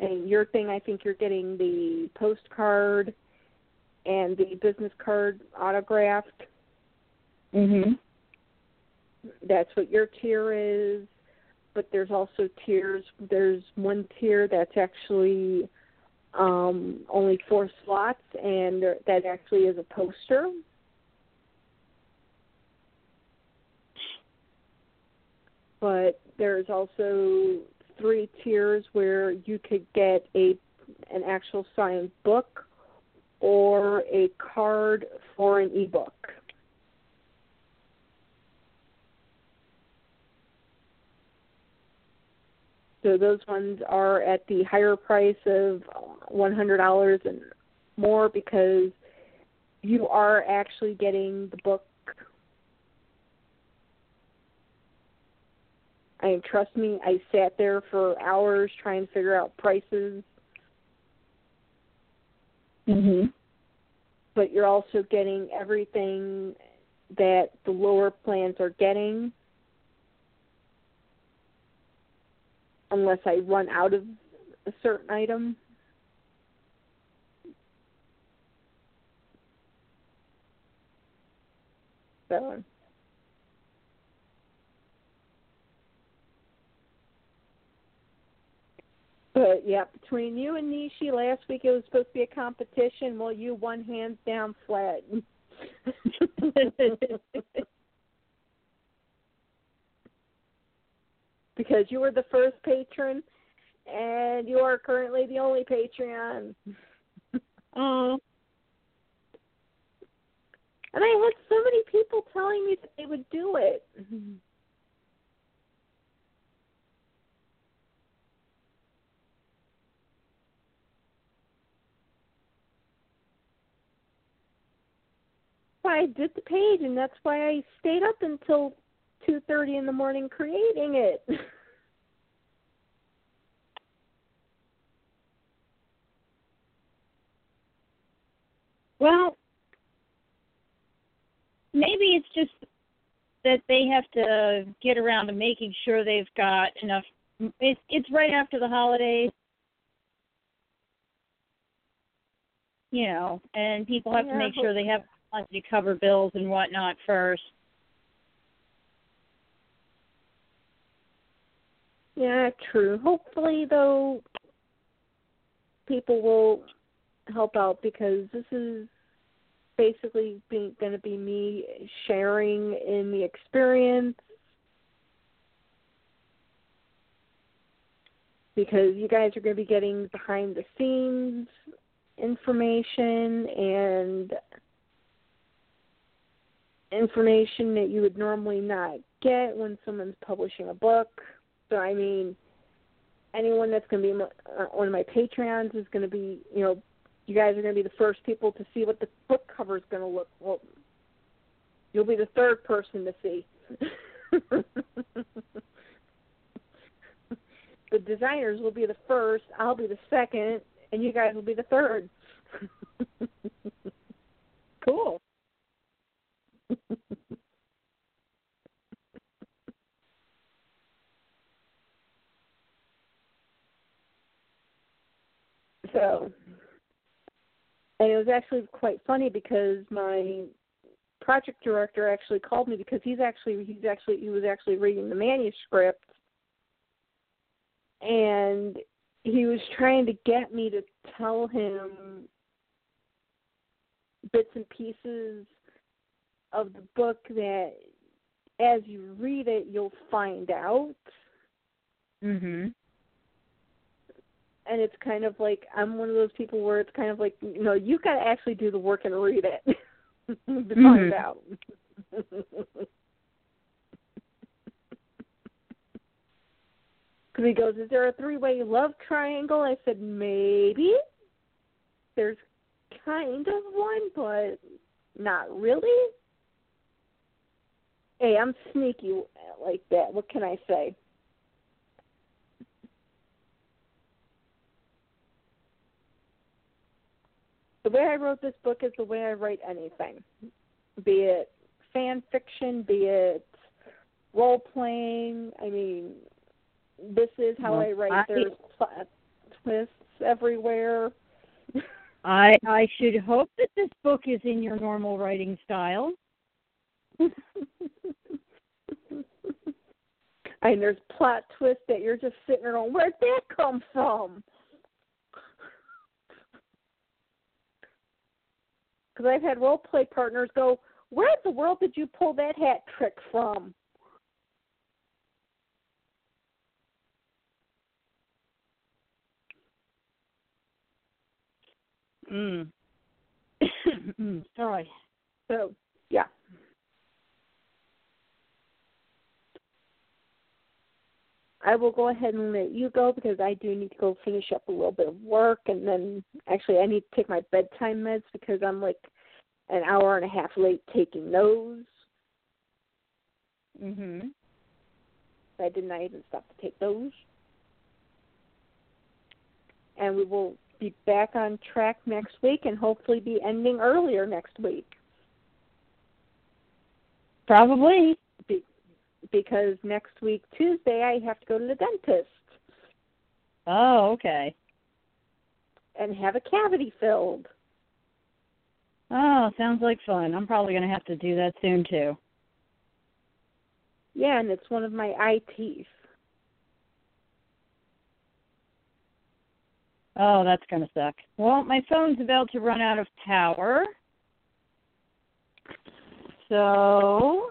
And your thing i think you're getting the postcard and the business card autographed. Mhm. That's what your tier is. But there's also tiers. There's one tier that's actually um, only four slots, and there, that actually is a poster. But there's also three tiers where you could get a an actual signed book or a card for an ebook. So those ones are at the higher price of $100 and more because you are actually getting the book. I trust me, I sat there for hours trying to figure out prices Mhm. but you're also getting everything that the lower plans are getting unless I run out of a certain item. So But yeah, between you and Nishi last week it was supposed to be a competition. Well, you won hands down flat. [LAUGHS] because you were the first patron and you are currently the only Patreon. Oh. And I had so many people telling me that they would do it. I did the page, and that's why I stayed up until two thirty in the morning creating it. [LAUGHS] Well, maybe it's just that they have to get around to making sure they've got enough. It's it's right after the holidays, you know, and people have Yeah, to make sure they have money to cover bills and whatnot first. Yeah, true. Hopefully, though, people will help out because this is basically going to be me sharing in the experience. Because you guys are going to be getting behind the scenes information and information that you would normally not get when someone's publishing a book. So I mean, anyone that's going to be my, uh, one of my Patreons is going to be, you know, you guys are going to be the first people to see what the book cover is going to look. Well, you'll be the third person to see. [LAUGHS] the designers will be the first. I'll be the second, and you guys will be the third. [LAUGHS] Cool. [LAUGHS] So, and it was actually quite funny because my project director actually called me because he's actually he's actually he was actually reading the manuscript. And he was trying to get me to tell him bits and pieces of the book that as you read it you'll find out Mhm. and it's kind of like I'm one of those people where it's kind of like you know you've got to actually do the work and read it [LAUGHS] to find Mhm. out. [LAUGHS] Because he goes, "Is there a three-way love triangle?" I said, "Maybe." There's kind of one, but not really. Hey, I'm sneaky like that. What can I say? the way I wrote this book is the way I write anything, be it fan fiction, be it role playing. I mean, this is how Well, I write. I- There's plot twists everywhere. [LAUGHS] I I should hope that this book is in your normal writing style. [LAUGHS] and there's plot twists that you're just sitting there going, "Where'd that come from?" [LAUGHS] Because I've had role play partners go, "Where in the world did you pull that hat trick from?" Mm. [COUGHS] Mm, Sorry. So, yeah. I will go ahead and let you go because I do need to go finish up a little bit of work and then actually I need to take my bedtime meds because I'm like an hour and a half late taking those. Mhm. I did not even stop to take those. And we will be back on track next week and hopefully be ending earlier next week. Probably. Be- because next week, Tuesday, I have to go to the dentist. Oh, okay. And have a cavity filled. Oh, sounds like fun. I'm probably going to have to do that soon, too. Yeah, and it's one of my eye teeth. Oh, that's going to suck. Well, my phone's about to run out of power. So.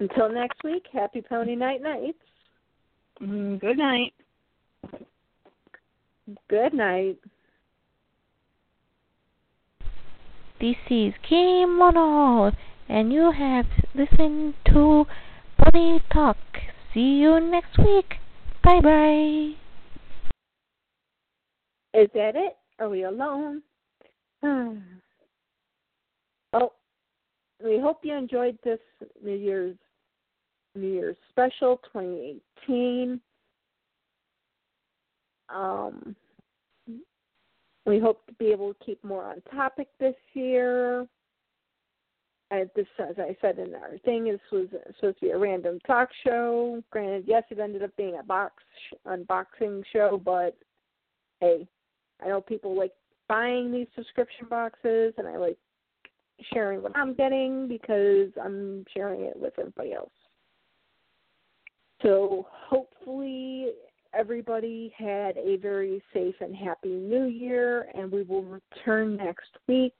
Until next week, happy Pony Night Nights. Mm, good night. Good night. This is Kim Mono, and you have listened to Pony Talk. See you next week. Bye bye. Is that it? Are we alone? [SIGHS] oh, we hope you enjoyed this New Year's New Year's special 2018. Um, we hope to be able to keep more on topic this year. And this, as I said in our thing, this was supposed to be a random talk show. Granted, yes, it ended up being a box unboxing show, but hey, I know people like buying these subscription boxes, and I like sharing what I'm getting because I'm sharing it with everybody else. So hopefully everybody had a very safe and happy new year, and we will return next week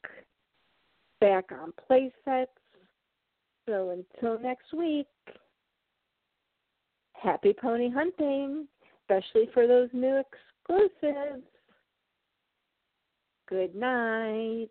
back on play sets. So until next week, happy pony hunting, especially for those new exclusives. Good night.